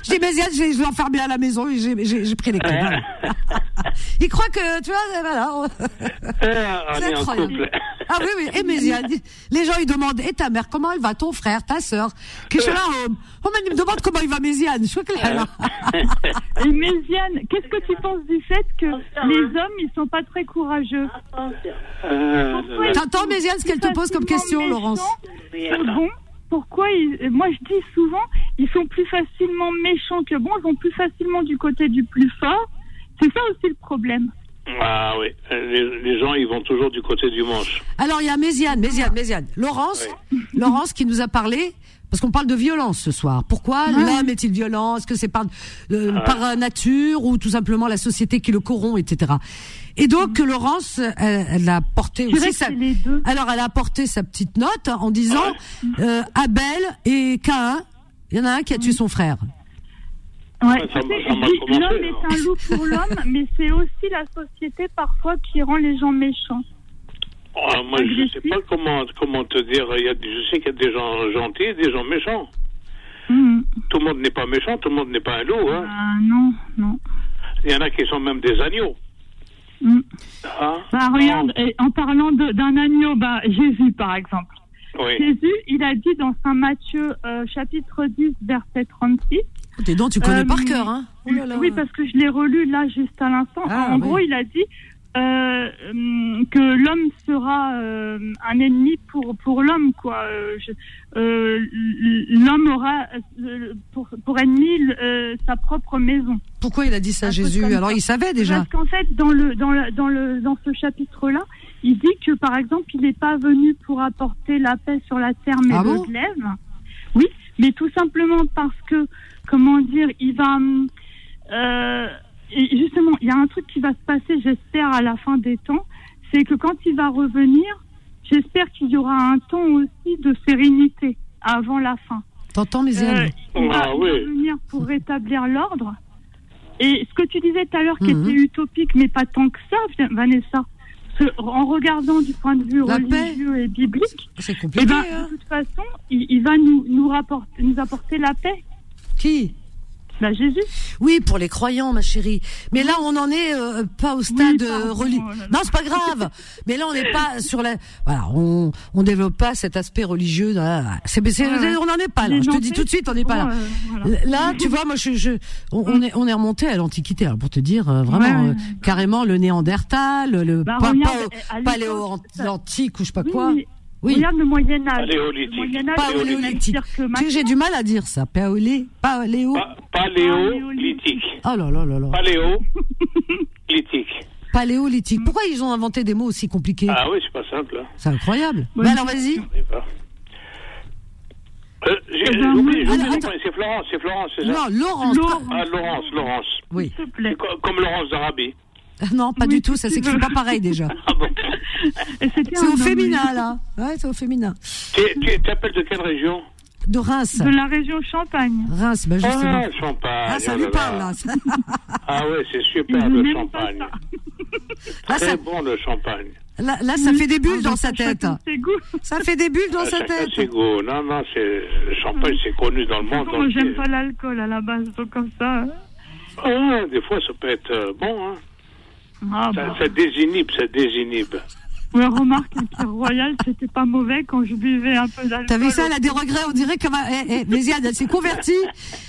je dis Méziane, je vais enfermer à la maison et j'ai- j'ai j'ai pris les clés. voilà. Il croit que tu vois, voilà. on- Eh, on C'est incroyable. Ah oui, oui, et Méziane. Les gens, ils demandent, et ta mère, comment elle va, ton frère, ta sœur? Qu'est-ce que là Oh, mais ils me demandent comment il va Méziane. Je crois que là. Et Méziane, qu'est-ce que tu penses du fait que les hommes, ils sont pas très courageux? Euh, T'entends, Méziane, ce qu'elle te pose comme question, Laurence? Bon, pourquoi ils... Moi, je dis souvent, ils sont plus facilement méchants que bons, ils vont plus facilement du côté du plus fort. C'est ça aussi le problème. Ah oui, les, les gens, ils vont toujours du côté du manche. Alors, il y a Méziane, Méziane, Méziane. Laurence, Laurence qui nous a parlé Parce qu'on parle de violence ce soir. Pourquoi Ouais. l'homme est-il violent? Est-ce que c'est par, euh, par euh, nature ou tout simplement la société qui le corrompt, etc. Et donc Laurence, elle, elle a porté aussi sa, c'est les deux. alors elle a apporté sa petite note en disant euh, Abel et Cain, il y en a un qui a tué son frère. Ouais, l'homme là. est un loup pour l'homme, mais c'est aussi la société parfois qui rend les gens méchants. Ah, moi, je sais pas comment, comment te dire. Il y a, je sais qu'il y a des gens gentils et des gens méchants. Mhm. Tout le monde n'est pas méchant, tout le monde n'est pas un loup. Hein. Ah, non, non. Il y en a qui sont même des agneaux. Mhm. Hein Bah, regarde, et en parlant d'un agneau, bah, Jésus, par exemple. Oui. Jésus, il a dit dans Saint Matthieu, euh, chapitre 10, verset 36. T'es donc tu connais Euh, par cœur, hein Oh là là. Oui, parce que je l'ai relu là juste à l'instant. Ah, en oui. gros, il a dit euh, que l'homme sera euh, un ennemi pour pour l'homme, quoi. Euh, euh, l'homme aura euh, pour, pour ennemi euh, sa propre maison. Pourquoi il a dit ça, truc Jésus Alors il savait déjà. Parce qu'en fait, dans le dans le, dans le dans ce chapitre-là, il dit que par exemple, il n'est pas venu pour apporter la paix sur la terre, mais Ah le bon glaive. Oui, mais tout simplement parce que comment dire, il va euh, justement, il y a un truc qui va se passer, j'espère, à la fin des temps, c'est que quand il va revenir, j'espère qu'il y aura un temps aussi de sérénité avant la fin. T'entends, Méziane Euh, il va, Ah, il va oui. venir pour rétablir l'ordre. Et ce que tu disais tout à l'heure, qui Mhm. était utopique, mais pas tant que ça, Vanessa, en regardant du point de vue La paix. religieux et biblique, C'est eh compliqué. ben, hein. de toute façon, il, il va nous, nous, rapporter, nous apporter la paix. Qui? Bah, Jésus. Oui, pour les croyants, ma chérie. Mais là, on n'en est euh, pas au stade pardon, euh, religieux. oh. Non, c'est pas grave. Mais là, on n'est pas sur la. Voilà, on on développe pas cet aspect religieux. C'est, on n'en est pas là. Je te dis tout de suite, on n'est pas là. euh, voilà. Là, tu vois, moi, je, je on, on est, on est remonté à l'Antiquité. Alors, pour te dire, euh, vraiment, Ouais, ouais. euh, carrément, le Néandertal, le Bah, pa- regarde, pa- à l'époque, paléo-antique ou je sais pas Oui, quoi. Mais Oui. Regarde le. Paléolithique. Le Moyen-Âge, Paléolithique. c'est le même pire que Tu sais, maintenant. j'ai du mal à dire ça. Paléo, paléo. Pa- Paléolithique. Oh là là là là. Paléolithique. Paléolithique. Pourquoi ils ont inventé des mots aussi compliqués Ah oui, c'est pas simple. Hein. C'est incroyable. Ouais. Bah alors vas-y. Euh, j'ai- Eh ben, c'est Florence, c'est Florence, c'est ça Non, Laurence. Laurence. Ah, Laurence, Laurence. Oui. S'il te plaît. Co- Comme Laurence d'Arabie. Non, pas Oui, du tout. Ça s'écrit pas pareil déjà. Ah bon C'est au féminin là. Ouais, c'est au féminin. Tu t'appelles de quelle région? De Reims. De la région Champagne. Reims, bah justement. Ah, Champagne. Ah, ça oh lui parle là. là. Ah ouais, c'est Je super le champagne. Là, Très ça, bon le champagne. là, là, ça fait des bulles Ah, dans sa tête. Ça fait des bulles dans Ah, sa tête. goûts. Non, non, c'est le champagne, c'est connu dans le monde Moi, j'aime pas l'alcool à la base, donc comme ça. hein. Ah, des fois, ça peut être euh, bon. Hein. Ah, Ça, bah. ça désinhibe, ça désinhibe. Ouais, remarque, le Kir Royal, c'était pas mauvais quand je buvais un peu d'alcool. T'as vu ça, elle a des regrets, on dirait que eh, eh, Méziane, elle s'est convertie,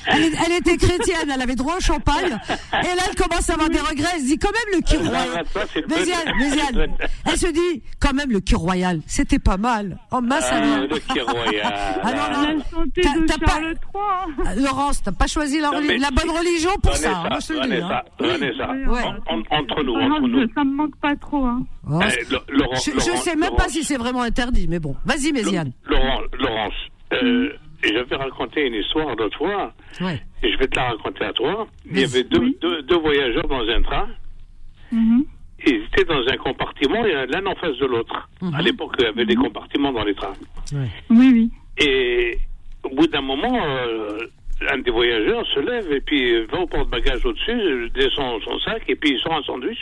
elle, est- elle était chrétienne, elle avait droit au champagne, et là elle commence à avoir des regrets, elle se dit quand même le cure Ah, royal. ça, Méziane, Méziane, elle se dit quand même le cure royal, c'était pas mal. Oh mince Ah, alors. le Royal. Ah, non, non. La santé T'as- de pas- Charles III. hein. Euh, Laurence, t'as pas choisi la, Non, reli- mais- la bonne religion pour ça, hein, Vanessa, moi je te le dis. Hein. Vanessa, Oui, Ouais. en- en- entre nous, Ah, non, entre nous. ça me manque pas trop. Hein. Oh, Eh, Laurent, je, je Laurent, sais même pas Laurence, si c'est vraiment interdit, mais bon. Vas-y, Méziane. Laurent, Laurence, euh, j'avais raconté une histoire l'autre fois, Ouais. et je vais te la raconter à toi. Il y avait deux, Oui. deux, deux voyageurs dans un train, Mhm. ils étaient dans un compartiment, et l'un en face de l'autre. Mhm. À l'époque, il y avait des compartiments dans les trains. Ouais. Oui, oui. Et au bout d'un moment, euh, un des voyageurs se lève et puis va au porte-bagages au-dessus, descend son sac et puis il sort un sandwich.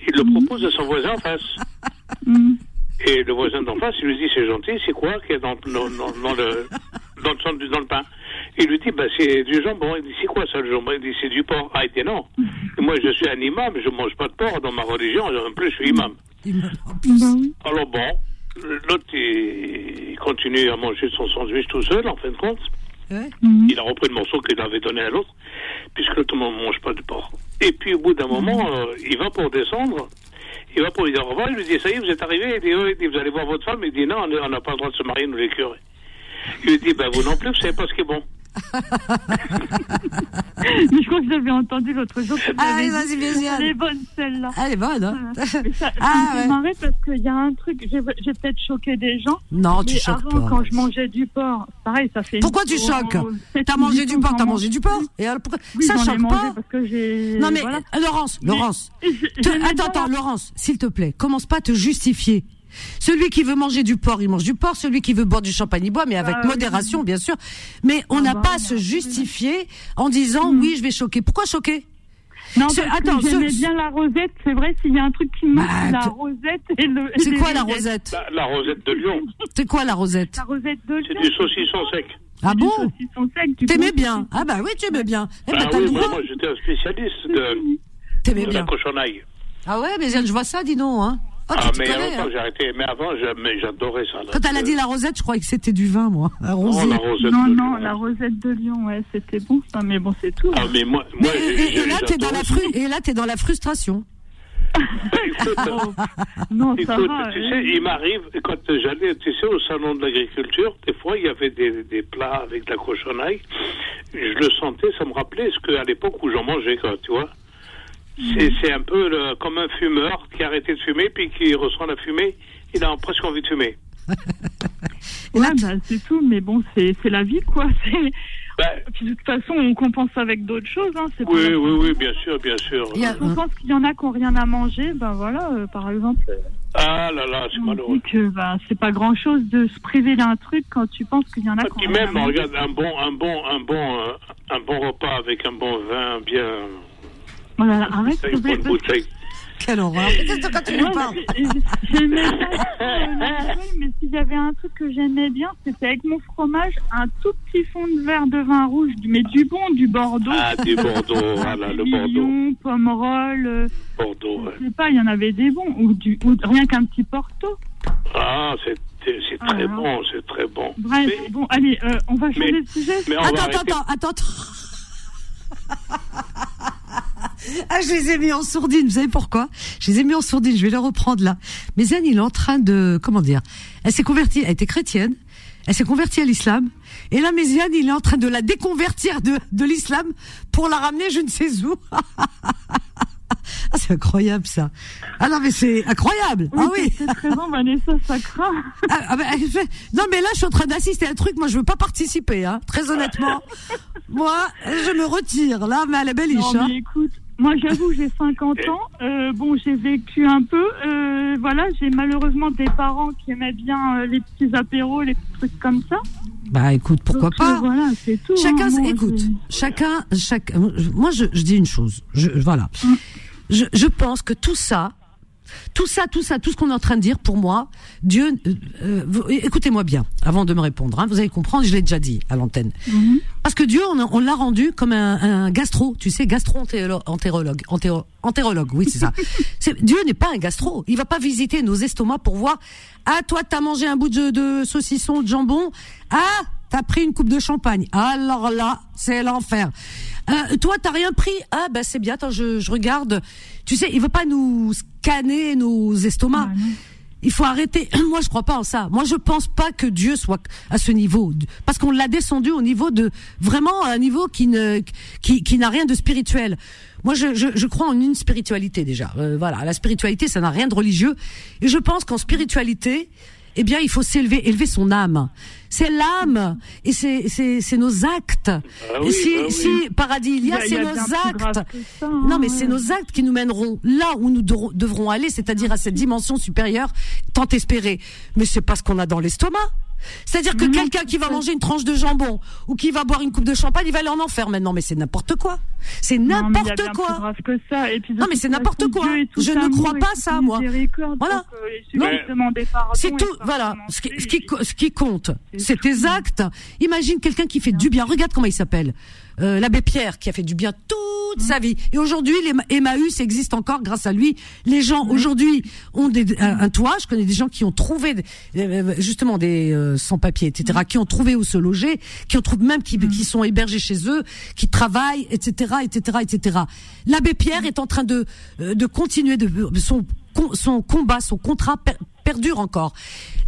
Il le propose à son voisin en face. Et le voisin d'en face, il lui dit c'est gentil, c'est quoi qu'il y a dans, dans, dans, dans le dans le dans le pain? Il lui dit bah c'est du jambon. Il dit c'est quoi ça le jambon? Il dit c'est du porc. Ah il dit non. Et moi je suis un imam, je mange pas de porc dans ma religion. En plus je suis imam. Bah. Alors bon, l'autre il, il continue à manger son sandwich tout seul en fin de compte. Ouais. Il a repris le morceau qu'il avait donné à l'autre, puisque tout le monde ne mange pas de porc. Et puis au bout d'un moment, euh, il va pour descendre, il va pour lui dire au revoir, il lui dit, ça y est, vous êtes arrivé, il dit, oui, vous allez voir votre femme, il dit, non, on n'a pas le droit de se marier, nous les curés. Il lui dit, ben vous non plus, vous savez pas ce qui est bon. Mais je crois que j'avais entendu l'autre jour. que Ah, j'avais vas-y, vas-y, Elle est bonne celle-là. Elle est bonne, hein Mais ça, ça Ah, me ouais. parce qu'il y a un truc, j'ai peut-être choqué des gens. Non, tu mais choques avant, pas. quand je mangeais du porc, pareil, ça fait. Pourquoi tu choques T'as mangé du porc, t'as mangé du porc Et alors, Oui, Ça choque pas parce que. Non mais voilà. Laurence, Mais- Laurence, je- te- attends, bien attends, Laurence, s'il te plaît, commence pas à te justifier. Celui qui veut manger du porc, il mange du porc. Celui qui veut boire du champagne, il boit, mais avec Ah, modération, bien sûr. Mais on Ah, n'a bah, pas à se mais- justifier en disant oui, je vais choquer. Pourquoi choquer? Non, Ce- parce attends, j'aimais ce- bien la rosette. C'est vrai, s'il y a un truc qui me manque, Bah, c'est la rosette et le. C'est quoi la rosette? La, la rosette de Lyon, C'est quoi la rosette? La rosette de c'est Lyon. du saucisson sec. Ah bon? T'aimais bien Ah bah oui, tu aimais bien. Eh Bah ben, t'as oui, moi, j'étais un spécialiste de, de la bien. cochonaille. Ah ouais, mais je vois ça, dis donc. Hein. Oh, ah, te mais il y a connais, longtemps hein. j'ai arrêté. Mais avant, j'adorais ça. Quand elle a dit la rosette, je croyais que c'était du vin, moi. Rosier. la rosette Non, de non, Lyon. la rosette de Lyon, ouais, c'était bon ça, mais bon, c'est tout. Ah, mais moi, Mais, moi et, j'ai- et- et là, t'es dans la j'adorais fru- et là, t'es dans la frustration. Écoute, Oh, non, ça Écoute, va. tu sais, il m'arrive, quand j'allais, tu sais, au salon de l'agriculture, des fois, il y avait des, des plats avec de la cochonaille. Je le sentais, ça me rappelait ce qu'à l'époque où j'en mangeais, quoi, tu vois. C'est, c'est un peu le- comme un fumeur qui a arrêté de fumer, puis qui ressent la fumée, il a presque envie de fumer. Ouais, bah, c'est tout, mais bon, c'est c'est la vie, quoi. c'est- Ben, Puis de toute façon, on compense avec d'autres choses. Hein. oui, oui, oui, bien sûr, bien sûr. A- On pense qu'il y en a qui n'ont rien à manger, ben voilà, euh, par exemple, Ah là là, c'est malheureux. dit que ben, c'est pas grand chose de se priver d'un truc quand tu penses qu'il y en a Ah, qui puis n'ont rien même, à manger. regarde, un bon, un bon, un bon, euh, un bon repas avec un bon vin, bien, Voilà, arrête, s'il avec te plaît, une bonne parce que- bouteille. Quelle horreur. Qu'est-ce que quand tu nous parles j'ai- j'ai- J'aimais pas mais s'il y avait un truc que j'aimais bien, c'était avec mon fromage, un tout petit fond de verre de vin rouge, mais du bon, du Bordeaux. Ah, du Bordeaux, voilà, le Bordeaux. Pomerol, euh, Bordeaux, ouais. je sais pas, il y en avait des bons, ou, du, ou rien qu'un petit Porto. Ah, c'est c'est Ah, très alors. bon, c'est très bon. Bref, Mais- bon, allez, euh, on va changer Mais- de sujet. mais Attends, attends, attends, attends, attends. Ah, je les ai mis en sourdine. Vous savez pourquoi? Je les ai mis en sourdine. Je vais les reprendre là. Mais Zen, il est en train de, comment dire? Elle s'est convertie. Elle était chrétienne. Elle s'est convertie à l'islam. Et là, Méziane, il est en train de la déconvertir de, de l'islam pour la ramener je ne sais où. ah, c'est incroyable ça. Ah non, mais c'est incroyable. ah oui. C'est très bon, Vanessa, ça craint. Ah, ah bah, elle fait- non mais là je suis en train d'assister à un truc, moi je veux pas participer, hein, très honnêtement. moi je me retire là, mais à la belle Non, hein. écoute, moi j'avoue, j'ai 50 ans. Euh, bon, j'ai vécu un peu. Euh, voilà, j'ai malheureusement des parents qui aimaient bien euh, les petits apéros, les petits trucs comme ça. Bah écoute, pourquoi Donc, pas? euh, Voilà, c'est tout. Chacun, hein, moi, écoute, chacun, chaque, moi je, je dis une chose, je, voilà, Mm. je, je pense que tout ça, tout ça, tout ça, tout ce qu'on est en train de dire, pour moi, Dieu, euh, euh, écoutez-moi bien, avant de me répondre, hein, vous allez comprendre, je l'ai déjà dit à l'antenne, Mhm. parce que Dieu, on, l'a rendu comme un, un gastro, tu sais, gastro-entérologue, entéro- entérologue, oui c'est ça. Dieu n'est pas un gastro, il va pas visiter nos estomacs pour voir, ah toi t'as mangé un bout de, de saucisson, de jambon, ah t'as pris une coupe de champagne, alors là c'est l'enfer. Euh, toi t'as rien pris, ah bah c'est bien, attends je, je regarde, tu sais, il veut pas nous scanner nos estomacs. Ah, non. Il faut arrêter. Moi, je crois pas en ça. Moi, je pense pas que Dieu soit à ce niveau, parce qu'on l'a descendu au niveau de vraiment un niveau qui ne qui, qui n'a rien de spirituel. Moi, je, je, je crois en une spiritualité déjà. Euh, voilà, la spiritualité, ça n'a rien de religieux. Et je pense qu'en spiritualité, eh bien, il faut s'élever, élever son âme. C'est l'âme et c'est c'est c'est nos actes. Ah et si ah oui. si paradis il y a, a- c'est nos actes. ça, hein, non, mais ouais. c'est nos actes qui nous mèneront là où nous devrons- devrons aller, c'est-à-dire à cette dimension supérieure tant espérée. Mais c'est pas ce qu'on a dans l'estomac. C'est-à-dire que quelqu'un qui va manger une tranche de jambon ou qui va boire une coupe de champagne, il va aller en enfer maintenant. Mais c'est n'importe quoi. C'est n'importe quoi. grave que ça. Et puis, de Non, mais c'est n'importe quoi. Je ne crois pas ça, moi. Voilà. euh, C'est tout, voilà. Ce qui, ce qui, ce compte, C'est tes actes. Imagine quelqu'un qui fait du bien. Regarde comment il s'appelle. Euh, L'abbé Pierre, qui a fait du bien toute sa vie. Et aujourd'hui, les Emmaüs existe encore grâce à lui. Les gens, aujourd'hui, ont des, un, un toit. Je connais des gens qui ont trouvé, euh, justement, des euh, sans-papiers, etc., qui ont trouvé où se loger, qui ont trouvé même qui, qui sont hébergés chez eux, qui travaillent, etc., etc., etc. L'abbé Pierre est en train de, euh, de continuer de, son, son combat, son contrat encore.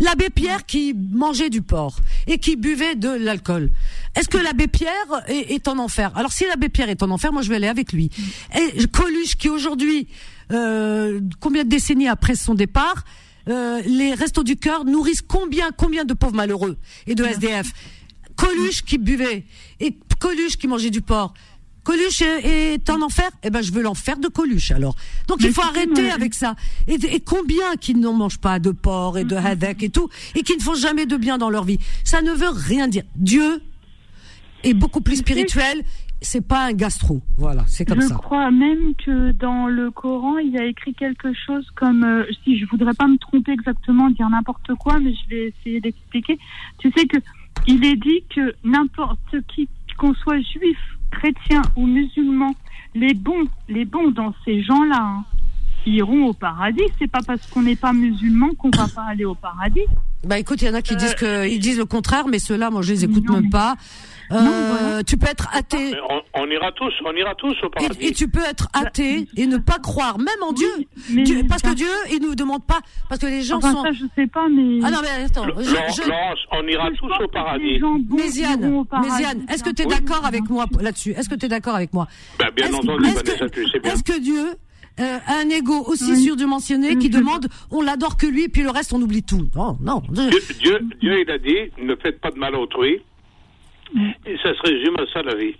L'abbé Pierre qui mangeait du porc et qui buvait de l'alcool. Est-ce que l'abbé Pierre est, en enfer? Alors si l'abbé Pierre est en enfer, moi je vais aller avec lui. Coluche qui aujourd'hui, euh, combien de décennies après son départ, euh, les restos du cœur nourrissent combien, combien de pauvres malheureux et de SDF. Coluche qui buvait et Coluche qui mangeait du porc. Coluche est en enfer Eh ben, je veux l'enfer de Coluche alors. Donc il faut arrêter avec ça. Et, et combien qui n'en mangent pas de porc et de haddock et tout, et qui ne font jamais de bien dans leur vie. Ça ne veut rien dire. Dieu est beaucoup plus spirituel. C'est pas un gastro. Voilà, c'est comme je ça. crois même que dans le Coran, il y a écrit quelque chose comme, euh, si je voudrais pas me tromper exactement, dire n'importe quoi, mais je vais essayer d'expliquer. Tu sais que il est dit que n'importe qui, qu'on soit juif, chrétien ou musulman, les bons, les bons dans ces gens-là, hein, iront au paradis. C'est pas parce qu'on n'est pas musulman qu'on va pas aller au paradis. Bah écoute, il y en a qui disent que ils disent le contraire, mais ceux-là, moi, je les écoute Non, même mais- pas. Euh, voilà. Tu peux être athée. Mais on, on ira tous, on ira tous au paradis. Et, et tu peux être athée et ne pas croire, même en Dieu. mais- Dieu- parce que Dieu, il nous demande pas, parce que les gens Enfin, sont. ça, je sais pas, mais. Ah non mais attends, Lo- je- Laurence, je- Laurence, on ira Je tous au paradis. Méziane, iront au paradis. Méziane, est-ce que tu es Oui. d'accord avec moi là-dessus Est-ce que tu es d'accord avec moi Ben, bien Est-ce- entendu, est-ce Vanessa, que, tu le sais bien. est-ce que Dieu euh, a un ego aussi Oui. surdimensionné qui demande on l'adore que lui, puis le reste on oublie tout Non, non. Dieu, Dieu, Dieu, il a dit, ne faites pas de mal à autrui. Mm. Et ça se résume à ça, la vie.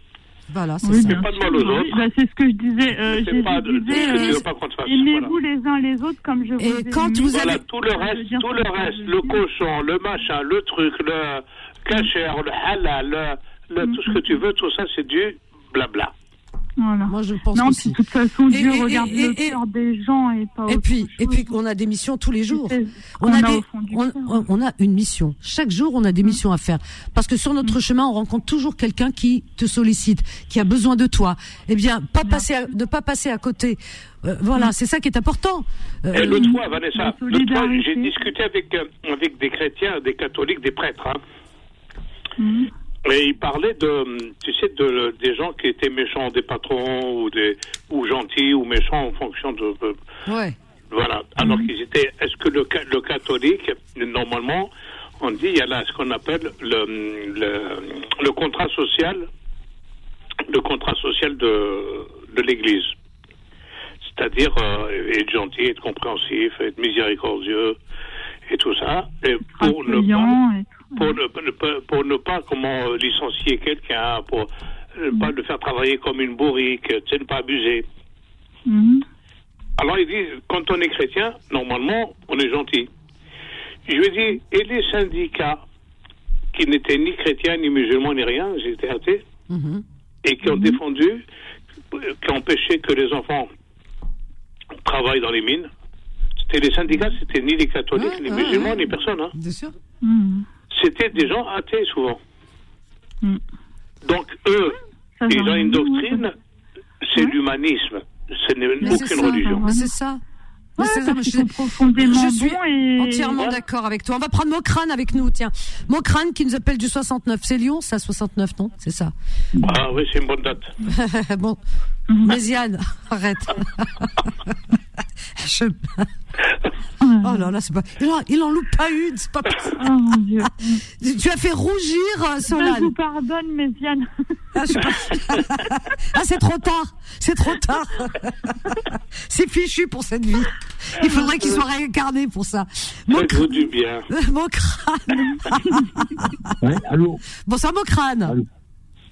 Voilà, c'est Oui, ça. pas de mal aux oui. autres. Bah, c'est ce que je disais. Euh, Ne j'ai faites pas de, de disais, ce que euh, tu veux pas qu'on te fasse. Aimez-vous les uns les autres comme je vous Et ai quand vous Voilà, avez- tout le reste, tout le reste, veux le cochon, le machin, le truc, le cachère, le halal, le, le- tout ce que tu veux, tout ça, c'est du blabla. Voilà. Moi je pense Non, aussi. de toute façon, Et- Dieu et- regarde et- le et- cœur des gens et pas Et puis, et puis, on a des missions tous les jours. On a, des, on, a une mission. Chaque jour, on a des missions à faire. Parce que sur notre chemin, on rencontre toujours quelqu'un qui te sollicite, qui a besoin de toi. Eh bien, pas passer, à, ne pas passer à côté. Euh, voilà, c'est ça qui est important. Euh, Et l'autre fois, Vanessa, j'ai discuté avec, euh, avec des chrétiens, des catholiques, des prêtres. Hein. Mhm. Et ils parlaient de, tu sais, de, des gens qui étaient méchants, des patrons ou des ou gentils ou méchants en fonction de, de- ouais. voilà. Alors qu'ils étaient. Est-ce que le, le catholique, normalement, on dit il y a là ce qu'on appelle le, le, le contrat social, le contrat social de de l'Église. C'est-à-dire euh, être gentil, être compréhensif, être miséricordieux et tout ça. Et pour ne pas Accueillant et tout. Pour ne, pas- pour ne pas comment euh, licencier quelqu'un, pour ne pas le faire travailler comme une bourrique, tu sais, ne pas abuser. Mhm. Alors il dit, quand on est chrétien, normalement, on est gentil. Je lui ai dit, et les syndicats qui n'étaient ni chrétiens, ni musulmans, ni rien, j'étais athée, Mhm. et qui ont défendu, qui ont empêché que les enfants travaillent dans les mines, c'était les syndicats, c'était ni les catholiques, Ouais, ni ouais, musulmans, ouais. ni personne. hein. Bien sûr. C'était des gens athées souvent. Mm. Donc eux, Ça, ils ont une doctrine, c'est Ouais. l'humanisme. Ce n'est aucune ça. religion. C'est ça. Ouais, c'est ça, je sont profondément je suis et Entièrement d'accord avec toi. On va prendre Mokrane avec nous, tiens. Mokrane qui nous appelle du 69. C'est Lyon, ça, 69, non? C'est ça. Ah oui, c'est une bonne date. bon. Mhm. Méziane, arrête. Je- Oh là là, c'est pas. Il en, il en loupe pas une, c'est pas possible. Oh mon Dieu. Tu as fait rougir euh, Je vous pardonne, Méziane. Ah, pas. Ah, c'est trop tard. C'est trop tard. c'est fichu pour cette vie. Il faudrait qu'il soit réincarné pour ça. Mon, du bien. mon crâne. Ouais, allô Bonsoir, mon crâne. Allô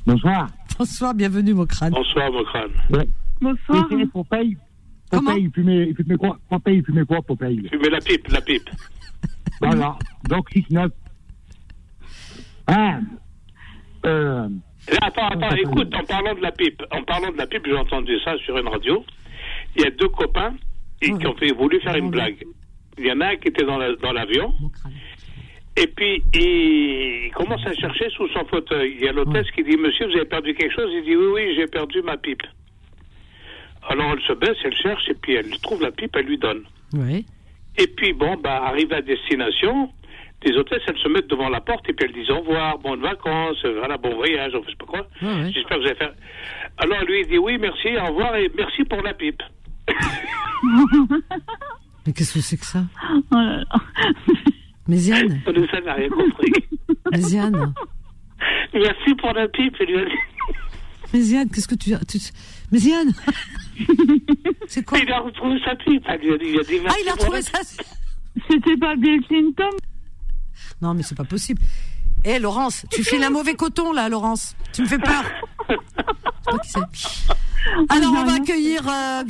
Bonsoir. Bonsoir, bienvenue, mon crâne. Bonsoir, mon crâne. Bonsoir. Popeye. Comment Popeye, il fumait, il fumait quoi Popeye, il fumait quoi, Popeye Fumez la pipe, la pipe. Voilà. Donc, 6-9. Ah euh, Là, attends, attends, écoute, en parlant de la pipe, en parlant de la pipe, j'ai entendu ça sur une radio. Il y a deux copains et qui ont fait, voulu faire une blague. Il y en a un qui était dans la- dans l'avion. Et puis, il commence à chercher sous son fauteuil. Il y a l'hôtesse qui dit, monsieur, vous avez perdu quelque chose? Il dit, oui, oui, j'ai perdu ma pipe. Alors, elle se baisse, elle cherche, et puis elle trouve la pipe, elle lui donne. Oui. Et puis, bon, bah, arrivé à destination, les hôtesses, elles se mettent devant la porte, et puis elles disent au revoir, bonnes vacances, voilà, bon voyage, on fait pas quoi. Ouais. J'espère que vous allez faire... Alors, lui, il dit, oui, merci, au revoir, et merci pour la pipe. Mais qu'est-ce que c'est que ça? Oh là là. Méziane Ça n'a rien compris. Méziane Merci pour la pipe, lui a dit. Méziane, qu'est-ce que tu as tu... Méziane C'est quoi Il a retrouvé sa pipe. Ah, merci il a retrouvé ça C'était pas Bill Clinton Non, mais c'est pas possible. Eh, Laurence, tu files un mauvais coton, là, Laurence. Tu me fais peur. C'est. Alors, on va accueillir euh.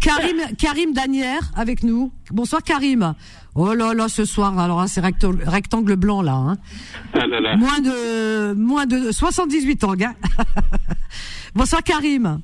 Karim, Karim Danière avec nous. Bonsoir, Karim. Oh là là, ce soir, alors, hein, c'est rectangle blanc, là. Hein. Ah là là. Moins de, moins de 78 ans, gars. Bonsoir, Karim.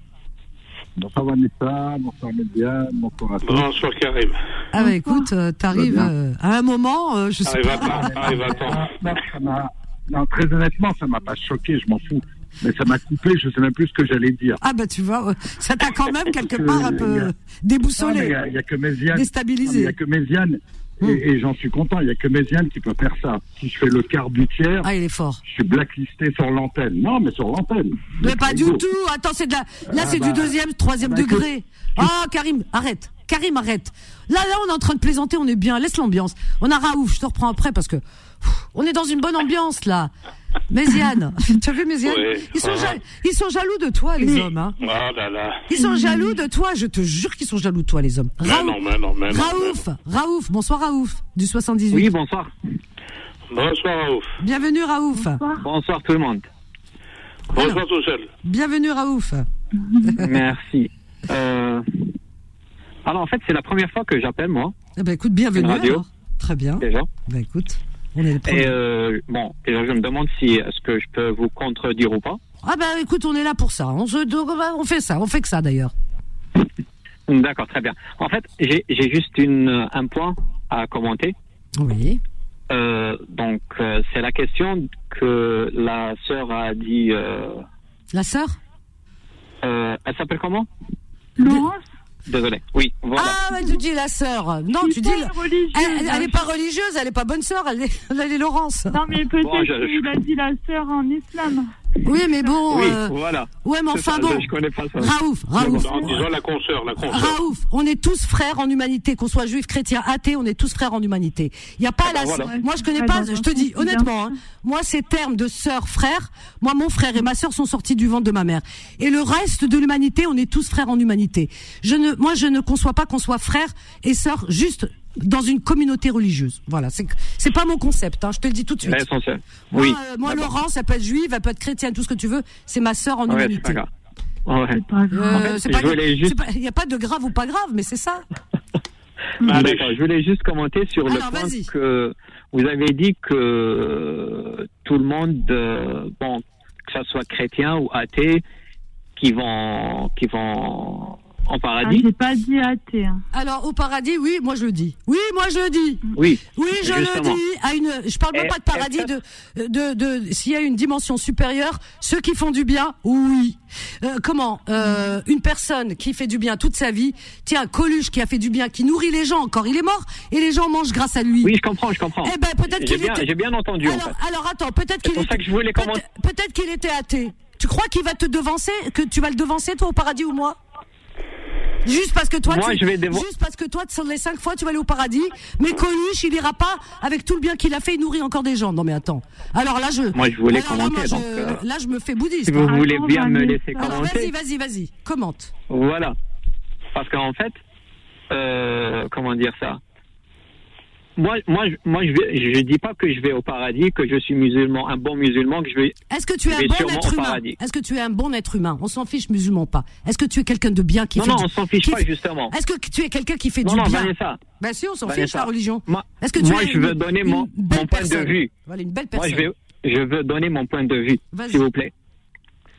Bonsoir Vanessa, bonsoir Médiane, bonsoir à tous. Bonsoir, Karim. Ah, bah, écoute, euh, t'arrives euh, à un moment, euh, je sais Arrive à pas. temps, arrive à temps. Non, ça m'a- non, très honnêtement, ça m'a pas choqué, je m'en fous. Mais ça m'a coupé, je sais même plus ce que j'allais dire. Ah, bah, tu vois, euh, ça t'a quand même quelque que, part un peu mais Il déboussolé, n'y a, il y a que Méziane. Mais Il déstabilisé. n'y a que Méziane. Et, et j'en suis content, il n'y a que Méziane qui peut faire ça. Si je fais le quart du tiers, Ah, il est fort. je suis blacklisté sur l'antenne. Non, mais sur l'antenne. Mais pas du tout. Attends, c'est de la, là, Ah c'est bah, du deuxième, troisième bah, degré. Ah, Karim, arrête. Karim, arrête. Là, là, on est en train de plaisanter, on est bien. Laisse l'ambiance. On a Raouf, je te reprends après parce que pff, on est dans une bonne ambiance, là. Méziane. tu as vu Méziane? Ouais. Ils sont, Ah. ils sont jaloux de toi, les hommes, hein. Oh là là. Ils sont jaloux de toi, je te jure qu'ils sont jaloux de toi, les hommes. Mais Raouf, non, mais non, mais non. Raouf, Raouf, bonsoir Raouf, du 78. Oui, bonsoir. Bonsoir, Raouf. Bienvenue Raouf. Bonsoir tout le monde. Bonsoir tout seul. Bienvenue Raouf. Merci. Euh, Alors en fait, c'est la première fois que j'appelle moi Eh ben, écoute, bienvenue. Radio. alors. Très bien. déjà. Ben, écoute, on est les Et euh, bon, et je me demande si est-ce que je peux vous contredire ou pas. Ah ben écoute, on est là pour ça. On, se, on fait ça, on fait que ça d'ailleurs. D'accord, très bien. En fait, j'ai j'ai juste une, un point à commenter. Oui. Euh, donc, euh, c'est la question que la sœur a dit. euh, La sœur? euh, elle s'appelle comment? Laurence Désolé. Oui, voilà. Ah, ouais, tu dis la sœur. Non, tu dis. pas religieuse, Elle, elle, elle est hein. pas religieuse, elle est pas bonne sœur, elle est, elle est Laurence. Non, mais peut-être Bon, je- qu'il a dit la sœur en islam. Oui, mais bon. oui, euh, voilà. ouais, mais enfin ça, bon. Je, je connais pas ça. Raouf, Raouf. En disant la consoeur, la consoeur. Raouf, on est tous frères en humanité, qu'on soit juif, chrétien, athée, on est tous frères en humanité. Il y a pas Ah ben la. voilà. Moi, je connais Ouais, pas. Je te dis honnêtement, hein, moi, ces termes de sœur, frère. Moi, mon frère et ma sœur sont sortis du ventre de ma mère. Et le reste de l'humanité, on est tous frères en humanité. Je ne, moi, je ne conçois pas qu'on soit frère et sœur juste dans une communauté religieuse. Voilà, c'est c'est pas mon concept. Hein, je te le dis tout de suite. L'essentiel. Moi, Oui. euh, moi d'accord. Laurence, elle peut être juive, elle peut être chrétienne, tout ce que tu veux. C'est ma sœur en Ouais, humanité. fait, Euh, il n'y a pas de grave ou pas grave, mais c'est ça. Ah, d'accord. Je voulais juste commenter sur Alors, le point que vous avez dit que euh, tout le monde, euh, bon, que ça soit chrétien ou athée, qui vont, qui vont en Ah, paradis. j'ai pas dit athée. hein. Alors au paradis, oui, moi je le dis. Oui, moi je le dis. oui. Oui, je Justement. le dis. À une, je parle même Et- pas de paradis, de, de, de, s'il y a une dimension supérieure, ceux qui font du bien, oui. Euh, comment euh, Une personne qui fait du bien toute sa vie, tiens, Coluche qui a fait du bien, qui nourrit les gens encore, il est mort et les gens mangent grâce à lui. Oui, je comprends, je comprends. Eh ben peut-être J'ai qu'il bien, était. j'ai bien entendu en Alors, fait. alors attends, peut-être C'est qu'il pour ça que je voulais commenter. Peut-être peut-être qu'il était athée. Tu crois qu'il va te devancer, que tu vas le devancer toi au paradis ou moi? Juste parce que toi, Moi, tu, je vais juste parce que toi, sur les cinq fois, tu vas aller au paradis. Mais Coluche, il ira pas avec tout le bien qu'il a fait, il nourrit encore des gens. Non, mais attends. Alors là, je. Moi, je voulais alors là, commenter, moi, donc, je- euh, là, je me fais bouddhiste. Si vous hein. voulez bien me laisser Alors, vas-y, commenter, vas-y, vas-y. Commente. voilà. Parce qu'en fait, euh, comment dire ça? Moi, moi, je- moi, je vais, je dis pas que je vais au paradis, que je suis musulman, un bon musulman, que je vais. Est-ce que tu es je un bon être au humain? paradis. Est-ce que tu es un bon être humain? On s'en fiche, musulman pas. Est-ce que tu es quelqu'un de bien qui Non, fait non, du- on s'en fiche qui pas justement. Est-ce que tu es quelqu'un qui fait Non, du non, bien? Vanessa. Ben si, on s'en fiche la religion. Moi, Est-ce que tu moi, es je veux donner mon, point de vue. Voilà, une belle Moi, personne. je veux, je veux donner mon point de vue, s'il vous plaît.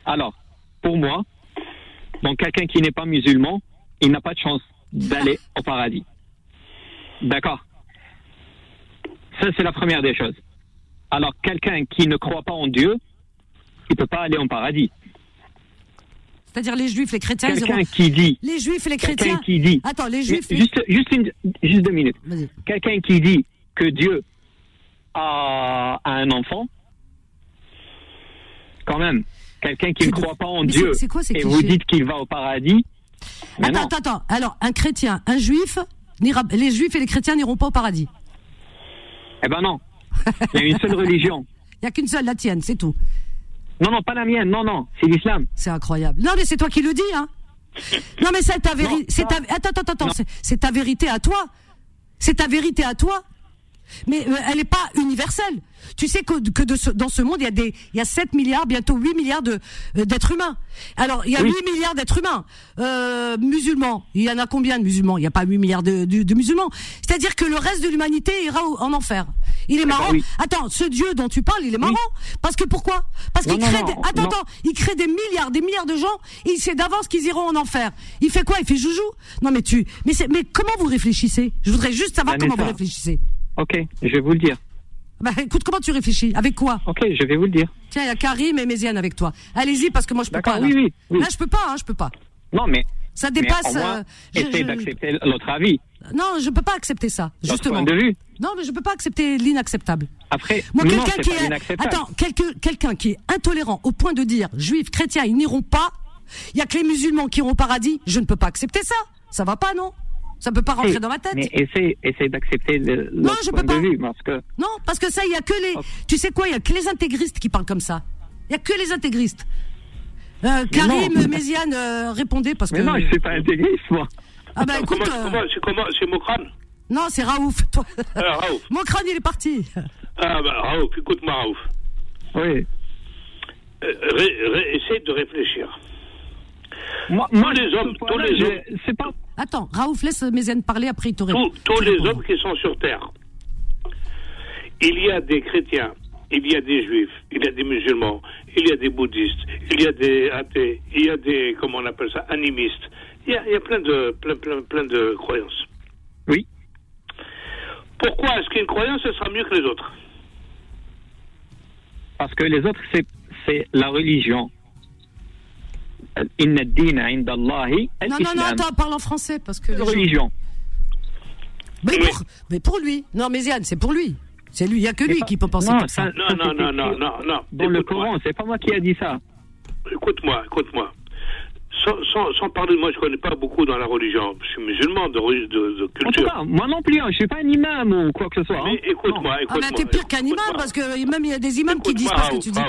Alors, pour moi, donc quelqu'un qui n'est pas musulman, il n'a pas de chance d'aller au paradis. D'accord? Ça, c'est la première des choses. Alors, quelqu'un qui ne croit pas en Dieu, il peut pas aller au paradis. C'est-à-dire les juifs, les chrétiens, Quelqu'un qui dit, Les juifs et les quelqu'un chrétiens. qui dit, Attends, les juifs. les- juste, juste, une, juste deux minutes. Quelqu'un qui dit que Dieu a, a un enfant, quand même, quelqu'un qui ne croit pas en Mais Dieu quoi ces et vous dites qu'il va au paradis, attends, attends, attends. Alors, un chrétien, un juif, les juifs et les chrétiens n'iront pas au paradis. Eh ben non. Il y a une seule religion. Il y a qu'une seule, la tienne, c'est tout. Non, non, pas la mienne. Non, non. C'est l'islam. C'est incroyable. Non, mais c'est toi qui le dis, hein. Non, mais c'est ta vérité. Ta... Attends, attends, attends. C'est ta vérité à toi. C'est ta vérité à toi. Mais euh, elle n'est pas universelle. Tu sais que, que de ce- dans ce monde, il y a des, il y a 7 milliards, bientôt 8 milliards de euh, d'êtres humains. Alors, il y a Oui. 8 milliards d'êtres humains euh, musulmans. Il y en a combien de musulmans? Il n'y a pas 8 milliards de, de, de musulmans. C'est-à-dire que le reste de l'humanité ira en enfer. Il est marrant. oui. Attends, ce Dieu dont tu parles, il est marrant. Parce que pourquoi? Parce qu'il crée non, des... Attends, non. attends, il crée des milliards, des milliards de gens. et Il sait d'avance qu'ils iront en enfer. Il fait quoi? Il fait joujou? Non, mais tu, mais c'est, mais comment vous réfléchissez? Je voudrais juste savoir comment vous réfléchissez. Ok, je vais vous le dire. Bah, écoute, comment tu réfléchis? Avec quoi? Ok, je vais vous le dire. Tiens, il y a Karim et Méziane avec toi. Allez-y, parce que moi je peux pas. Là. oui, oui, oui. Là, je peux pas, hein, je peux pas. Non, mais. Ça dépasse. moins, euh, je- d'accepter l'autre avis, Non, je peux pas accepter ça, justement. point de vue. Non, mais je peux pas accepter l'inacceptable. Après, Moi, quelqu'un qui est, attends, quelqu'un, quelqu'un qui est intolérant au point de dire juifs, chrétiens, ils n'iront pas. Il y a que les musulmans qui iront au paradis. Je ne peux pas accepter ça. Ça va pas, non? Ça peut pas rentrer dans ma tête. Mais essaye, essaye d'accepter le- Non, je point peux pas. de vue, parce que Non, parce que ça, il y a que les. Tu sais quoi Il y a que les intégristes qui parlent comme ça. Il y a que les intégristes. Euh, Karim. Méziane, euh, répondez parce que. Mais non, je suis pas intégriste, moi. Ah bah écoute. comment, euh, comment, c'est comment, c'est Mokran Non, c'est Raouf. Toi. Ah, Raouf. Mon crâne, il est parti. Ah, bah, Raouf, écoute-moi, Raouf. Oui. Euh, ré- ré- essaye de réfléchir. Moi, Tous les hommes, tous les hommes, C'est pas. Attends, Raouf, laisse Méziane parler, après il te répond. tous, tous les hommes qui sont sur Terre, il y a des chrétiens, il y a des juifs, il y a des musulmans, il y a des bouddhistes, il y a des athées, il y a des, comment on appelle ça, animistes. Il y a, il y a plein, de, plein, plein, plein de croyances. Oui. Pourquoi est-ce qu'une croyance, ce sera mieux que les autres? Parce que les autres, c'est, c'est la religion. Inna ad-dina inda Allahi Non, non, non, attends, parle en français parce que. Gens- religion. Mais, Oui. pour, mais pour lui. Non, Méziane, c'est pour lui. C'est lui, il n'y a que lui pas- qui peut penser non, comme ça. Non, non, non, non, non, non. Dans le. Coran, c'est pas moi qui a dit ça. Écoute-moi, écoute-moi. Sans, sans, sans parler de moi, je connais pas beaucoup dans la religion. Je suis musulman de, de, de En tout culture. cas, moi non plus, hein, je suis pas un imam ou quoi que ce soit. Mais hein. écoute-moi, Ah, écoute-moi. mais t'es pire qu'un imam parce que même il y a des imams qui disent pas ce que tu dis.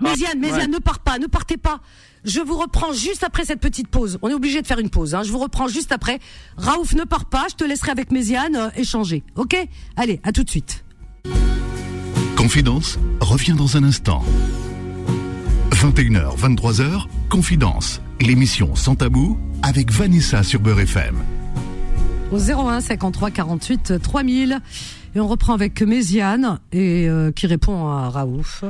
Méziane, Méziane, ne pars pas, ne partez pas. Je vous reprends juste après cette petite pause. On est obligé de faire une pause. Hein. Je vous reprends juste après. Raouf, ne pars pas. Je te laisserai avec Méziane euh, échanger. Ok? Allez, à tout de suite. Confidence revient dans un instant. 21h, 23h, Confidence, l'émission sans tabou avec Vanessa sur Beurre FM. Au 01 53 48 3000. Et on reprend avec Méziane et euh, qui répond à Raouf.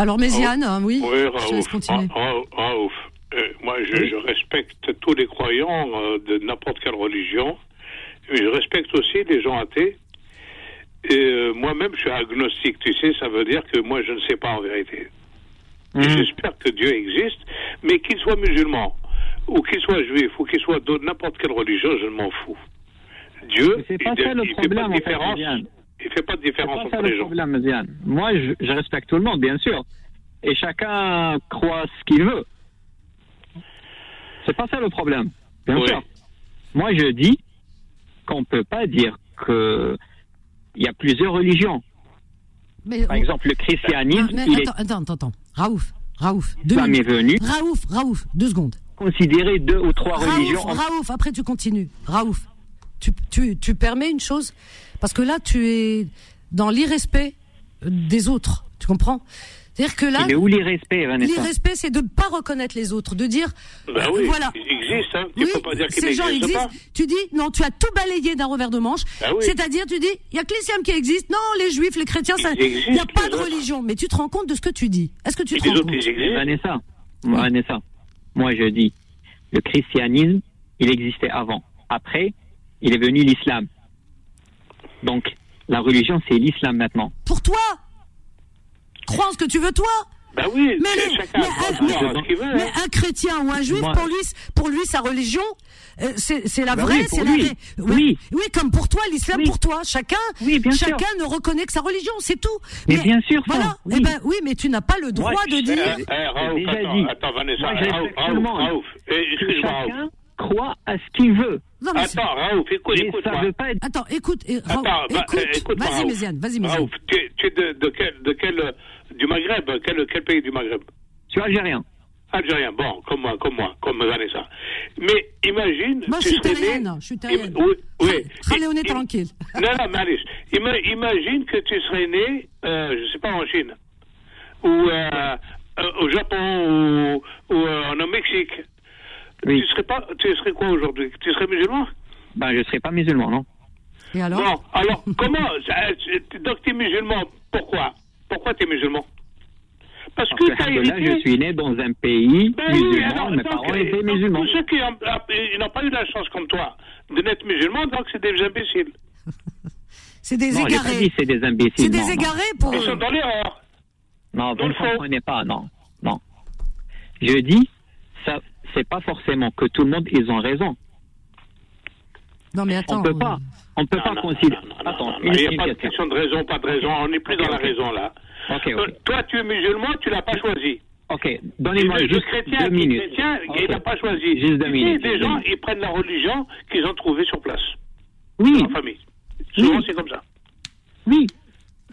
Alors Méziane, hein, oui, Oui, je te laisse Raouf. continuer. Euh, moi, je, je respecte tous les croyants euh, de n'importe quelle religion. Mais je respecte aussi les gens athées. Et euh, moi-même, je suis agnostique. Tu sais, ça veut dire que moi, je ne sais pas en vérité. Mhm. J'espère que Dieu existe, mais qu'il soit musulman, ou qu'il soit juif, ou qu'il soit de n'importe quelle religion, je m'en fous. Dieu, c'est pas il, ça le il fait pas problème, de en différence. Il fait pas de C'est différence pas ça entre le les gens. problème. Moi, je, je respecte tout le monde, bien sûr. Et chacun croit ce qu'il veut. C'est pas ça le problème, bien Oui. sûr. Moi, je dis qu'on peut pas dire que il y a plusieurs religions. Mais, Par on- exemple, le Ah, christianisme, mais il attends, attends, attends, attends. Raouf, Raouf, deux L'islam minutes. est venu. Raouf, Raouf, deux secondes. est considéré deux ou trois religions. Raouf, en- Raouf, après tu continues. Raouf, tu, tu, tu permets une chose Parce que là, tu es dans l'irrespect des autres. Tu comprends? C'est-à-dire que là, est où l'irrespect, Vanessa? L'irrespect, c'est de ne pas reconnaître les autres, de dire, Ben euh, oui, voilà. il existe, hein. Tu Oui, peux pas dire qu'il ces gens n'existe existent. pas. Tu dis, non, tu as tout balayé d'un revers de manche. Ah oui. C'est-à-dire, tu dis, il y a que l'islam qui existe. Non, les juifs, les chrétiens, ça- Ils il n'y a existent, pas les de autres. religion. Mais tu te rends compte de ce que tu dis. Est-ce que tu Et te les rends autres, compte ils existent. Vanessa, Vanessa, moi je dis, le christianisme, il existait avant. Après, il est venu l'islam. Donc, la religion, c'est l'islam maintenant. Pour toi Crois en ce que tu veux, toi Ben oui, Mais, les- un, veut. mais hein. un chrétien ou un juif, Moi- pour lui, pour lui, sa religion, euh, c'est c'est la Bah vraie, oui, c'est la vraie. Oui. oui, comme pour toi, l'islam Oui. pour toi. Chacun, Oui, bien sûr. chacun ne reconnaît que sa religion, c'est tout. Mais bien sûr, Voilà. oui. Eh ben oui, mais tu n'as pas le droit Moi, de dire. Eh, eh, Raouf, déjà attends, dit. attends, Vanessa, Moi, je Raouf, respecte tout Raouf, le monde. Raouf. Que Excuse-moi, Raouf. Non, mais Attends, Raouf, écoute, Mais écoute. ça veut pas être. Attends, écoute, et- Attends, bah, écoute, euh, vas-y, Raouf. Méziane, vas-y, Méziane. Raouf, tu, es- tu es de, de quel, de quel, euh, du Maghreb quel, quel pays du Maghreb? Je suis algérien. Algérien, bon, comme moi, comme moi, comme Vanessa. Mais imagine. Moi, je tu suis terrienne, je suis terrienne. Oui, oui. Allez, on est tranquille. Non, non, mais ima- imagine que tu serais né, euh, je sais pas, en Chine, ou euh, euh, au Japon, ou, ou euh, au Mexique. Oui. Tu serais pas, tu serais quoi aujourd'hui? Tu serais musulman? Ben, je serais pas musulman, non Et alors? Bon, alors comment Donc tu es musulman, pourquoi? Pourquoi tu es musulman? Parce que Parce là, je suis né dans un pays Ben oui, musulman, alors, mes donc, parents euh, étaient musulmans. Tous ceux qui ah, ils n'ont pas eu la chance comme toi de naître musulmans, donc c'est des imbéciles. C'est des Non, égarés. dit c'est des imbéciles. C'est des non, non. égarés pour Ils sont dans l'erreur. Non, vous ne comprenez pas, non, non. Je dis, ça, c'est pas forcément que tout le monde, ils ont raison. Non, mais attends. on peut pas, on peut pas Non, considérer. Attends, Il n'y a pas de question. question de raison, pas de raison. On n'est plus dans la raison là. Toi, tu es musulman, tu l'as pas choisi. Ok, donnez-moi juste chrétien, deux minutes. chrétien, il n'a pas choisi. Juste deux minutes. Des gens, minutes. ils prennent la religion qu'ils ont trouvée sur place, Oui, dans la famille. Souvent, Oui. c'est comme ça. oui.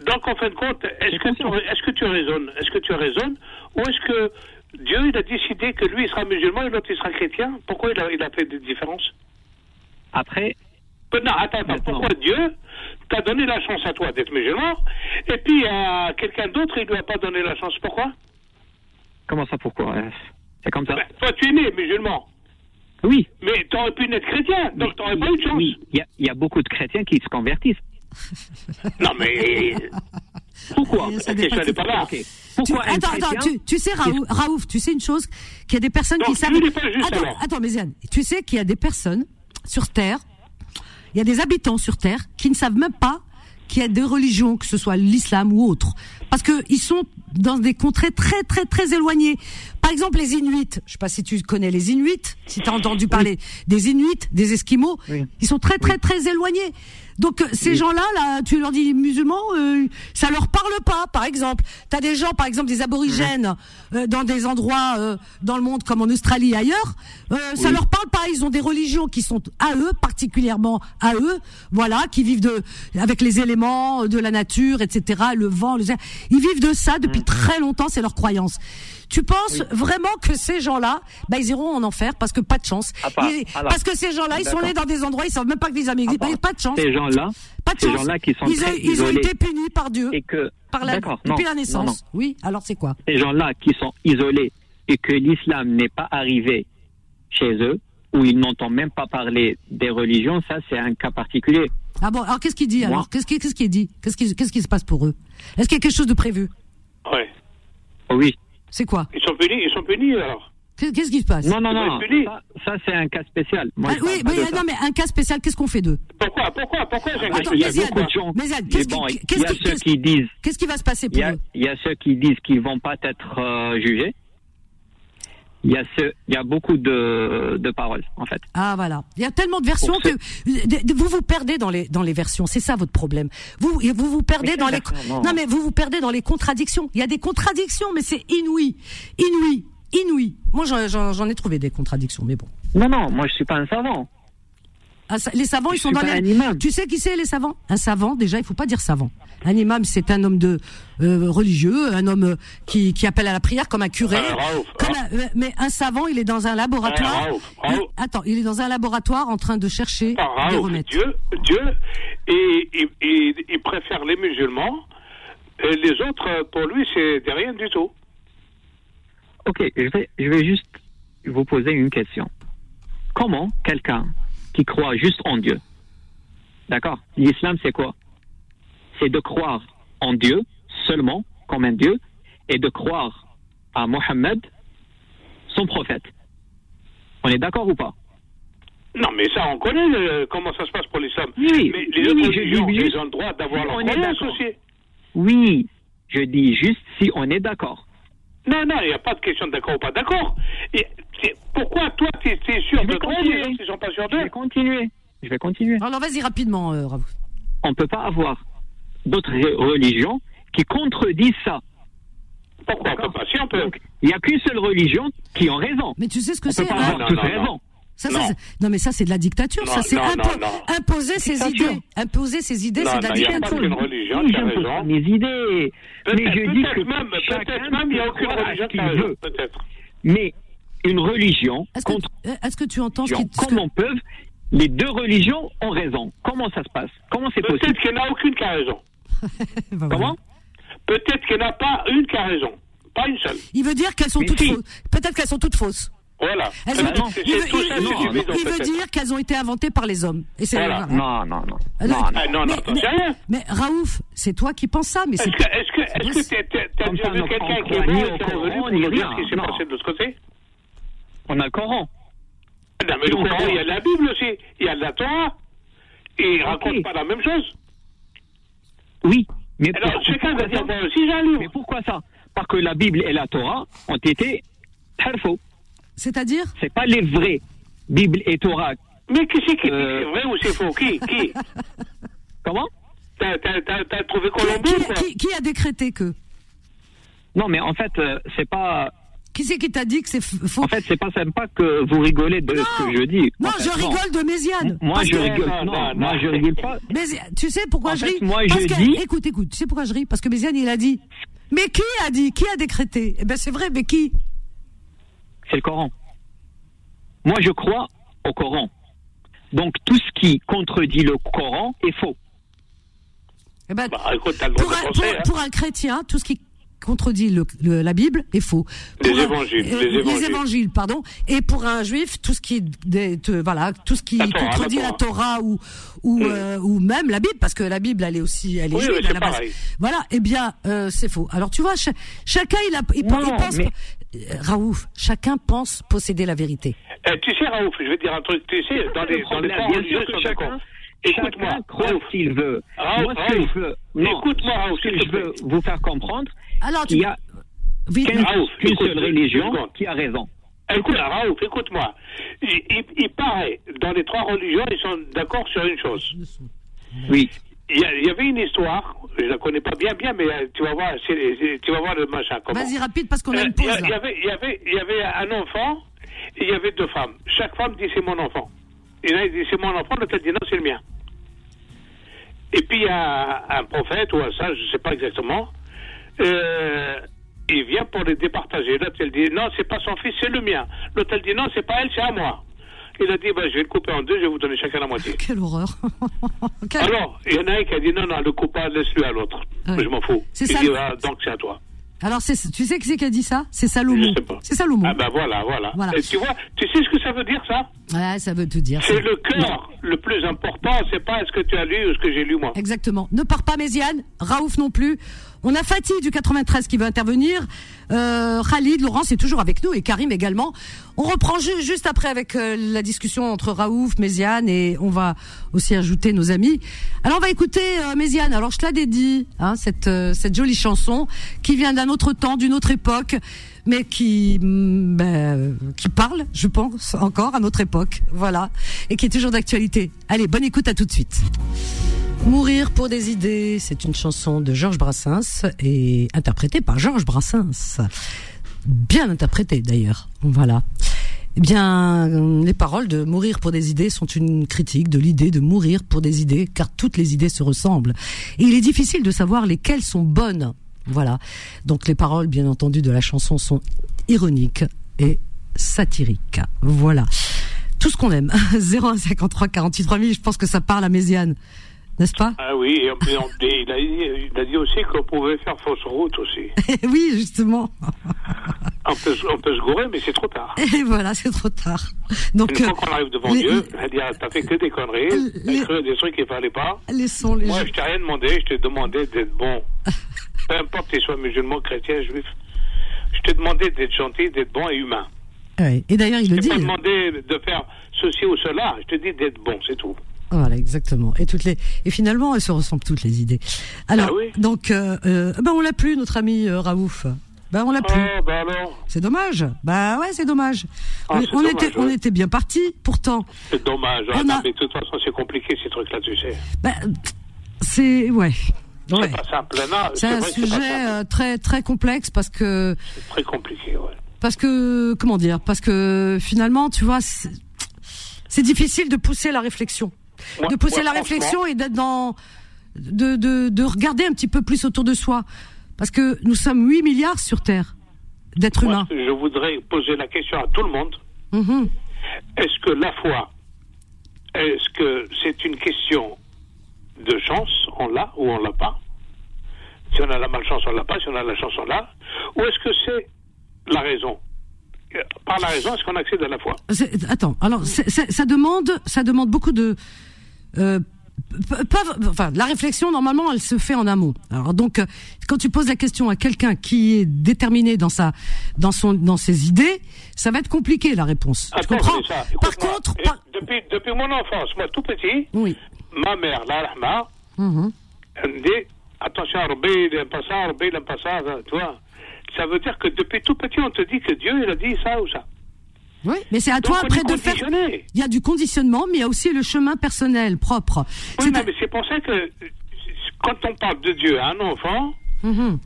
Donc, en fin de compte, est-ce que, tu, est-ce que tu raisonnes? Est-ce que tu raisonnes Ou est-ce que Dieu, il a décidé que lui, il sera musulman et l'autre, il sera chrétien Pourquoi il a, il a fait des différences Après, Non, attends, attends. Pourquoi Dieu t'a donné la chance à toi d'être musulman et puis à quelqu'un d'autre, il ne lui a pas donné la chance? Pourquoi? Comment ça, pourquoi euh, C'est comme ça. Ben, Toi, tu es né musulman, Oui. mais tu aurais pu naître chrétien, donc tu n'aurais pas eu de chance. Oui, il y, a- il y a beaucoup de chrétiens qui se convertissent. Non, mais Pourquoi Ça pas là. Tu- Pourquoi un attends, attends, tu, tu sais, Raouf, Raouf, tu sais une chose, qu'il y a des personnes qui savent. attends, alors. attends, Méziane, tu sais qu'il y a des personnes sur Terre, il y a des habitants sur Terre qui ne savent même pas qu'il y a des religions, que ce soit l'islam ou autre, parce que ils sont dans des contrées très très très éloignées. Par exemple, les Inuits. Je sais pas si tu connais les Inuits, si tu as entendu parler des Inuits, des Esquimaux. Oui. Ils sont très très très éloignés. Donc euh, ces gens-là, là, tu leur dis musulmans, euh, ça leur parle pas. Par exemple, t'as des gens, par exemple des aborigènes, euh, dans des endroits euh, dans le monde comme en Australie et ailleurs, euh, ça leur parle pas. Ils ont des religions qui sont à eux, particulièrement à eux, voilà, qui vivent de avec les éléments de la nature, etc. Le vent, le, ils vivent de ça depuis très longtemps. C'est leur croyance. Tu penses vraiment que ces gens-là, bah, ils iront en enfer parce que pas de chance. Ah, pas. Ils- Alors, parce que ces gens-là, ils sont nés dans des endroits, ils savent même pas que les amis existent. Ah, Bah, pas de chance. Ces gens-là, Pas de ces chance. gens-là qui sont ils, ils ont été punis par Dieu, et que par la, non, depuis la naissance. non. Oui, alors c'est quoi? Ces gens-là qui sont isolés et que l'islam n'est pas arrivé chez eux, où ils n'entendent même pas parler des religions, ça c'est un cas particulier. Ah bon, alors qu'est-ce qu'il dit Moi. alors Qu'est-ce qui, qu'est-ce qui est dit? Qu'est-ce qui, qu'est-ce qui se passe pour eux? Est-ce qu'il y a quelque chose de prévu? Ouais. Oh oui. C'est quoi Ils sont punis, ils sont punis alors. Qu'est- Qu'est-ce qui se passe Non, non, non. Ça, ça, c'est un cas spécial. Moi, Ah, Oui, mais euh, non, mais un cas spécial, qu'est-ce qu'on fait d'eux Pourquoi Pourquoi Pourquoi j'ai un Attends, il y a Méziane, beaucoup de gens. Mais qu'est-ce bon, qui- il qu'est-ce y a qui- ceux qu'est-ce- qui disent, Qu'est-ce qui va se passer pour y a, eux il y a ceux qui disent qu'ils vont pas être euh, jugés. Il y a ceux, il y a beaucoup de, de paroles, en fait. Ah voilà, il y a tellement de versions que vous vous perdez dans les dans les versions. C'est ça votre problème. Vous vous vous perdez Mais dans les Non. non mais vous vous perdez dans les contradictions. Il y a des contradictions, mais c'est inouï, inouï, inouï. Moi j'en- j'en j'en ai trouvé des contradictions, mais bon. Non, non, moi je suis pas un savant. Ah, les savants, ils sont dans les. un imam. Tu sais qui c'est les savants? Un savant, déjà, il faut pas dire savant. Un imam, c'est un homme de euh, religieux, un homme euh, qui, qui appelle à la prière comme un curé. Ah, Raouf, Comme un- euh, mais un savant, il est dans un laboratoire. Ah, Raouf, Raouf. Il- attends, il est dans un laboratoire en train de chercher des remèdes. Dieu, Dieu, et, il- préfère les musulmans. Et les autres, pour lui, c'est de rien du tout. Ok, je vais, je vais juste vous poser une question. Comment quelqu'un qui croit juste en Dieu, d'accord? L'islam, c'est quoi? C'est de croire en Dieu seulement, comme un Dieu, et de croire à Mohammed, son prophète. On est d'accord ou pas? Non, mais ça, on connaît euh, comment ça se passe pour l'islam. Oui, mais les oui, autres religions, juste- ils ont le droit d'avoir leur on est croyance d'accord. aussi. Oui, je dis juste si on est d'accord. Non, non, il n'y a pas de question d'accord ou pas d'accord. Pourquoi toi, tu es sûr Je de toi, continuer. les autres, ils sont pas sûrs Je vais continuer. Je vais continuer. Alors vas-y rapidement, euh, Raouf. On ne peut pas avoir d'autres re- religions qui contredisent ça. Pourquoi on peut pas Si on peut. Donc, il n'y a qu'une seule religion qui a raison. Mais tu sais ce que On peut c'est pas hein avoir non, non, raison. Ça, ça, Non. c'est- non, mais ça, c'est de la dictature. Non, ça, c'est non, impo- non, non. imposer ses Dictature. idées. Imposer ses idées, Non, c'est de la non, il y a pas dictature. qu'une religion, raison. mes idées. Mais Peut-être je dis que peut-être même, chacun peut-être même, il n'y a aucune religion qui a qu'il raison, veut. peut-être. Mais une religion Est-ce que, contre est-ce que tu entends ce qui, religion, ce que- comment peuvent les deux religions ont raison? Comment ça se passe? Comment c'est possible? Peut-être qu'il n'y en a aucune qui a raison. Bah, voilà. Comment? Peut-être qu'il n'y en a pas une qui a raison. Pas une seule. Il veut dire qu'elles sont Mais toutes si. fausses. Peut-être qu'elles sont toutes fausses. Voilà. Elles C'est ont- non, c'est il veut, tout il- veut dire qu'elles ont été inventées par les hommes. Et c'est Voilà. Non, non, non. Ah, non, non. non. Ah non, non, Mais- mais- rien. Mais Raouf, c'est toi qui penses ça, mais Est-ce c'est que, est-ce que, est-ce que t'as quelqu'un qui est ni mort au et qui est revenu pour dire rien, ce qui s'est passé de l'autre côté? On a le Coran. Non, mais le Coran, il y a la Bible aussi. Il y a la Torah. Et il Ok. raconte pas la même chose. Oui. Mais Alors, pour- chacun pourquoi doit dire, ça moi aussi, j'ai un livre. Mais pourquoi ça? Parce que la Bible et la Torah ont été harfo. c'est-à-dire? C'est pas les vrais. Bible et Torah. Mais qui c'est qui Euh. c'est vrai ou c'est faux? Qui Qui? Comment? T'as trouvé qui, Colombo qui- qui a décrété que? Non, mais en fait, euh, c'est pas. Qui c'est qui t'a dit que c'est faux? En fait, c'est pas sympa que vous rigolez de ce que je dis. Non, fait, je rigole de Méziane. Moi, je que- rigole. Non, Non, non, moi, je rigole pas. Mais tu sais pourquoi En je fait, ris? moi, Parce je que- dis- Écoute, écoute, tu sais pourquoi je ris? Parce que Méziane, il a dit. Mais qui a dit? Qui a décrété? Eh ben c'est vrai, mais qui? C'est le Coran. Moi, je crois au Coran. Donc, tout ce qui contredit le Coran est faux. Eh ben, Bah écoute, pour, un, pour- hein. pour un chrétien, tout ce qui contredit le- le- la Bible est faux. Les un- évangiles, euh, les évangiles. évangiles, pardon. Et pour un juif, tout ce qui est des- te- voilà, tout ce qui contredit la la Torah ou ou, euh, ou même la Bible, parce que la Bible, elle est aussi, elle est Oui, juive à la base. Voilà. Eh bien, euh, c'est faux. Alors tu vois, cha- chacun il, a, il, Non, il pense. mais- Euh, Raouf, chacun pense posséder la vérité. Eh, tu sais, Raouf, je vais te dire un truc. Tu sais, dans les, dans les ils que sont chacun, d'accord. Écoute-moi, chacun croit qu'il veut. Raouf, Moi, ce que Raouf. je veux, non, Écoute-moi, Raouf, ce que s'il je veux vous faire comprendre, Alors tu qu'il y a vite, qu'une Raouf, qu'une écoute, seule religion qui a raison. Écoute, Raouf, écoute-moi. Il, il, il paraît, dans les trois religions, ils sont d'accord sur une chose. Oui. Il y, a- il y avait une histoire, je la connais pas bien, bien, mais euh, tu vas voir, c'est- c'est- tu vas voir le machin. Comment. vas-y rapide parce qu'on a Euh, une Il y, pause il y avait, il y avait, il y avait un enfant et il y avait deux femmes. Chaque femme dit c'est mon enfant. Il dit c'est mon enfant, l'autre elle dit non, c'est le mien. Et puis il y a un prophète ou un sage, je ne sais pas exactement. euh, il vient pour les départager. L'autre elle dit non, c'est pas son fils, c'est le mien. L'autre elle dit non, c'est pas elle, c'est à moi. Il a dit bah, je vais le couper en deux, je vais vous donner chacun la moitié. Quelle horreur. Quelle- Alors, il y en a un qui a dit non, non, le coupe pas, laisse-le à l'autre. Ouais. Je m'en fous. C'est il ça, dit ah, donc c'est à toi. Alors tu sais qui c'est qui a dit ça? C'est Salomon. C'est Salomon. Ah ben voilà, voilà. Voilà. Et tu vois, tu sais ce que ça veut dire ça? Ouais, ça veut tout dire. C'est le cœur le plus important, c'est pas ce que tu as lu ou ce que j'ai lu moi. Exactement. Ne pars pas, Méziane. Raouf non plus. On a Fatih du 93 qui veut intervenir. Euh, Khalid, Laurence est toujours avec nous et Karim également. On reprend ju- juste après avec euh, la discussion entre Raouf, Méziane et on va aussi ajouter nos amis. Alors on va écouter euh, Méziane. Alors je te la dédie, hein, cette, euh, cette jolie chanson qui vient d'un autre temps, d'une autre époque, mais qui, mm, ben, qui parle, je pense, encore à notre époque. Voilà. Et qui est toujours d'actualité. Allez, bonne écoute à tout de suite. Mourir pour des idées, c'est une chanson de Georges Brassens et interprétée par Georges Brassens. Bien interprétée d'ailleurs. Voilà. Eh bien, les paroles de Mourir pour des idées sont une critique de l'idée de mourir pour des idées, car toutes les idées se ressemblent. Et il est difficile de savoir lesquelles sont bonnes. Voilà. Donc les paroles, bien entendu, de la chanson sont ironiques et satiriques. Voilà. Tout ce qu'on aime. 0153 48 3000, je pense que ça parle à Méziane. N'est-ce pas Ah oui, et, il, a, dit- il a dit aussi qu'on pouvait faire fausse route aussi. Oui, justement. On peut, se- on peut se gourer, mais c'est trop tard. Et voilà, c'est trop tard. Donc, Une fois qu'on arrive devant les- Dieu, elle dit ah, t'as fait que des conneries, Les- t'as cru des trucs qu'il fallait pas. laissons les Moi, je t'ai rien demandé, je t'ai demandé d'être bon. Peu importe qu'ils soient musulmans, chrétiens, juifs. Je t'ai demandé d'être gentil, d'être bon et humain. Ouais. Et d'ailleurs, il le Je dit. t'ai pas demandé de faire ceci ou cela, je te dis d'être bon, c'est tout. Voilà, exactement. Et toutes les et finalement, elles se ressemblent toutes les idées. Alors, Ah oui donc, euh, euh, ben on l'a plus, notre ami euh, Raouf. Ben on l'a plus. Oh, alors, C'est dommage. Bah ouais, c'est dommage. Ah, on c'est on dommage, était, on était bien parti. Pourtant, c'est dommage. Hein, a- Mais de toute façon, c'est compliqué ces trucs-là, tu sais. ben, c'est ouais. Ouais. C'est pas simple. Non, C'est un vrai sujet euh, très très complexe parce que C'est très compliqué, ouais. parce que comment dire parce que finalement tu vois C'est difficile de pousser la réflexion, Moi- de pousser moi, la réflexion et d'être dans, de, de, de regarder un petit peu plus autour de soi, parce que nous sommes 8 milliards sur Terre d'êtres humains. je voudrais poser la question à tout le monde. Mhm. Est-ce que la foi, est-ce que c'est une question de chance, on l'a ou on l'a pas? Si on a la malchance, on l'a pas. Si on a la chance, on l'a. Ou est-ce que c'est la raison? Par la raison, est-ce qu'on accède à la foi? Attends, alors ça demande, ça demande beaucoup de. Euh, p- pas, enfin, la réflexion normalement, elle se fait en amont. Alors donc, euh, quand tu poses la question à quelqu'un qui est déterminé dans sa, dans son, dans ses idées, ça va être compliqué la réponse. tu Attends, comprends Vanessa, Par contre, par- depuis, depuis mon enfance, moi tout petit, oui. ma mère, la rahma, Mhm. elle me dit attention, Rabbi, ça, Rabbi, il aime pas ça, ça, tu vois. Ça veut dire que depuis tout petit, on te dit que Dieu, il a dit ça ou ça. Oui, mais c'est à Donc, toi après de faire. Il y a du conditionnement, mais il y a aussi le chemin personnel propre. Oui, non, mais c'est pour ça que quand on parle de Dieu à un enfant, Mhm.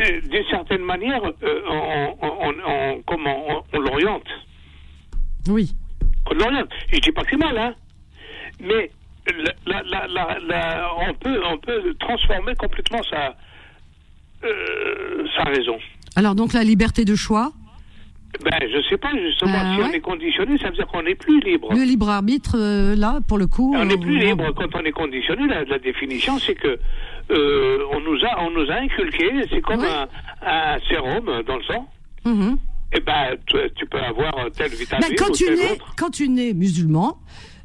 euh, d'une certaine manière, euh, on, on, on- on- comment, on, on l'oriente. Oui. On l'oriente. Je dis pas que c'est mal, hein. Mais la- la- la- la- la- on, peut, on peut transformer complètement sa, euh, sa raison. Alors donc la liberté de choix, Ben, je sais pas, justement, Ben, si on est conditionné, ça veut dire qu'on n'est plus libre. le libre arbitre, euh, là pour le coup. On n'est plus libre quand on est conditionné. La, la définition, c'est que euh, on nous a, on nous a inculqué. C'est comme un, un sérum dans le sang. Mhm. Eh ben, tu, tu peux avoir telle vitamine Ben, quand ou tu telle nais, autre. quand tu nais musulman,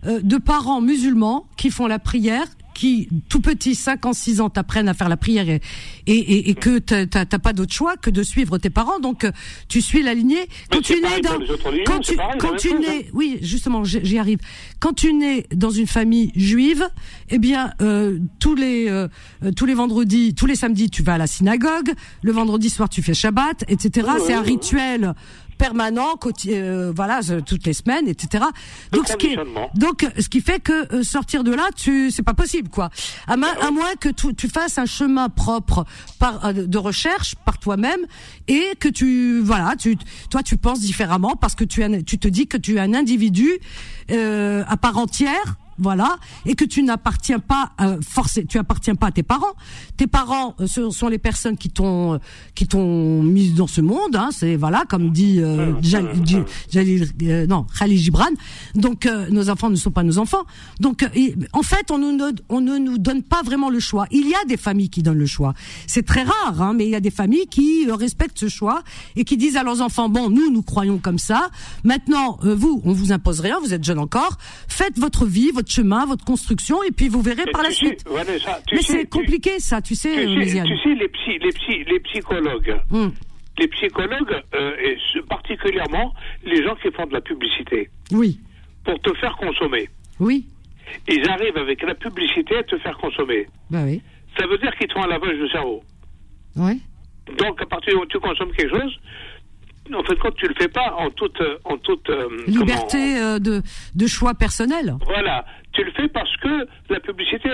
euh, de parents musulmans qui font la prière, qui tout petit, 5 ans, 6 ans, t'apprennent à faire la prière et, et, et, et que t'as pas d'autre choix que de suivre tes parents, donc euh, tu suis la lignée. Quand tu nais dans, quand tu, pareil, quand tu nais, oui, justement, j'y j'y arrive. Quand tu nais dans une famille juive, eh bien, euh, tous les euh, euh, tous les vendredis, tous les samedis, tu vas à la synagogue. Le vendredi soir, tu fais Shabbat, etc. C'est un rituel permanent, euh, voilà, toutes les semaines, etc. Donc ce qui, est- donc ce qui fait que euh, sortir de là, tu, c'est pas possible, quoi. À, ma- à moins que tu, tu fasses un chemin propre par euh, de recherche par toi-même et que tu, voilà, tu, toi, tu penses différemment parce que tu, tu te dis que tu es un individu euh, à part entière. Voilà, et que tu n'appartiens pas euh, forcé, tu appartiens pas à tes parents. Tes parents euh, ce sont les personnes qui t'ont euh, qui t'ont mis dans ce monde. Hein, c'est voilà, comme dit euh, euh, non Khalil Gibran. Donc euh, nos enfants ne sont pas nos enfants. Donc en fait, on, nous, on ne nous donne pas vraiment le choix. Il y a des familles qui donnent le choix. C'est très rare, hein, mais il y a des familles qui respectent ce choix et qui disent à leurs enfants bon, nous nous croyons comme ça. Maintenant, vous, on vous impose rien. Vous êtes jeune encore. Faites votre vie, chemin, votre construction, et puis vous verrez Mais par la suite. Vanessa, Mais c'est tu- compliqué ça, tu sais, Tu euh, sais, Méziane. tu sais, les, psy, les, psy, les psychologues, Hum, les psychologues, euh, et particulièrement les gens qui font de la publicité, Oui, pour te faire consommer. oui, Ils arrivent avec la publicité à te faire consommer. bah oui, Ça veut dire qu'ils te font un lavage de cerveau. oui. Donc, à partir du moment où tu consommes quelque chose, en fait, quand tu le fais pas en toute, euh, en toute euh, Liberté euh, de, de choix personnel. comment- voilà, tu le fais parce que la publicité,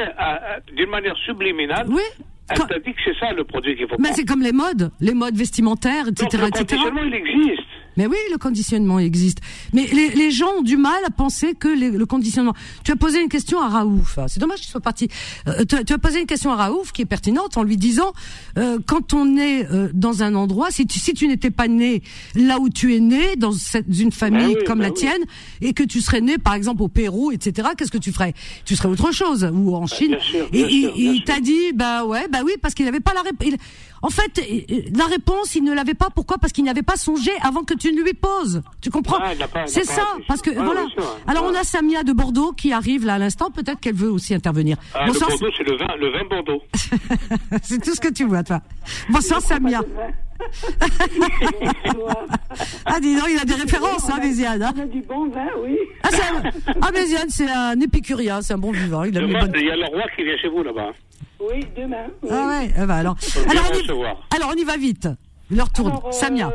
d'une manière subliminale, Oui. elle t'a dit que c'est ça le produit qu'il faut Mais c'est comme les modes, les modes vestimentaires, etc., Donc, le etc. il existe. Mais oui, le conditionnement existe. Mais les, les gens ont du mal à penser que les- le conditionnement. Tu as posé une question à Raouf. C'est dommage qu'il soit parti. Euh, tu, as- tu as posé une question à Raouf qui est pertinente en lui disant euh, quand on est euh, dans un endroit, si tu, si tu n'étais pas né là où tu es né, dans cette, une famille oui, comme la oui. tienne, et que tu serais né par exemple au Pérou, etc. Qu'est-ce que tu ferais? Tu serais autre chose ou en Chine. bien sûr, et bien il- sûr, bien il sûr. t'a dit bah ouais, bah oui, parce qu'il n'avait pas la réponse. En fait, euh, la réponse, il ne l'avait pas. Pourquoi? Parce qu'il n'avait pas songé avant que tu ne lui poses. Tu comprends? Ah, il il C'est ça. Parce que voilà. Alors on a Samia de Bordeaux qui arrive là à l'instant. Peut-être qu'elle veut aussi intervenir. Ah, le. Bordeaux, c'est le vin, le vin Bordeaux. C'est tout ce que tu vois, toi. Bonsoir Samia. ah dis donc, il a des références, hein, Méziane. hein. On a du bon vin, oui. Ah, c'est un... ah Méziane, c'est un épicurien, c'est un bon vivant. Il a mis Demain, bonne- il y a le roi qui vient chez vous là-bas. Oui, demain. oui. Ah ouais. eh ben alors. Alors on, y... recevoir. alors on y va vite. Leur tourne. Alors, euh, Samia.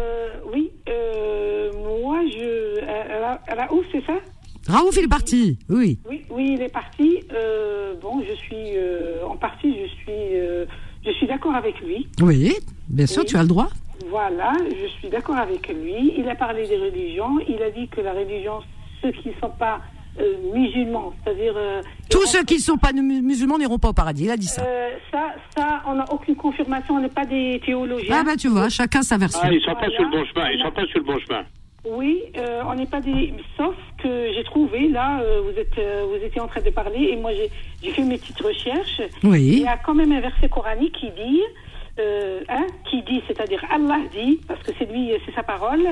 Oui, euh, moi, je. Ra- Raouf, c'est ça? Raouf, il est parti. Oui. Oui, oui, il est parti. Euh, bon, je suis. en partie, je suis. je suis d'accord avec lui. Oui. Bien sûr, Oui. tu as le droit. Voilà, je suis d'accord avec lui. Il a parlé des religions. Il a dit que la religion, ceux qui ne sont pas musulmans, c'est-à-dire. euh, Tous ceux qui ne sont pas mu- musulmans n'iront pas au paradis. Il a dit ça. euh, ça, ça, on n'a aucune confirmation, on n'est pas des théologiens. Ah bah tu vois, chacun sa version. Ah, ils sont pas sur le bon chemin. Ils sont pas sur le bon chemin. Oui, euh, on n'est pas des. Sauf que j'ai trouvé, là, euh, vous, êtes, euh, vous étiez en train de parler, et moi j'ai j'ai fait mes petites recherches. Oui. Il y a quand même un verset coranique qui dit, euh, hein, qui dit, c'est-à-dire Allah dit, parce que c'est lui, c'est sa parole,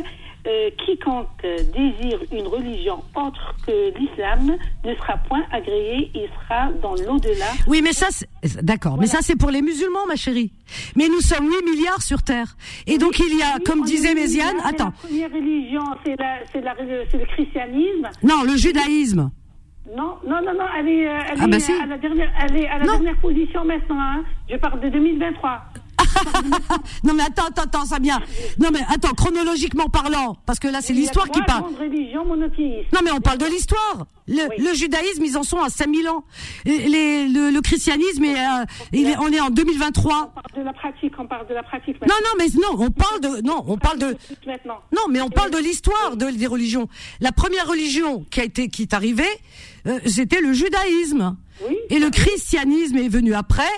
euh, quiconque euh, désire une religion autre que l'islam ne sera point agréé, il sera dans l'au-delà. Oui, mais ça, c'est- d'accord. Mais ça, c'est pour les musulmans, ma chérie. Mais nous sommes 8 milliards sur Terre. Et donc, il y a, comme disait Méziane, attends. La première religion, c'est le christianisme. Non, le judaïsme. Non, non, non, non, elle est, euh, Ah bah si. à la dernière, elle est à la dernière position maintenant. Hein. Je parle de 2023. Non, mais attends, attends, attends, Samia. Non, mais attends, chronologiquement parlant, parce que là, c'est l'histoire qui parle. Non, mais on parle de l'histoire. Le, le judaïsme, ils en sont à 5000 ans. Les, le, le christianisme, est, euh, il est, on est en 2023. On parle de la pratique, on parle de la pratique Non, maintenant. non, mais non, on parle de, non, on parle de, non, mais on parle de l'histoire de, des religions. La première religion qui a été, qui est arrivée, euh, c'était le judaïsme. Et le christianisme est venu après.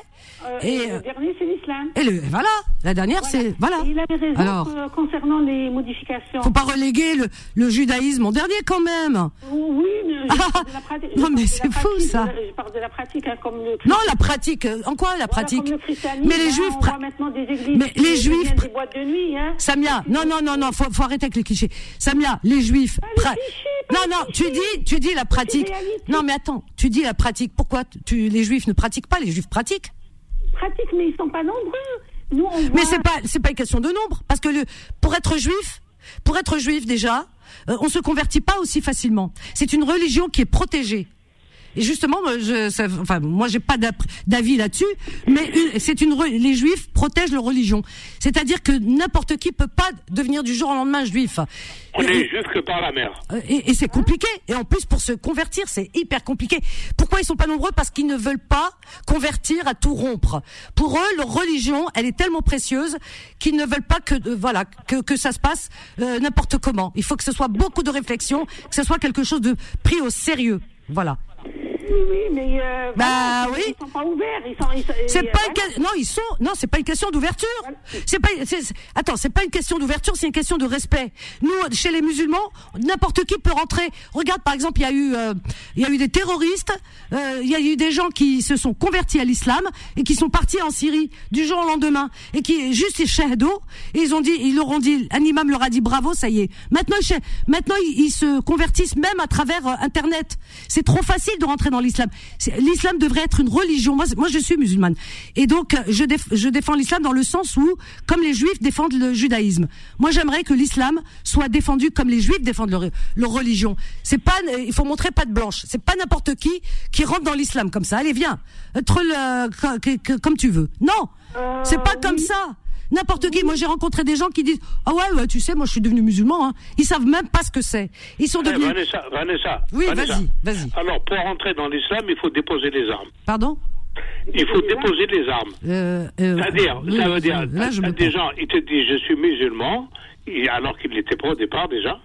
Euh, et, et euh, le dernier, c'est l'islam. et le, voilà, la dernière, c'est, voilà. Et il avait raison Alors, euh, concernant les modifications. faut pas reléguer le, le judaïsme en dernier quand même. Oui, mais pratique. Non, mais c'est fou, ça. Je, je parle de la pratique, hein, comme le Non, la pratique. En quoi la Voilà, pratique comme le Mais les hein, juifs. on voit maintenant des églises Mais les juifs. des boîtes de nuit, hein. Samia, non, non, non, non, faut, faut arrêter avec les clichés. Samia, les juifs. pra- non, non, tu dis, tu dis la pratique. Non, mais attends, tu dis la pratique. Pourquoi tu, les juifs ne pratiquent pas Les juifs pratiquent. Mais ils sont pas nombreux. Nous, on Mais voit- c'est pas, c'est pas une question de nombre, parce que le, pour être juif, pour être juif déjà, euh, on se convertit pas aussi facilement. C'est une religion qui est protégée. Et justement, moi, je, ça- enfin, moi, j'ai pas d'avis là-dessus, mais c'est une, les juifs protègent leur religion. C'est-à-dire que n'importe qui peut pas devenir du jour au lendemain juif. On Et- est juif que par la mer. euh, Et, et c'est compliqué. Et en plus, pour se convertir, c'est hyper compliqué. Pourquoi ils sont pas nombreux? Parce qu'ils ne veulent pas convertir à tout rompre. Pour eux, leur religion, elle est tellement précieuse qu'ils ne veulent pas que euh, voilà que, que ça se passe euh, n'importe comment. Il faut que ce soit beaucoup de réflexion, que ce soit quelque chose de pris au sérieux. Voilà. Oui, oui, mais euh, Bah voilà, oui. ils sont pas ouverts. Ils sont, ils sont- C'est pas une non ils sont non c'est pas une question d'ouverture. C'est pas c'est- c'est- attends c'est pas une question d'ouverture c'est une question de respect. Nous chez les musulmans n'importe qui peut rentrer. Regarde par exemple il y a eu euh, il y a eu des terroristes euh, il y a eu des gens qui se sont convertis à l'islam et qui sont partis en Syrie du jour au lendemain. Et qui juste ils shahdo et ils ont dit ils leur ont dit un imam leur a dit bravo ça y est. Maintenant ils, maintenant ils, se convertissent même à travers internet. C'est trop facile de rentrer dans l'islam. L'islam devrait être une religion. Moi moi je suis musulmane. Et donc euh, je déf- je défends l'islam dans le sens où comme les juifs défendent le judaïsme. Moi j'aimerais que l'islam soit défendu comme les juifs défendent leur, leur religion. C'est pas euh, il faut montrer patte blanche. C'est pas n'importe qui qui rentre dans l'islam comme ça. Allez viens. Euh, euh, que- que- comme tu veux. Non. C'est pas comme ça N'importe qui. Moi, j'ai rencontré des gens qui disent Ah ouais, ouais, tu sais, moi, je suis devenu musulman. Hein. Ils savent même pas ce que c'est. Ils sont Eh, devenus. Vanessa, Vanessa. Oui, vas-y, vas-y. Alors, pour rentrer dans l'islam, il faut déposer les armes. Pardon? Il faut déposer les armes. euh, euh, C'est-à-dire, oui, ça veut dire, Là, je des gens, ils te disent je suis musulman, et alors qu'ils ne l'étaient pas au départ déjà.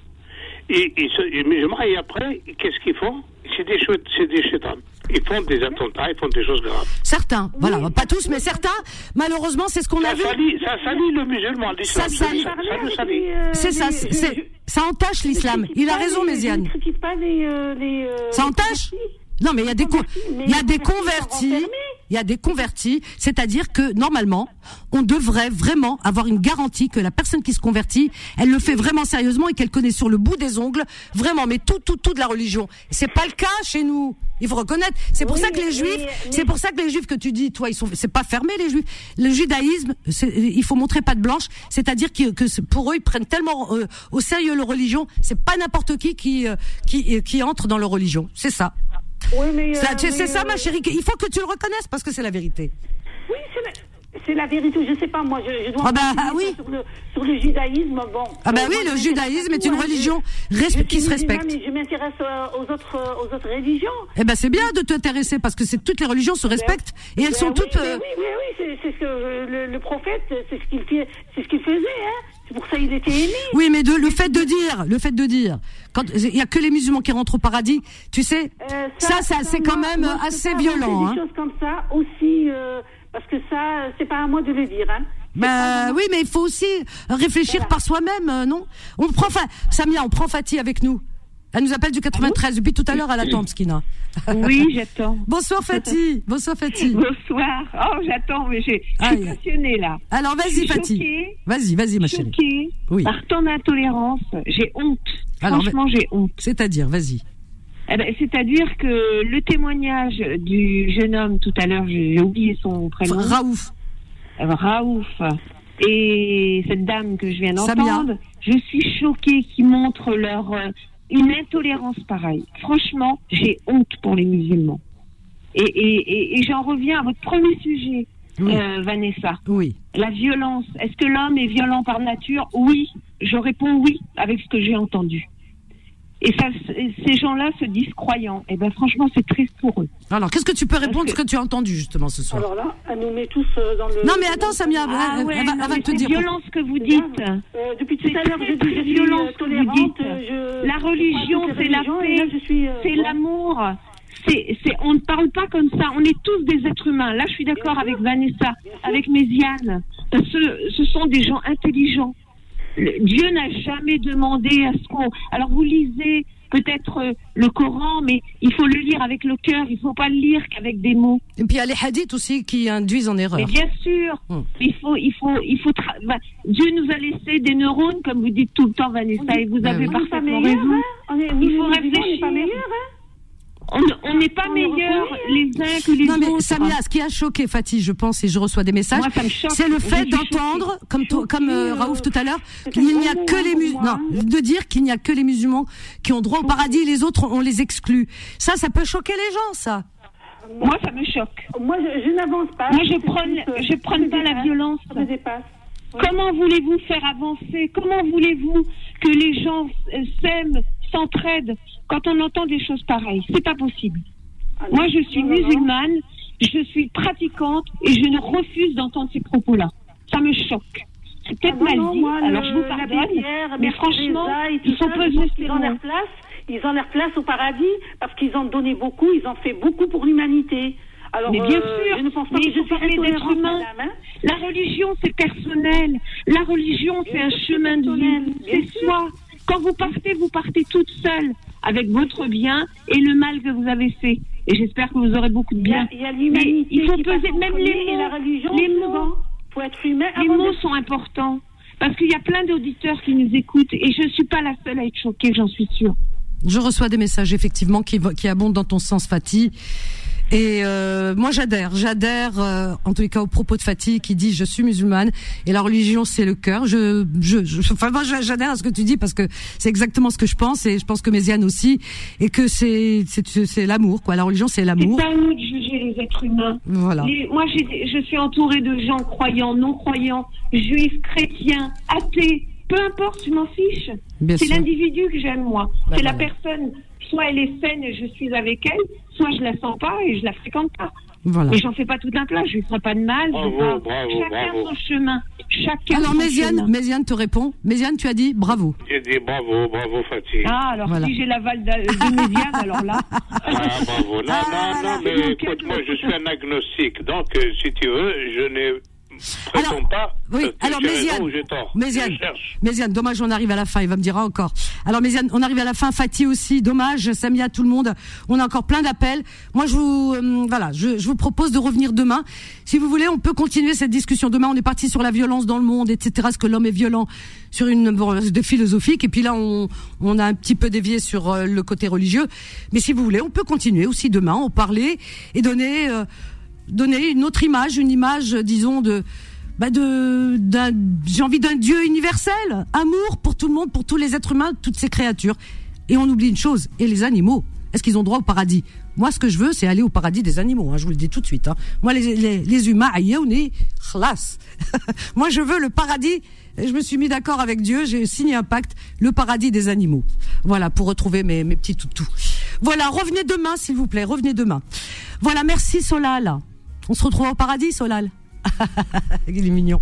Et sont musulmans, et après, qu'est-ce qu'ils font? C'est des, chouettes- c'est des chétans. Ils font des attentats, ils font des choses graves. Certains, voilà, pas tous, mais certains. Malheureusement, c'est ce qu'on a vu. salit, ça salit le musulman, l'islam. Ça salit. Ça, salit. C'est ça, c'est- ça entache l'islam. Il a raison, Méziane. Euh, les euh, Ça entache. Non, mais il y a des il y a des convertis. Il y a des convertis, c'est-à-dire que normalement, on devrait vraiment avoir une garantie que la personne qui se convertit, elle le fait vraiment sérieusement et qu'elle connaît sur le bout des ongles vraiment, mais tout, tout, tout de la religion. C'est pas le cas chez nous. Il faut reconnaître. C'est pour Oui, ça que les juifs, c'est pour ça que les juifs que tu dis, toi, ils sont, c'est pas fermé les juifs. Le judaïsme, il faut montrer patte blanche, c'est-à-dire que, que pour eux, ils prennent tellement euh, au sérieux leur religion. C'est pas n'importe qui qui, euh, qui euh, qui entre dans leur religion. C'est ça. Oui, mais. Euh, c'est ça, euh, ma chérie. Il faut que tu le reconnaisses parce que c'est la vérité. Oui, c'est la, c'est la vérité. Je sais pas, moi, je, je dois. Ah bah, ah oui. Sur le, sur le judaïsme, bon. Ah bah Euh, oui, moi, le judaïsme est une religion Je- qui se respecte. Mais je m'intéresse euh, aux autres, euh, aux autres religions. Eh ben c'est bien de t'intéresser parce que c'est toutes les religions se respectent et elles Ben sont oui, toutes. Oui, oui, oui, c'est ce que le, le prophète, c'est ce qu'il fait, c'est ce qu'il faisait, hein. C'est pour ça il était aimé. Oui, mais de, le fait de dire, le fait de dire, quand il y a que les musulmans qui rentrent au paradis, tu sais, ça, ça, c'est quand même moi, assez violent. Hein. Des choses comme ça aussi, parce que ça, c'est pas à moi de le dire. Hein. Bah oui, mais il faut aussi réfléchir par soi-même, euh, non? On prend, Fa- Samia, on prend Fatih avec nous. Elle nous appelle du 93 depuis tout à l'heure, elle attend, Skina. Oui, j'attends. Bonsoir Fatih. Bonsoir Fatih. Bonsoir. Oh, j'attends, mais j'ai- je suis passionnée là. Alors Je vas-y suis Fatih. Vas-y, vas-y ma chérie. Oui. par ton intolérance. J'ai honte. Alors, Franchement, j'ai honte. C'est-à-dire, vas-y. Eh ben, C'est-à-dire que le témoignage du jeune homme tout à l'heure, j'ai oublié son prénom. Raouf. Raouf. Et cette dame que je viens d'entendre, je suis choquée qu'ils montrent leur euh, une intolérance pareille. Franchement, j'ai honte pour les musulmans. Et, et, et, et j'en reviens à votre premier sujet, euh, Vanessa. Oui. La violence. Est-ce que l'homme est violent par nature? Oui. Je réponds oui avec ce que j'ai entendu. Et ça, ces gens-là se disent croyants. Et ben franchement, c'est triste pour eux. Alors, qu'est-ce que tu peux répondre ce que tu as entendu justement ce soir? Alors là, elle nous met tous euh, dans le. Non, mais attends, Samia, Ah elle, ouais, elle va, non, elle va mais te dire. violent ce que vous dites. Euh, depuis tout à l'heure, je dis je suis euh, ce que vous tolérante. dites. je- La religion, à c'est la paix, suis, euh, c'est bon. l'amour. C'est, c'est, on ne parle pas comme ça. On est tous des êtres humains. Là, je suis d'accord avec Vanessa, avec Méziane. Parce que ce sont des gens intelligents. Dieu n'a jamais demandé à ce qu'on. Alors, vous lisez peut-être euh, le Coran, mais il faut le lire avec le cœur. Il ne faut pas le lire qu'avec des mots. Et puis il y a les hadiths aussi qui induisent en erreur. Mais bien sûr, Hum. il faut, il faut, il faut. tra- bah, Dieu nous a laissé des neurones, comme vous dites tout le temps, Vanessa, et vous avez parfaitement meilleurs, raison. hein. On est, nous, Il faut réfléchir. On on n'est pas meilleurs les uns que les Non mais autres. Samia, ce qui a choqué Fatih, je pense, et je reçois des messages, c'est le fait d'entendre, comme toi- comme euh, Choquée, Raouf euh, tout à l'heure, qu'il n'y a que les musulmans, de dire qu'il n'y a que les musulmans qui ont droit au paradis et les autres on les exclut. Ça, ça peut choquer les gens, ça. Moi, ça me choque. Moi, je, je n'avance pas. Moi, je euh, je prône ça pas la violence. Ça me dépasse. Comment voulez-vous faire avancer? Comment voulez-vous que les gens euh, s'aiment, s'entraident quand on entend des choses pareilles C'est pas possible. Moi, je suis musulmane, je suis pratiquante et je ne refuse d'entendre ces propos-là. Ça me choque. C'est peut-être Ah mal non, dit, moi, alors le- je vous pardonne, mais franchement, Teresa et tout il faut ça, je peser pense ces qu'ils ont mots. leur place. Ils ont leur place au paradis parce qu'ils ont donné beaucoup, ils ont fait beaucoup pour l'humanité. Alors, Mais bien euh, sûr, je ne pense pas mais je êtres intolérance, humains. madame, hein. La religion, c'est personnel. La religion, c'est un chemin de vie. C'est soi. Quand vous partez, vous partez toute seule avec votre bien et le mal que vous avez fait. Et j'espère que vous aurez beaucoup de Il y a, bien. il y a l'humanité. Il faut qui peser même les Et la mots. religion, Les mots. faut être humain Les mots sont importants. Parce qu'il y a plein d'auditeurs qui nous écoutent et je ne suis pas la seule à être choquée, j'en suis sûre. Je reçois des messages effectivement qui, qui abondent dans ton sens, Fatih. Et euh, moi j'adhère, j'adhère euh, en tous les cas au propos de Fatih qui dit je suis musulmane et la religion c'est le cœur. Je, je, je- enfin moi j'adhère à ce que tu dis parce que c'est exactement ce que je pense et je pense que Méziane aussi et que c'est c'est c'est l'amour quoi. La religion c'est C'est l'amour. pas à nous de juger les êtres humains. Voilà. Les- moi, je suis entourée de gens croyants, non croyants, juifs, chrétiens, athées. Peu importe, je m'en fiche. C'est l'individu que j'aime, moi. Ben c'est la voilà. personne, soit elle est saine et je suis avec elle, soit je la sens pas et je la fréquente pas. Voilà. Mais j'en fais pas tout un plat, je lui ferai pas de mal. je vais Bravo, pas- bravo, Chacun bravo. son chemin. Chacun Alors son Méziane, chemin. Méziane te répond. Méziane tu as dit bravo. J'ai dit bravo, bravo Fatih. Ah, alors Voilà. si j'ai l'aval de, de Méziane, alors là. Ah, bravo. Non, non, non, mais mon écoute, moi, je suis un agnostique. Donc, euh, si tu veux, je ne prétends Alors, pas oui, euh, alors, Méziane. Méziane. Méziane, dommage, on arrive à la fin. Il va me dire encore. Alors, Méziane, on arrive à la fin. Fatih aussi, dommage. Samia, tout le monde. On a encore plein d'appels. Moi, je vous, euh, voilà, je, je vous propose de revenir demain. Si vous voulez, on peut continuer cette discussion demain. On est parti sur la violence dans le monde, etc. Est-ce que l'homme est violent sur une bon, de philosophique Et puis là, on, on a un petit peu dévié sur euh, le côté religieux. Mais si vous voulez, on peut continuer aussi demain, en parler et donner. euh, donner une autre image, une image, disons, de, bah de, d'un, j'ai envie d'un Dieu universel, amour pour tout le monde, pour tous les êtres humains, toutes ces créatures. Et on oublie une chose, et les animaux, est-ce qu'ils ont droit au paradis? Moi, ce que je veux, c'est aller au paradis des animaux. Hein, je vous le dis tout de suite. Hein. Moi, les, les, les humains, aïe, khlas. Moi, je veux le paradis. Je me suis mis d'accord avec Dieu. J'ai signé un pacte, le paradis des animaux. Voilà, pour retrouver mes, mes petits toutous. Voilà, revenez demain, s'il vous plaît. Revenez demain. Voilà, merci Solal. On se retrouve au paradis, Solal. Il est mignon.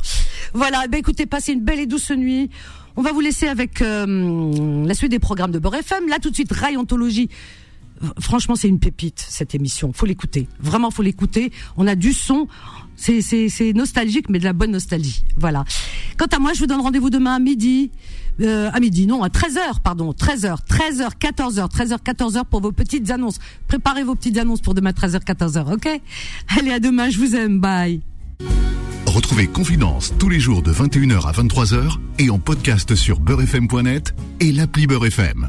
Voilà, ben écoutez, passez une belle et douce nuit. On va vous laisser avec euh, la suite des programmes de Beurre FM. Là, tout de suite, Rayontologie. Franchement, c'est une pépite cette émission. Faut l'écouter. Vraiment, faut l'écouter. On a du son. C'est c'est nostalgique, mais de la bonne nostalgie. Voilà. Quant à moi, je vous donne rendez-vous demain à midi. Euh, à midi, non, à 13h, pardon, 13h, 13h, 14h, 13h, 14h pour vos petites annonces. Préparez vos petites annonces pour demain 13h, 14h, ok? Allez, à demain, je vous aime, bye. Retrouvez Confidence tous les jours de 21h à 23h et en podcast sur beurrefm.net et l'appli Beurre FM.